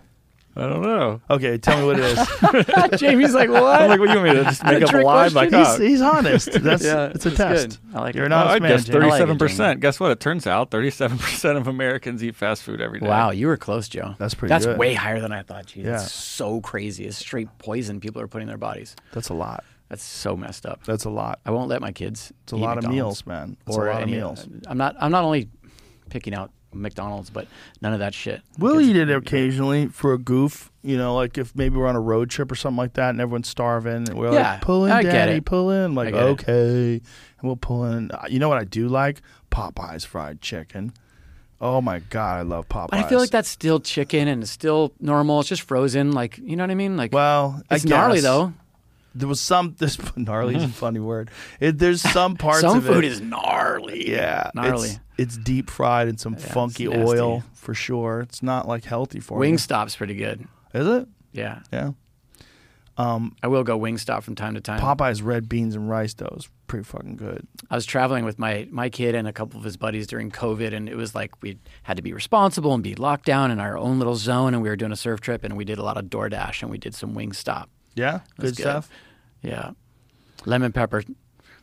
I don't know. Okay, tell me what it is. Jamie's like, what? I'm like, what do you want me to just make up a lie? question? Like, he's, he's honest. That's Yeah, it's a test. good. I like You're it. an honest I man. guess I like 37%. Jamie. Guess what? It turns out 37% of Americans eat fast food every day. Wow, you were close, Joe. That's pretty That's good. way higher than I thought. Jeez, Yeah. It's so crazy. It's straight poison people are putting in their bodies. That's a lot. That's so messed up. That's a lot. I won't let my kids. It's a eat lot of meals, man. It's or a lot of any- meals. I'm not. I'm not only picking out McDonald's, but none of that shit. We'll eat it occasionally for a goof, you know, like if maybe we're on a road trip or something like that, and everyone's starving, and we're Yeah, like, "Pull in, I Daddy, pull in." Like, get it. okay, and we'll pull in. Uh, You know what I do like? Popeyes fried chicken. Oh my god, I love Popeyes. But I feel like that's still chicken and it's still normal. It's just frozen. Like you know what I mean? Like Well, it's gnarly though. There was some. This gnarly is a funny word. It, there's some parts Some of food it. is gnarly. yeah, gnarly. It's, it's deep fried in some it's funky oil for sure. It's not like healthy for you. Wingstop's pretty good. Is it? Yeah, Yeah. Um, I will go Wingstop from time to time. Popeyes red beans and rice though is pretty fucking good. I was traveling with my my kid and a couple of his buddies during COVID, and it was like we had to be responsible and be locked down in our own little zone. And we were doing a surf trip, and we did a lot of DoorDash, and we did some Wingstop. Yeah, That's good, stuff. Yeah, lemon pepper,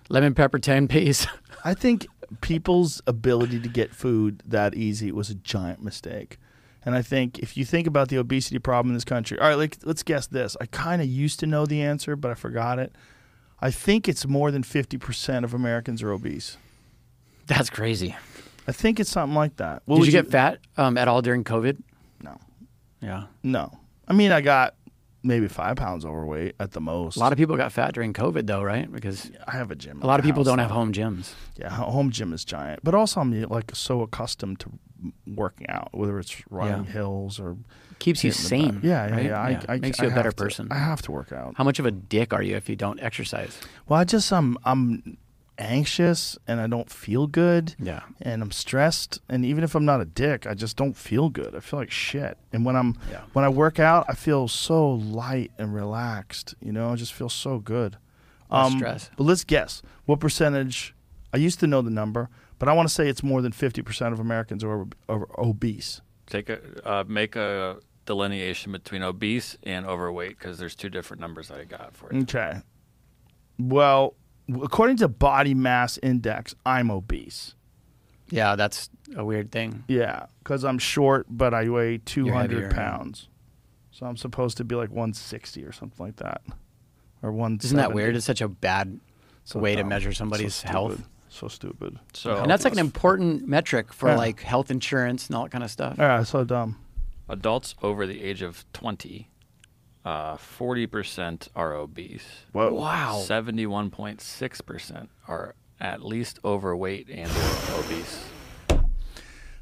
lemon pepper ten piece. I think people's ability to get food that easy was a giant mistake. And I think if you think about the obesity problem in this country, all right, like, let's guess this. I kind of used to know the answer, but I forgot it. I think it's more than 50% of Americans are obese. That's crazy. I think it's something like that. What Did you get fat um, at all during COVID? No. Yeah, No. I mean, I got maybe five pounds overweight at the most. a lot of people got fat during COVID though, right? Because I have a gym. a lot of people don't have home gyms. Yeah, home gym is giant. But also, I'm like so accustomed to working out, whether it's running Yeah. hills or Keeps you sane. Yeah, yeah, right? yeah. I, Yeah. I, Makes I you a better have to- person. I have to work out. How much of a dick are you if you don't exercise? Well, I just um, I'm I'm anxious and I don't feel good. Yeah. And I'm stressed and even if I'm not a dick, I just don't feel good. I feel like shit. And when I'm Yeah. when I work out, I feel so light and relaxed, you know? I just feel so good. Um, Less stress. But let's guess. What percentage I used to know the number, but I want to say it's more than 50% of Americans are, are obese. Take a uh, make a delineation between obese and overweight because there's two different numbers that I got for you. Okay. Well, according to body mass index, I'm obese. Yeah, that's a weird thing. Yeah, because I'm short, but I weigh 200 pounds. So I'm supposed to be like 160 or something like that. Or one. Isn't that weird? It's such a bad So way to dumb. measure So somebody's health. So stupid. So And that's like an important metric for Yeah. like health insurance and all that kind of stuff. Yeah, so dumb. adults over the age of 20, uh, 40% are obese. Whoa. Wow. 71.6% are at least overweight and or obese.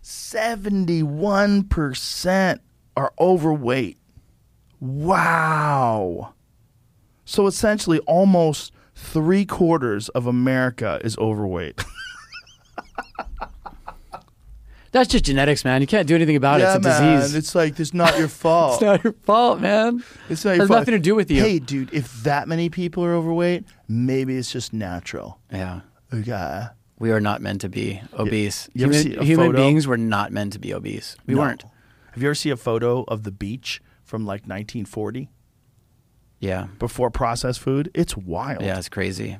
71% are overweight. Wow. So essentially, almost three quarters of America is overweight. That's just genetics, man. You can't do anything about yeah, it. It's a man. disease. It's like, it's not your fault. It's not your fault, man. It's not your Has fault. nothing to do with you. Hey, dude, if that many people are overweight, maybe it's just natural. Yeah. Okay. We are not meant to be obese. you ever human see a human beings were not meant to be obese. We No. weren't. Have you ever seen a photo of the beach from like 1940 Yeah. before processed food? It's wild. Yeah, it's crazy.